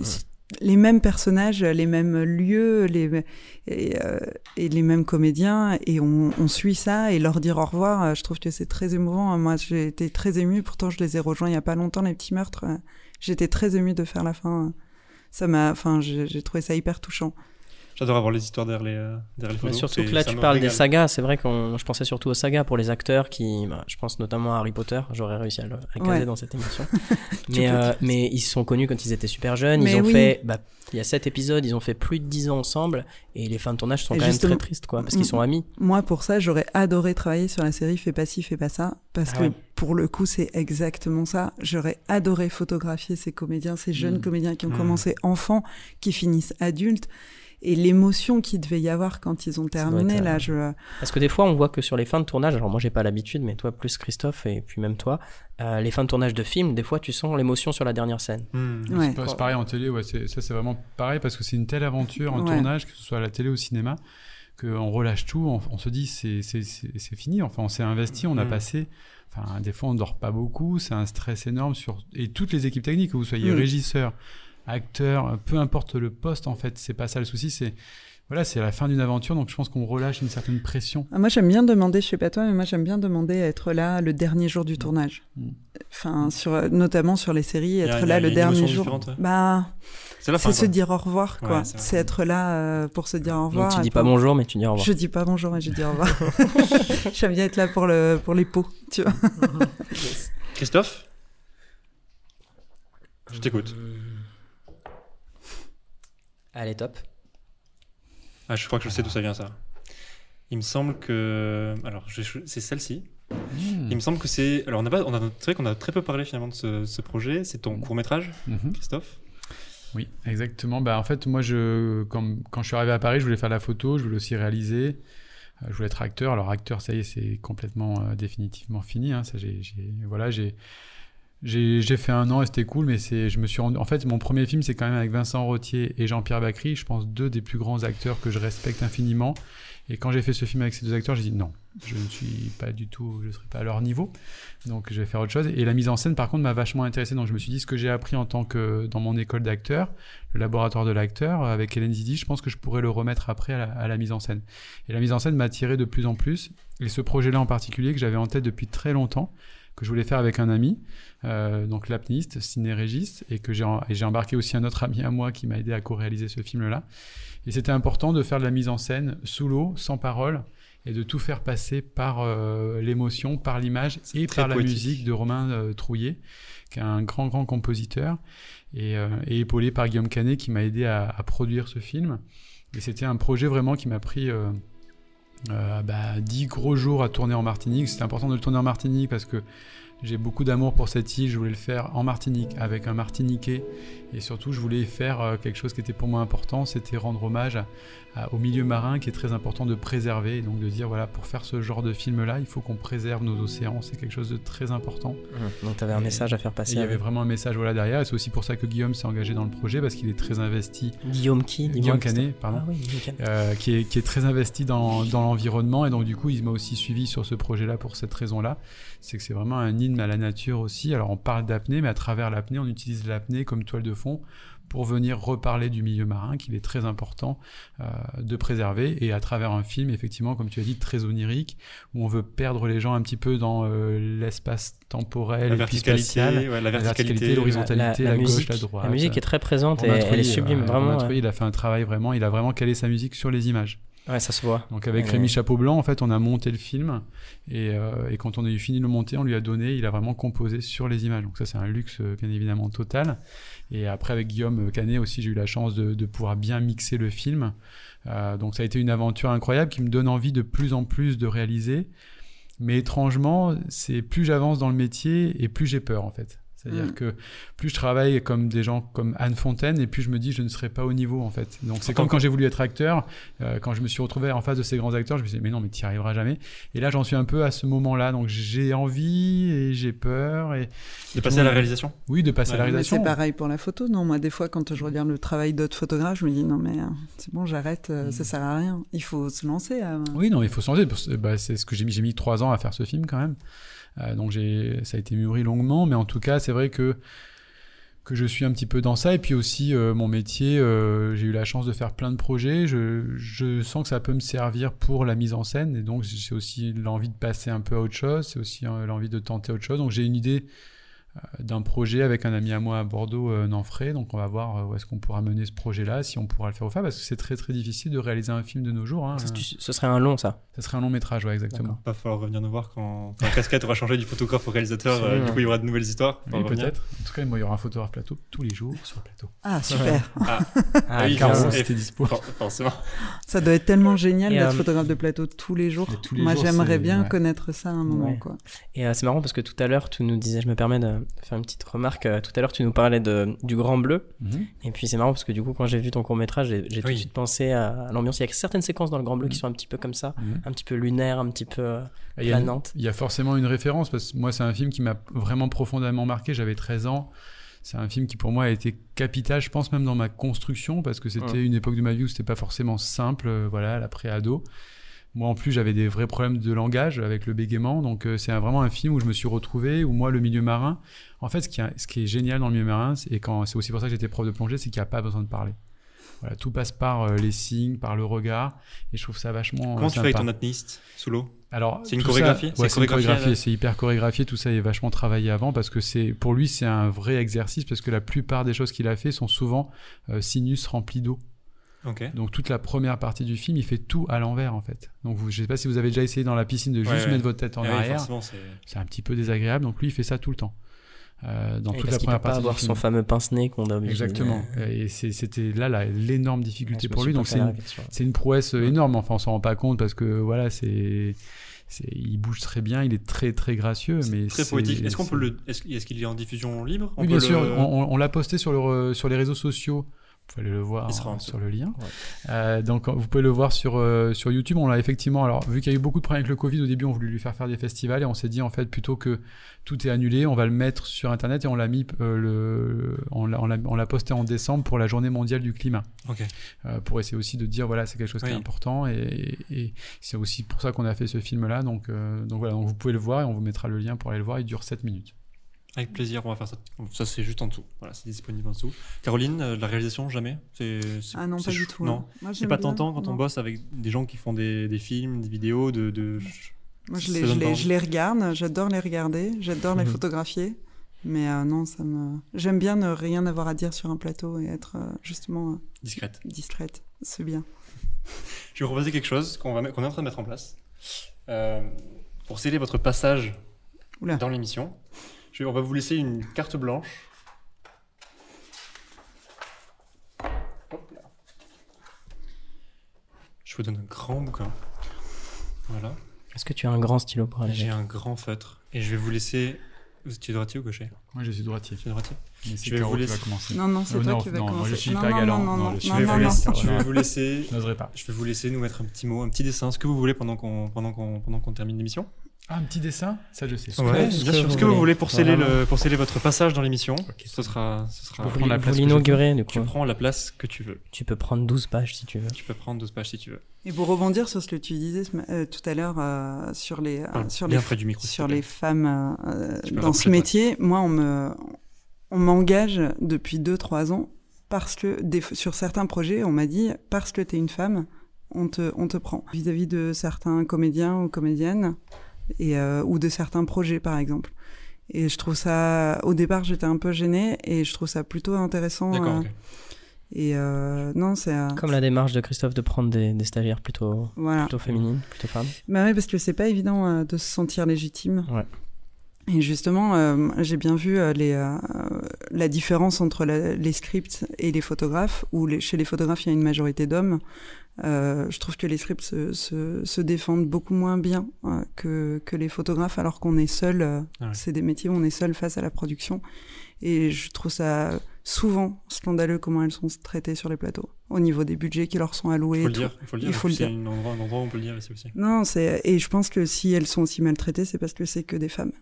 les mêmes personnages, les mêmes lieux, les, et, euh, et les mêmes comédiens. Et on, on suit ça. Et leur dire au revoir, euh, je trouve que c'est très émouvant. Moi, j'ai été très émue. Pourtant, je les ai rejoints il y a pas longtemps, les petits meurtres. J'étais très émue de faire la fin. Ça m'a, enfin, j'ai trouvé ça hyper touchant. J'adore avoir les histoires derrière les, euh, derrière les Mais photos. surtout que là, tu parles des sagas. C'est vrai que je pensais surtout aux sagas pour les acteurs qui, bah, je pense notamment à Harry Potter. J'aurais réussi à le à caser Ouais. dans cette émission. Mais, euh, mais ils se sont connus quand ils étaient super jeunes. Mais ils ont oui. fait, bah, il y a sept épisodes, ils ont fait plus de 10 ans ensemble. Et les fins de tournage sont Et quand même très tristes, quoi, parce qu'ils sont amis. Moi, pour ça, j'aurais adoré travailler sur la série Fais pas ci, fais pas ça. Parce Ah que ouais. pour le coup, c'est exactement ça. J'aurais adoré photographier ces comédiens, ces jeunes Mm. comédiens qui ont Mm. commencé enfants, qui finissent adultes. Et l'émotion qu'il devait y avoir quand ils ont terminé, là, euh, je. Parce que des fois, on voit que sur les fins de tournage, alors moi j'ai pas l'habitude, mais toi plus Christophe et puis même toi, euh, les fins de tournage de films, des fois tu sens l'émotion sur la dernière scène. Ouais. C'est pareil en télé, ouais, ça c'est vraiment pareil parce que c'est une telle aventure en Ouais. tournage, que ce soit à la télé ou au cinéma, qu'on relâche tout, on, on se dit c'est fini, enfin on s'est investi, on a Mm. passé, enfin des fois on dort pas beaucoup, c'est un stress énorme sur et toutes les équipes techniques, que vous soyez Mm. régisseur, acteur, peu importe le poste en fait, c'est pas ça le souci, c'est voilà, c'est la fin d'une aventure, donc je pense qu'on relâche une certaine pression. Ah, Moi, j'aime bien demander, je sais pas toi, mais moi, j'aime bien demander à être là le dernier jour du tournage. Mm. Enfin, sur, notamment sur les séries, être a- là a le dernier jour. ouais. Bah, C'est la fin. c'est se quoi. dire au revoir, quoi. Ouais, c'est être là euh, pour se dire au revoir. Donc tu dis pas pour- bonjour, mais tu dis au revoir. Je dis pas bonjour et je dis au revoir. J'aime bien être là pour, le, pour les pots, tu vois. Christophe? Je t'écoute. Allez, top. Ah, je crois que je sais d'où ça vient ça. Il me semble que. Alors, je- c'est celle-ci. Hmm. Il me semble que c'est. Alors, on a pas. On a... C'est vrai qu'on a très peu parlé finalement de ce, ce projet. C'est ton court-métrage, Mhm. Christophe? Oui, exactement. Bah, en fait, moi, je, quand, quand je suis arrivé à Paris, je voulais faire la photo, je voulais aussi réaliser, euh, je voulais être acteur. Alors, acteur, ça y est, c'est complètement euh, définitivement fini. hein. Ça, j'ai- voilà, j'ai, j'ai, fait un an et c'était cool, mais c'est, je me suis rendu. En fait, mon premier film, c'est quand même avec Vincent Rottier et Jean-Pierre Bacry. Je pense deux des plus grands acteurs que je respecte infiniment. Et quand j'ai fait ce film avec ces deux acteurs, j'ai dit non, je ne suis pas du tout, je ne serai pas à leur niveau. Donc je vais faire autre chose. Et la mise en scène, par contre, m'a vachement intéressé. Donc je me suis dit ce que j'ai appris en tant que dans mon école d'acteur, le laboratoire de l'acteur avec Hélène Zidi, je pense que je pourrais le remettre après à la, à la mise en scène. Et la mise en scène m'a attiré de plus en plus. Et ce projet-là en particulier que j'avais en tête depuis très longtemps, que je voulais faire avec un ami, euh, donc l'apnéiste, cinérégiste, et que j'ai embarqué aussi un autre ami à moi qui m'a aidé à co-réaliser ce film-là. Et c'était important de faire de la mise en scène sous l'eau, sans parole, et de tout faire passer par euh, l'émotion, par l'image et par la musique de Romain euh, Trouillet, qui est un grand, grand compositeur, et, euh, et épaulé par Guillaume Canet, qui m'a aidé à, à produire ce film. Et c'était un projet vraiment qui m'a pris euh, euh, bah, 10 gros jours à tourner en Martinique. C'était important de le tourner en Martinique parce que j'ai beaucoup d'amour pour cette île. Je voulais le faire en Martinique avec un Martiniquais. Et surtout, je voulais faire euh, quelque chose qui était pour moi important, c'était rendre hommage à- au milieu marin qui est très important de préserver. Et donc de dire, voilà, pour faire ce genre de film-là, il faut qu'on préserve nos océans. C'est quelque chose de très important. Mmh. Donc tu avais un message à faire passer. il y avait vraiment un message voilà, derrière. Et c'est aussi pour ça que Guillaume s'est engagé dans le projet parce qu'il est très investi. Guillaume qui Guillaume Christophe Canet, pardon. Ah oui, Guillaume. Euh, qui, est, qui est très investi dans, dans l'environnement et donc du coup il m'a aussi suivi sur ce projet-là pour cette raison-là. C'est que c'est vraiment un hymne à la nature aussi. Alors on parle d'apnée, mais à travers l'apnée, on utilise l'apnée comme toile de fond pour venir reparler du milieu marin qu'il est très important euh, de préserver et à travers un film effectivement comme tu as dit très onirique où on veut perdre les gens un petit peu dans euh, l'espace temporel La verticalité, spatial ouais, la verticalité, l'horizontalité, La- la, la gauche, musique, la droite. La musique est très présente et elle est sublime, euh, vraiment. Ouais. Il a fait un travail vraiment, il a vraiment calé sa musique sur les images. Ouais, ça se voit. Donc avec Ouais. Rémi Chapeau Blanc, en fait, on a monté le film et, euh, et quand on a eu fini de le monter, on lui a donné, il a vraiment composé sur les images. Donc ça, c'est un luxe euh, bien évidemment total. Et après avec Guillaume Canet aussi, j'ai eu la chance de, pouvoir bien mixer le film. Euh, donc ça a été une aventure incroyable qui me donne envie de plus en plus de réaliser. Mais étrangement, c'est plus j'avance dans le métier et plus j'ai peur en fait. C'est-à-dire Mm. que plus je travaille comme des gens comme Anne Fontaine et plus je me dis je ne serai pas au niveau en fait. Donc c'est comme quand j'ai voulu être acteur, euh, quand je me suis retrouvé en face de ces grands acteurs, je me suis dit mais non mais tu n'y arriveras jamais. Et là j'en suis un peu à ce moment-là, donc j'ai envie et j'ai peur et De passer à la réalisation? Oui de passer à la réalisation. c'est pareil pour la photo, non Moi, des fois, quand je regarde le travail d'autres photographes, je me dis non, mais euh, c'est bon, j'arrête, euh, ça sert à rien. Il faut se lancer. Oui, non, il faut se lancer. parce que, bah, c'est ce que j'ai mis. J'ai mis trois ans à faire ce film quand même. Euh, donc j'ai, ça a été mûri longuement, mais en tout cas, c'est que je suis un petit peu dans ça. Et puis aussi, euh, mon métier, euh, j'ai eu la chance de faire plein de projets. Je, sens que ça peut me servir pour la mise en scène. Et donc, j'ai aussi l'envie de passer un peu à autre chose. C'est aussi euh, l'envie de tenter autre chose. Donc, j'ai une idée d'un projet avec un ami à moi à Bordeaux, euh, Nanfray. Donc, on va voir euh, où est-ce qu'on pourra mener ce projet-là, si on pourra le faire ou pas, parce que c'est très très difficile de réaliser un film de nos jours. hein. Ça, tu- Ce serait un long, ça. Ça serait un long métrage, ouais, exactement. D'accord. Va falloir revenir nous voir quand, quand la casquette aura changé du photographe au réalisateur. euh, du coup, il y aura de nouvelles histoires. Oui, peut-être. En tout cas, moi, il y aura un photographe plateau tous les jours sur le plateau. Ah, super. Ah, Ah, oui, Caro, c'était dispo. For- forcément. Ça doit être tellement génial d'être euh, photographe de plateau tous les jours. Et tous les Moi, j'aimerais bien ouais. connaître ça à un moment, Ouais. quoi. Et euh, c'est marrant parce que tout à l'heure, tu nous disais, je me permets de faire une petite remarque. euh, tout à l'heure, tu nous parlais de, du Grand Bleu. Mhm. Et puis c'est marrant parce que du coup, quand j'ai vu ton court métrage, j'ai tout de suite pensé à l'ambiance. Il y a certaines séquences dans le Grand Bleu qui sont un petit peu comme ça, Mhm. un petit peu lunaire, un petit peu euh, Et Il y, planante. y a forcément une référence, parce que moi, c'est un film qui m'a vraiment profondément marqué. J'avais 13 ans. C'est un film qui, pour moi, a été capital, je pense même dans ma construction, parce que c'était une époque de ma vie où c'était pas forcément simple, euh, voilà, l'après-ado. Moi, en plus, j'avais des vrais problèmes de langage avec le bégaiement. Donc, euh, c'est vraiment un film où je me suis retrouvé, où moi, le milieu marin, en fait, ce qui, a- ce qui est génial dans le milieu marin, c'est- et quand c'est aussi pour ça que j'étais prof de plongée, c'est qu'il n'y a pas besoin de parler. Voilà, tout passe par euh, les signes, par le regard, et je trouve ça vachement. Comment euh, tu fais avec ton apnéiste sous l'eau? Alors, C'est une chorégraphie? C'est Ouais, c'est une chorégraphié chorégraphie, avec- c'est hyper chorégraphié. Tout ça est vachement travaillé avant parce que c'est pour lui c'est un vrai exercice parce que la plupart des choses qu'il a fait sont souvent euh, sinus remplis d'eau. Donc toute la première partie du film, il fait tout à l'envers en fait. Donc vous, je sais pas si vous avez déjà essayé dans la piscine de juste Ouais, ouais. mettre votre tête en Ah arrière. c'est- un petit peu désagréable. Donc lui, il fait ça tout le temps. Euh, dans Et toute parce la première peut pas partie avoir du son film. fameux pince-nez qu'on a obligé. Exactement. Et c'était là la- l'énorme difficulté pour lui. pas Donc c'est une, une prouesse énorme. Enfin, on s'en rend pas compte parce que voilà, c'est, c'est, il bouge très bien, il est très très gracieux, mais Très c'est- poétique. Est-ce qu'on peut le. Est-ce est-ce qu'il est en diffusion libre? On Oui, bien peut sûr. le- On, on- on l'a posté sur, le, sur les réseaux sociaux. Vous pouvez aller le voir euh, sur le lien. Ouais. Euh, donc, vous pouvez le voir sur, euh, sur YouTube. On l'a effectivement. Alors, vu qu'il y a eu beaucoup de problèmes avec le Covid, au début, on voulait lui faire faire des festivals et on s'est dit, en fait, plutôt que tout est annulé, on va le mettre sur Internet et on l'a mis, euh, le, on l'a- posté en décembre pour la journée mondiale du climat. Ok. Euh, pour essayer aussi de dire, voilà, c'est quelque chose qui est important et, et c'est aussi pour ça qu'on a fait ce film-là. Donc, euh, donc voilà, donc vous pouvez le voir et on vous mettra le lien pour aller le voir. Il dure 7 minutes. Avec plaisir, on va faire ça. Ça, c'est juste en dessous. Voilà, c'est disponible en dessous. Caroline, euh, la réalisation, jamais? C'est, c'est- Ah non, pas du tout. Non. hein. Moi, C'est pas bien. tentant quand on bosse avec des gens qui font des, des films, des vidéos, de. de... Moi, je les, donne je, pas les, envie. je les regarde, j'adore les regarder, j'adore les Mhm. photographier. Mais euh, non, ça me. J'aime bien ne rien avoir à dire sur un plateau et être euh, justement euh, discrète. discrète. C'est bien. Je vais vous proposer quelque chose qu'on, va, met- qu'on est en train de mettre en place. Euh, pour sceller votre passage Oula. dans l'émission, je vais- on va vous laisser une carte blanche. Hop là. Je vous donne un grand bouquin. Voilà. Est-ce que tu as un grand stylo pour aller J'ai un grand feutre. Et je vais vous laisser. Tu es droitier ou gaucher? Moi, je suis droitier. Tu es droitier? Mais c'est Je vais vous qui va laisser- commencer. Non, non, c'est Oh, toi non, qui vas non, moi, commencer. je suis non, pas non, galant. Non, non, Non, non, je vais non, vous laisser, je vais vous laisser. Je n'oserais pas. Je vais vous laisser nous mettre un petit mot, un petit dessin, ce que vous voulez pendant qu'on pendant qu'on pendant qu'on termine l'émission. Ah, un petit dessin Ça, je sais. Ouais, ce bien que vous Ce que vous voulez. pour sceller Vraiment. le pour sceller votre passage dans l'émission. Ce sera ce sera. Pour Vous, prendre la place du Tu prends la place que tu veux. Tu peux prendre 12 pages si tu veux. Tu peux prendre 12 pages si tu veux. Et pour rebondir sur ce que tu disais euh, tout à l'heure euh, sur les euh, Parle sur bien les près du micro. s'il sur te plaît. les femmes euh, dans ce métier, moi on me on m'engage depuis 2-3 ans parce que des, sur certains projets on m'a dit parce que tu es une femme on te on te prend vis-à-vis de certains comédiens ou comédiennes et euh, ou de certains projets par exemple. Et je trouve ça au départ j'étais un peu gênée et je trouve ça plutôt intéressant. D'accord. euh. Et euh, non c'est Comme la démarche de Christophe de prendre des, des stagiaires plutôt, voilà. plutôt féminines, plutôt femmes. Bah oui, parce que c'est pas évident euh, de se sentir légitime. Ouais. Et justement, euh, j'ai bien vu euh, les, euh, la différence entre la- les scripts et les photographes, où les- chez les photographes, il y a une majorité d'hommes. Euh, je trouve que les scripts se, se, se défendent beaucoup moins bien euh, que, que les photographes, alors qu'on est seul. euh, Ah ouais. C'est des métiers où on est seul face à la production. Et je trouve ça souvent scandaleux comment elles sont traitées sur les plateaux, au niveau des budgets qui leur sont alloués. Il faut le dire. Il faut le dire. Il faut le C'est dire. un endroit, un endroit où on peut le dire ici aussi. Non, c'est et je pense que si elles sont aussi maltraitées, c'est parce que c'est que des femmes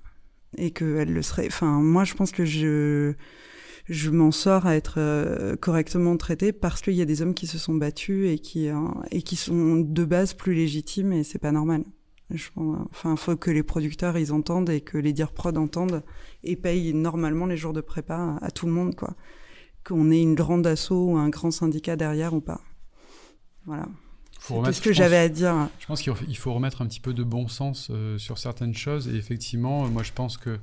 et qu'elles le seraient. Enfin, moi, je pense que je je m'en sors à être euh, correctement traitée parce qu'il y a des hommes qui se sont battus et qui euh, et qui sont de base plus légitimes et c'est pas normal. Je enfin, faut que les producteurs ils entendent et que les dire prod entendent et payent normalement les jours de prépa à, à tout le monde, quoi. Qu'on ait une grande asso ou un grand syndicat derrière ou pas. Voilà. Faut C'est tout remettre- ce que j'avais à dire. Je pense qu'il faut, remettre un petit peu de bon sens euh, sur certaines choses. Et effectivement, moi, je pense que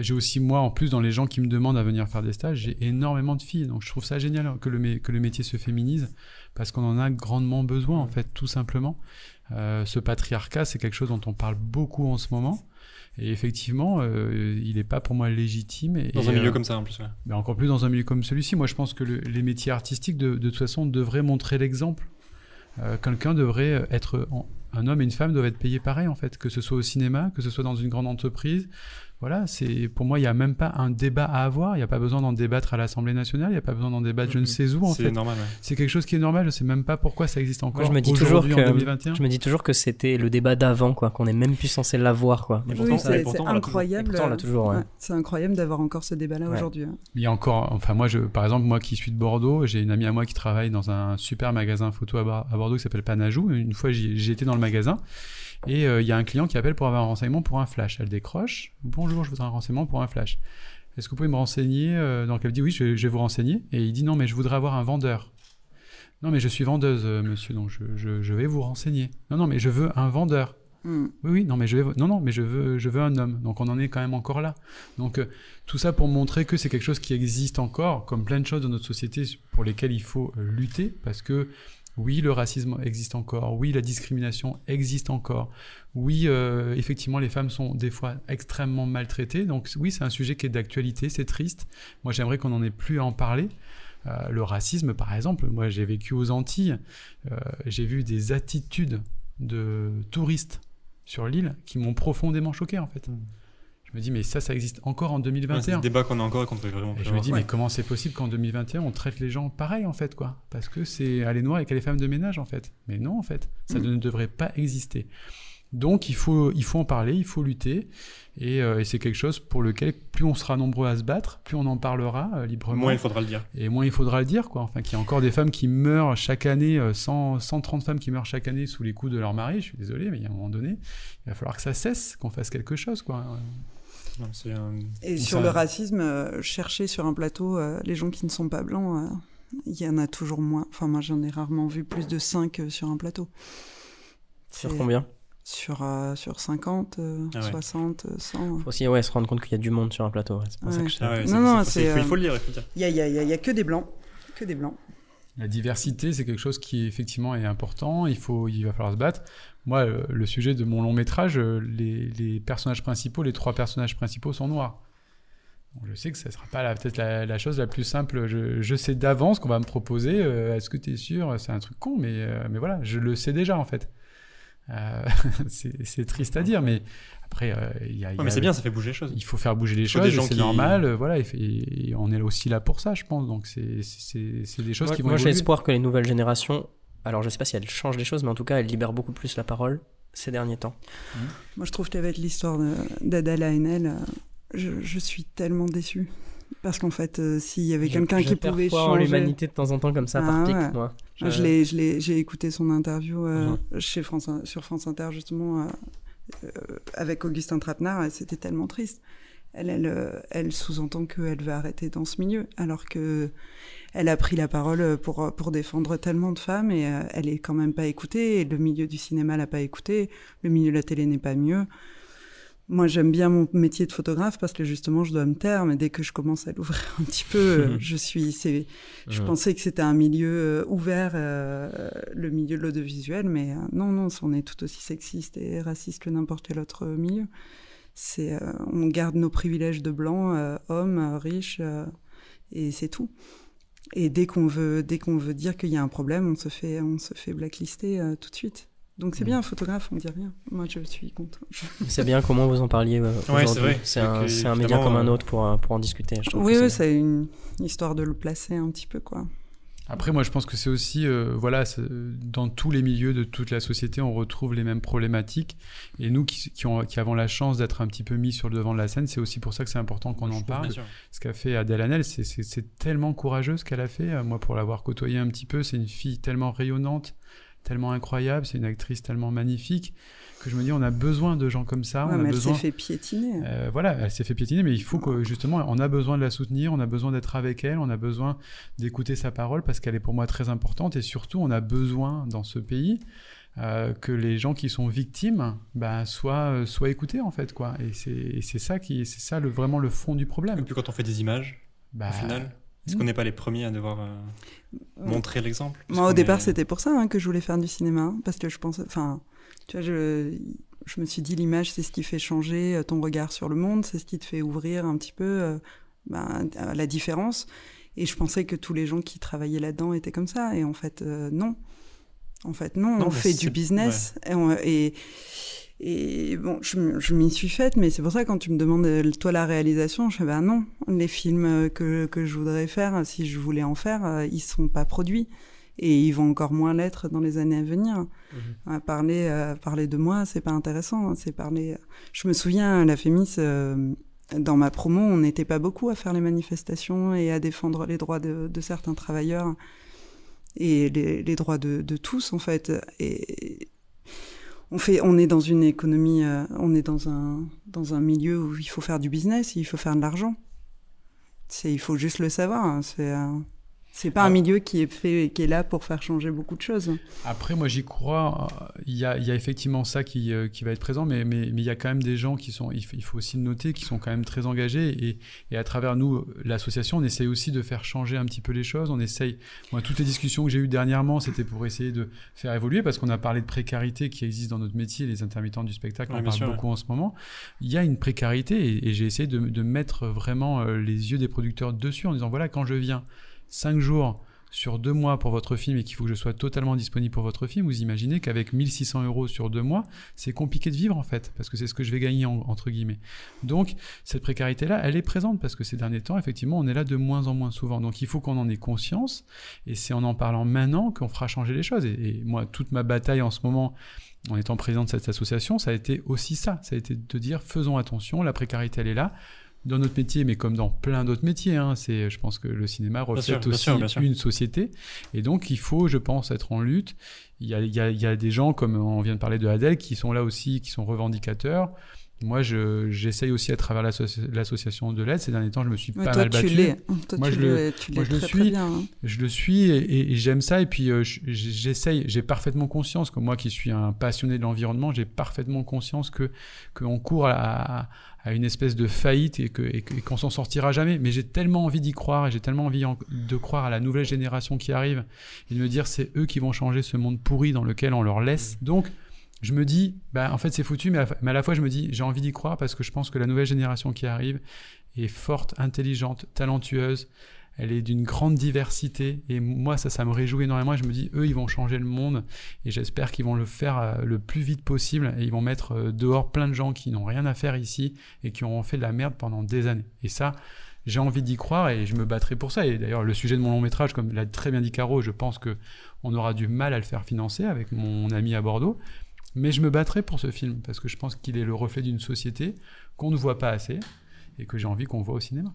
j'ai aussi, moi, en plus, dans les gens qui me demandent à venir faire des stages, j'ai énormément de filles. Donc, je trouve ça génial que le, que le métier se féminise parce qu'on en a grandement besoin, en fait, tout simplement. Euh, ce patriarcat, c'est quelque chose dont on parle beaucoup en ce moment. Et effectivement, euh, il n'est pas pour moi légitime. Et, Dans un milieu euh, comme ça, en plus. ouais. mais encore plus dans un milieu comme celui-ci. Moi, je pense que le- les métiers artistiques, de, de toute façon, devraient montrer l'exemple. Euh, Quelqu'un devrait être. en- un homme et une femme doivent être payés pareil, en fait, que ce soit au cinéma, que ce soit dans une grande entreprise. Voilà, c'est pour moi, il n'y a même pas un débat à avoir. Il n'y a pas besoin d'en débattre à l'Assemblée nationale. Il n'y a pas besoin d'en débattre je ne sais où, en C'est fait. normal. ouais. C'est quelque chose qui est normal. Je sais même pas pourquoi ça existe encore. Moi, je me dis toujours que en 2021. je me dis toujours que c'était le débat d'avant, quoi, qu'on est même plus censé l'avoir, quoi. Et Oui, pourtant, c'est et pourtant, c'est on l'a toujours. incroyable. Et pourtant, on l'a toujours, ouais. Ouais, c'est incroyable d'avoir encore ce débat-là Ouais. aujourd'hui. hein. Il y a encore, enfin moi, je, par exemple, moi qui suis de Bordeaux, j'ai une amie à moi qui travaille dans un super magasin photo à, Bordeaux qui s'appelle Panajou. Une fois, j'y- été dans le magasin et euh, il y a un client qui appelle pour avoir un renseignement pour un flash. Elle décroche. Bonjour, je voudrais un renseignement pour un flash. Est-ce que vous pouvez me renseigner euh, Donc elle dit oui, je, je vais vous renseigner. Et il dit non, mais je voudrais avoir un vendeur. Non, mais je suis vendeuse, euh, monsieur, donc je, je- je vais vous renseigner. Non, non, mais je veux un vendeur. Hmm. Oui, oui, non, mais je vais, non, non, mais je veux, je veux un homme. Donc on en est quand même encore là. Donc euh, tout ça pour montrer que c'est quelque chose qui existe encore, comme plein de choses dans notre société pour lesquelles il faut euh, lutter, parce que oui, le racisme existe encore, oui, la discrimination existe encore, oui, euh, effectivement, les femmes sont des fois extrêmement maltraitées. Donc oui, c'est un sujet qui est d'actualité, c'est triste. Moi, j'aimerais qu'on n'en ait plus à en parler. Euh, le racisme, par exemple, moi j'ai vécu aux Antilles, euh, j'ai vu des attitudes de touristes sur l'île qui m'ont profondément choqué en fait. Je me dis mais ça, ça existe encore en Ouais, c'est 2021. le débat qu'on a encore et qu'on devrait vraiment Et je me dis, mais comment c'est possible qu'en 2021, on traite les gens pareil, en fait, quoi? Parce que c'est elle est noire et qu'elle est femme de ménage, en fait. Mais non, en fait, ça Mm. ne devrait pas exister. Donc, il faut, il faut en parler, il faut lutter. Et, euh, et c'est quelque chose pour lequel, plus on sera nombreux à se battre, plus on en parlera euh, librement. Moins il faudra le dire. Et moins il faudra le dire, quoi. Enfin, qu'il y a encore des femmes qui meurent chaque année, euh, 100, 130 femmes qui meurent chaque année sous les coups de leur mari. Je suis désolé, mais il y a un moment donné, il va falloir que ça cesse, qu'on fasse quelque chose, quoi. Non, c'est un- Et sur ça- le racisme, euh, chercher sur un plateau euh, les gens qui ne sont pas blancs, euh, il y en a toujours moins. Enfin, moi, j'en ai rarement vu plus de 5 sur un plateau. Sur C'est- combien? Sur, euh, sur 50, euh, Ah ouais. 60, euh, 100. Faut aussi ouais, se rendre compte qu'il y a du monde sur un plateau. ouais. C'est pour ça Ouais. que je Ah ouais, Non, c'est- non, c'est- c'est, il faut- euh, le dire, il faut le dire. Il y a, il y a- il y a- il y a que des blancs. Que des blancs. La diversité, c'est quelque chose qui effectivement est important. Il faut, il va falloir se battre. Moi, euh, le sujet de mon long métrage, euh, les, personnages principaux, les trois personnages principaux sont noirs. Je sais que ça sera pas peut-être la, la chose la plus simple. Je, sais d'avance qu'on va me proposer. euh, Est-ce que tu es sûr? C'est un truc con, mais, mais voilà, je le sais déjà en fait. C'est triste à dire, mais après, euh, il y a. y Ouais, mais a- c'est bien, ça fait bouger les choses. il faut faire bouger les choses, c'est qui- normal, euh, voilà, et, on est aussi là pour ça, je pense. Donc c'est des choses qui vont moi, j'ai espoir que les nouvelles générations, alors je sais pas si elles changent les choses, mais en tout cas, elles libèrent beaucoup plus la parole ces derniers temps. Moi, je trouve qu'avec l'histoire d'Adala Haenel, euh, je, je suis tellement déçue. Parce qu'en fait, euh, s'il y avait quelqu'un qui pouvait changer... l'humanité de temps en temps comme ça Ah par pic, ouais. moi. Moi, je Euh, l'ai- je l'ai- J'ai écouté son interview euh, chez France, sur France Inter, justement, avec Augustin Trapenard, c'était tellement triste. Elle, elle, euh, elle sous-entend qu'elle veut arrêter dans ce milieu, alors que elle a pris la parole pour, pour défendre tellement de femmes, et euh, elle est quand même pas écoutée, et le milieu du cinéma l'a pas écoutée, le milieu de la télé n'est pas mieux. Moi, j'aime bien mon métier de photographe parce que justement, je dois me taire, mais dès que je commence à l'ouvrir un petit peu, euh, je suis, c'est, je pensais que c'était un milieu euh, ouvert, euh, le milieu de l'audiovisuel, mais non, non, on est tout aussi sexiste et raciste que n'importe quel autre milieu. C'est, euh, on garde nos privilèges de blancs, euh, hommes, riches, euh, et c'est tout. Et dès qu'on veut, dès qu'on veut dire qu'il y a un problème, on se fait, on se fait blacklister tout de suite. Donc c'est Mhm. bien, un photographe, on dit rien. Moi, je suis content. C'est bien comment vous en parliez euh, c'est aujourd'hui. vrai. C'est un, un média comme un euh, autre pour, euh, pour en discuter. je Oui, oui, c'est- une histoire de le placer un petit peu, quoi. Après, moi, je pense que c'est aussi, euh, voilà, c'est- dans tous les milieux de toute la société, on retrouve les mêmes problématiques. Et nous qui, qui, ont- qui avons la chance d'être un petit peu mis sur le devant de la scène, c'est aussi pour ça que c'est important qu'on en parle. Ce qu'a fait Adèle Hanel, c'est- c'est c'est tellement courageux ce qu'elle a fait. Moi, pour l'avoir côtoyée un petit peu, c'est une fille tellement rayonnante, tellement incroyable, c'est une actrice tellement magnifique que je me dis, on a besoin de gens comme ça. Ouais, on a mais elle besoin... s'est fait piétiner. Euh, voilà, elle s'est fait piétiner, mais il faut que justement, on a besoin de la soutenir, on a besoin d'être avec elle, on a besoin d'écouter sa parole parce qu'elle est pour moi très importante et surtout, on a besoin dans ce pays euh, que les gens qui sont victimes bah, soient, euh, soient écoutés en fait, quoi. Et c'est et c'est ça qui, c'est ça le, vraiment le fond du Et problème. puis quand on fait des images, Bah, au final, est-ce mm. qu'on n'est pas les premiers à devoir euh, montrer l'exemple? Moi, au départ, est- c'était pour ça hein, que je voulais faire du cinéma, hein, parce que je pensais, enfin, tu vois, je, je me suis dit l'image, c'est ce qui fait changer euh, ton regard sur le monde, c'est ce qui te fait ouvrir un petit peu euh, ben, à la différence. Et je pensais que tous les gens qui travaillaient là-dedans étaient comme ça, et en fait, euh, non. En fait, non, Non, on fait du business, et, on- et, et bon, je, je m'y suis faite, mais c'est pour ça quand tu me demandes euh, toi la réalisation, je fais bah non, les films euh, que, que je voudrais faire, si je voulais en faire, euh, ils sont pas produits et ils vont encore moins l'être dans les années à venir. Euh, parler, euh, parler de moi, c'est pas intéressant. hein, C'est parler. Je me souviens, la Fémis, euh, dans ma promo, on n'était pas beaucoup à faire les manifestations et à défendre les droits de, de certains travailleurs et les, les droits de, de tous en fait. Et on fait, on est dans une économie, euh, on est dans un dans un milieu où il faut faire du business, il faut faire de l'argent. C'est, il faut juste le savoir. hein, C'est euh, C'est pas un milieu qui est fait, qui est là pour faire changer beaucoup de choses. Après, moi, j'y crois. Il y, a, il y a effectivement ça qui, euh, qui va être présent, mais, mais, mais il y a quand même des gens qui sont, il faut, aussi le noter, qui sont quand même très engagés. Et, et à travers nous, l'association, on essaye aussi de faire changer un petit peu les choses. On essaye. Moi, toutes les discussions que j'ai eues dernièrement, c'était pour essayer de faire évoluer, parce qu'on a parlé de précarité qui existe dans notre métier, les intermittents du spectacle, Ouais, on parle sûr, beaucoup en ce moment. Il y a une précarité, et, et j'ai essayé de, de mettre vraiment euh, les yeux des producteurs dessus en disant voilà, quand je viens cinq jours sur deux mois pour votre film et qu'il faut que je sois totalement disponible pour votre film, vous imaginez qu'avec 1600 euros sur deux mois, c'est compliqué de vivre en fait, parce que c'est ce que je vais gagner en- entre guillemets. Donc cette précarité-là, elle est présente parce que ces derniers temps, effectivement, on est là de moins en moins souvent. Donc il faut qu'on en ait conscience et c'est en en parlant maintenant qu'on fera changer les choses. Et, et moi, toute ma bataille en ce moment, en étant président de cette association, ça a été aussi ça. Ça a été de dire faisons attention, la précarité elle est là dans notre métier, mais comme dans plein d'autres métiers. Hein, c'est, je pense que le cinéma reflète sûr, bien aussi sûr, bien sûr. une société, et donc il faut, je pense, être en lutte. Il y a, il y a- il y a des gens, comme on vient de parler de Adèle, qui sont là aussi, qui sont revendicateurs. Moi, je, j'essaye aussi à travers l'associ- l'association de l'aide. Ces derniers temps, je me suis pas toi, mal tu battu. l'es. Toi, Moi, tu je le- l'es, tu moi, je le suis. très bien. hein. Je le suis et, et- et j'aime ça. Et puis euh, je- j'essaye, j'ai parfaitement conscience que moi qui suis un passionné de l'environnement, j'ai parfaitement conscience que qu'on court à, à- à une espèce de faillite et et que- et qu'on s'en sortira jamais. Mais j'ai tellement envie d'y croire et j'ai tellement envie en- de croire à la nouvelle génération qui arrive et de me dire c'est eux qui vont changer ce monde pourri dans lequel on leur laisse. Donc je me dis, bah, en fait c'est foutu, mais à, mais à la fois je me dis j'ai envie d'y croire parce que je pense que la nouvelle génération qui arrive est forte, intelligente, talentueuse. Elle est d'une grande diversité et moi ça, ça me réjouit énormément. Et je me dis, eux, ils vont changer le monde et j'espère qu'ils vont le faire euh, le plus vite possible et ils vont mettre euh, dehors plein de gens qui n'ont rien à faire ici et qui auront fait de la merde pendant des années. Et ça, j'ai envie d'y croire et je me battrai pour ça. Et d'ailleurs, le sujet de mon long métrage, comme l'a très bien dit Caro, je pense que on aura du mal à le faire financer avec mon ami à Bordeaux. Mais je me battrai pour ce film parce que je pense qu'il est le reflet d'une société qu'on ne voit pas assez et que j'ai envie qu'on voit au cinéma.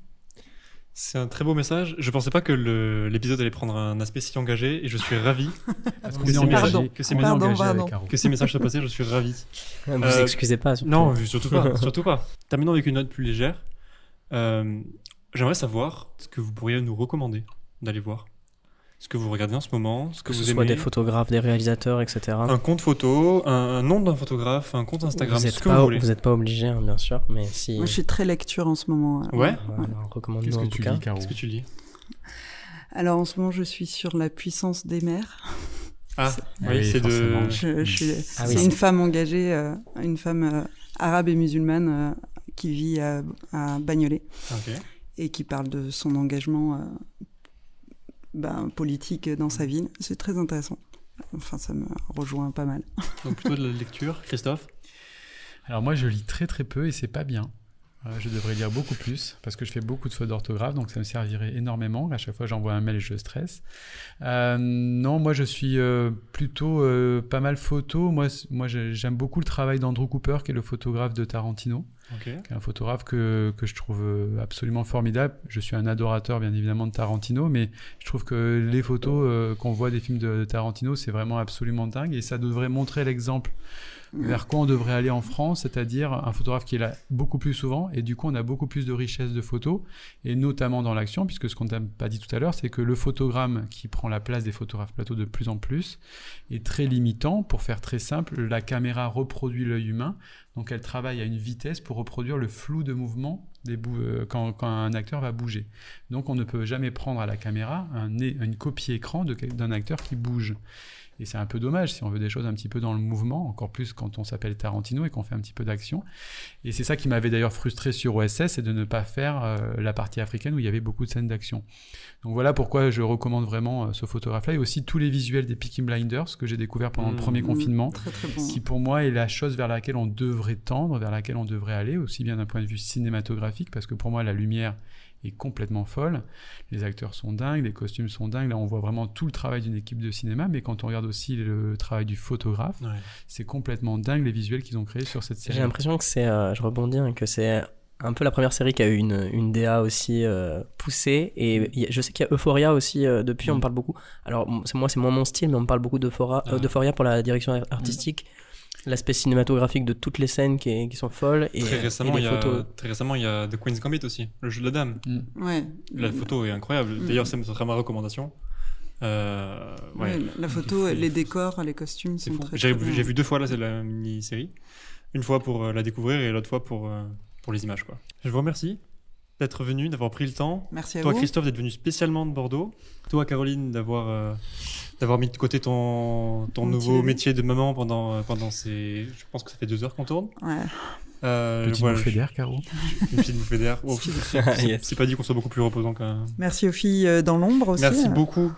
C'est un très beau message. Je pensais pas que l'épisode allait prendre un aspect si engagé et je suis ravi que ces messages- que ces on est Pardon, engagé avec pardon. Caro. que ces messages soient passés. Je suis ravi. Ne vous Euh, excusez pas. surtout. Non, surtout pas, surtout pas. Terminons avec une note plus légère. Euh, J'aimerais savoir ce que vous pourriez nous recommander d'aller voir. Ce que vous regardez en ce moment, ce que, que ce vous soit aimez. des photographes, des réalisateurs, etc. Un compte photo, un, un nom d'un photographe, un compte Instagram, vous ce n'êtes que pas, vous voulez. vous êtes pas obligé, hein, bien sûr, mais si. Moi, je suis très lecture en ce moment. euh. Ouais. Voilà, recommande-nous Qu'est-ce en que tout tu cas. lis, Caro Qu'est-ce que tu lis? Alors, en ce moment, je suis sur la puissance des mers. Ah, Ah oui, c'est de. Je, je suis- Ah oui, c'est c'est- une femme engagée, euh, une femme euh, arabe et musulmane euh, qui vit à, à Bagnolet Ok. et qui parle de son engagement euh, ben, politique dans sa ville. C'est très intéressant. Enfin, ça me rejoint pas mal. Donc plutôt de la lecture. Christophe? Alors moi, je lis très très peu et c'est pas bien. Euh, je devrais lire beaucoup plus parce que je fais beaucoup de fautes d'orthographe, donc ça me servirait énormément. À chaque fois, j'envoie un mail et je stresse. Euh, non, moi, je suis euh, plutôt euh, pas mal photo. Moi, moi, j'ai- j'aime beaucoup le travail d'Andrew Cooper, qui est le photographe de Tarantino, Ok. qui est un photographe que, que je trouve euh, absolument formidable. Je suis un adorateur, bien évidemment, de Tarantino, mais je trouve que les photos euh, qu'on voit des films de Tarantino, c'est vraiment absolument dingue et ça devrait montrer l'exemple vers quoi on devrait aller en France, c'est-à-dire un photographe qui est là beaucoup plus souvent, et du coup on a beaucoup plus de richesse de photos, et notamment dans l'action, puisque ce qu'on t'a pas dit tout à l'heure, c'est que le photogramme qui prend la place des photographes plateau de plus en plus est très limitant. Pour faire très simple, la caméra reproduit l'œil humain, donc elle travaille à une vitesse pour reproduire le flou de mouvement des euh, quand, quand un acteur va bouger. Donc on ne peut jamais prendre à la caméra un, une copie écran d'un acteur qui bouge. Et c'est un peu dommage si on veut des choses un petit peu dans le mouvement, encore plus quand on s'appelle Tarantino et qu'on fait un petit peu d'action. Et c'est ça qui m'avait d'ailleurs frustré sur OSS, c'est de ne pas faire euh, la partie africaine où il y avait beaucoup de scènes d'action. Donc voilà pourquoi je recommande vraiment euh, ce photographe-là et aussi tous les visuels des Peaky Blinders que j'ai découvert pendant le Mmh. premier confinement Très très bon. qui pour moi est la chose vers laquelle on devrait tendre, vers laquelle on devrait aller, aussi bien d'un point de vue cinématographique, parce que pour moi la lumière est complètement folle, les acteurs sont dingues, les costumes sont dingues, là on voit vraiment tout le travail d'une équipe de cinéma, mais quand on regarde aussi le travail du photographe, Ouais. c'est complètement dingue les visuels qu'ils ont créés sur cette série. J'ai l'impression que c'est, euh, je rebondis, hein, que c'est un peu la première série qui a eu une, une DA aussi euh, poussée. Et a- je sais qu'il y a Euphoria aussi, euh, depuis, on me parle beaucoup. Alors, moi, c'est moins mon style, mais on me parle beaucoup d'Euphoria Ah. euh, pour la direction ar- artistique. L'aspect cinématographique de toutes les scènes qui, est- qui sont folles et, très, et récemment, les il y a, très récemment, il y a The Queen's Gambit aussi, le jeu de la dame. Ouais. La photo est incroyable. Mm. D'ailleurs, ça sera ma recommandation. Euh, ouais. Ouais, la photo, les décors, les costumes C'est sont fou. très, J'ai j'ai vu deux fois là, c'est la mini-série. Une fois pour euh, la découvrir et l'autre fois pour, euh, pour les images. Quoi. Je vous remercie d'être venu, d'avoir pris le temps. Merci à Toi, vous. Christophe, d'être venu spécialement de Bordeaux. Toi, Caroline, d'avoir euh, d'avoir mis de côté ton, ton nouveau petit métier de maman pendant, euh, pendant ces. Je pense que ça fait deux heures qu'on tourne. Ouais. Euh, Petite voilà, bouffée d'air, Caro. Une petite bouffée d'air. Oh, c'est pas dit qu'on soit beaucoup plus reposant quand même. Merci aux filles dans l'ombre aussi. Merci euh. beaucoup.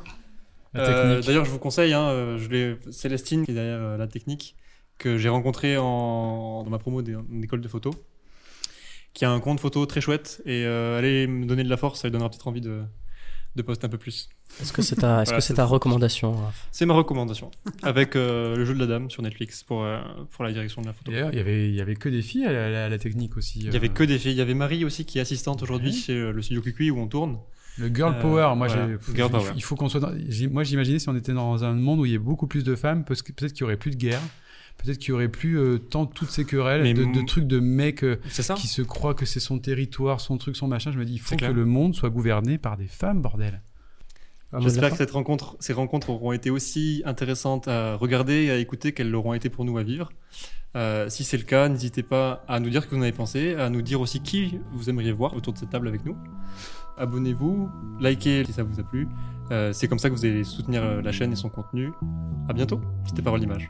Euh. D'ailleurs, je vous conseille, hein, je l'ai- Célestine, qui est derrière euh, la technique, que j'ai rencontrée en, dans ma promo d'é- d'école de photo, qui a un compte photo très chouette. Et euh, allez me donner de la force, ça lui donnera peut-être envie de, de poster un peu plus. Est-ce que c'est ta, est-ce Voilà, que ta recommandation C'est ma recommandation. Avec euh, le jeu de la dame sur Netflix pour, euh, pour la direction de la photo. D'ailleurs, il y avait, il y avait que des filles à la, à la- à la technique aussi. Il y avait que des filles. Il y avait Marie aussi qui est assistante aujourd'hui Ouais. chez le studio QQ où on tourne. Le girl Euh, power, moi, voilà, j'ai- girl il- power. il faut qu'on soit. dans- j'ai- Moi, j'imaginais si on était dans un monde où il y avait beaucoup plus de femmes, peut-être qu'il y aurait plus de guerre, peut-être qu'il y aurait plus euh, tant toutes ces querelles de, de trucs de mecs euh, qui se croient que c'est son territoire, son truc, son machin. Je me dis, il faut que clair. le monde soit gouverné par des femmes, bordel. La J'espère que cette rencontre, ces rencontres auront été aussi intéressantes à regarder et à écouter qu'elles l'auront été pour nous à vivre. Euh, si c'est le cas, n'hésitez pas à nous dire ce que vous en avez pensé, à nous dire aussi qui vous aimeriez voir autour de cette table avec nous. Abonnez-vous, likez si ça vous a plu. Euh, c'est comme ça que vous allez soutenir la chaîne et son contenu. À bientôt. C'était Parole d'image.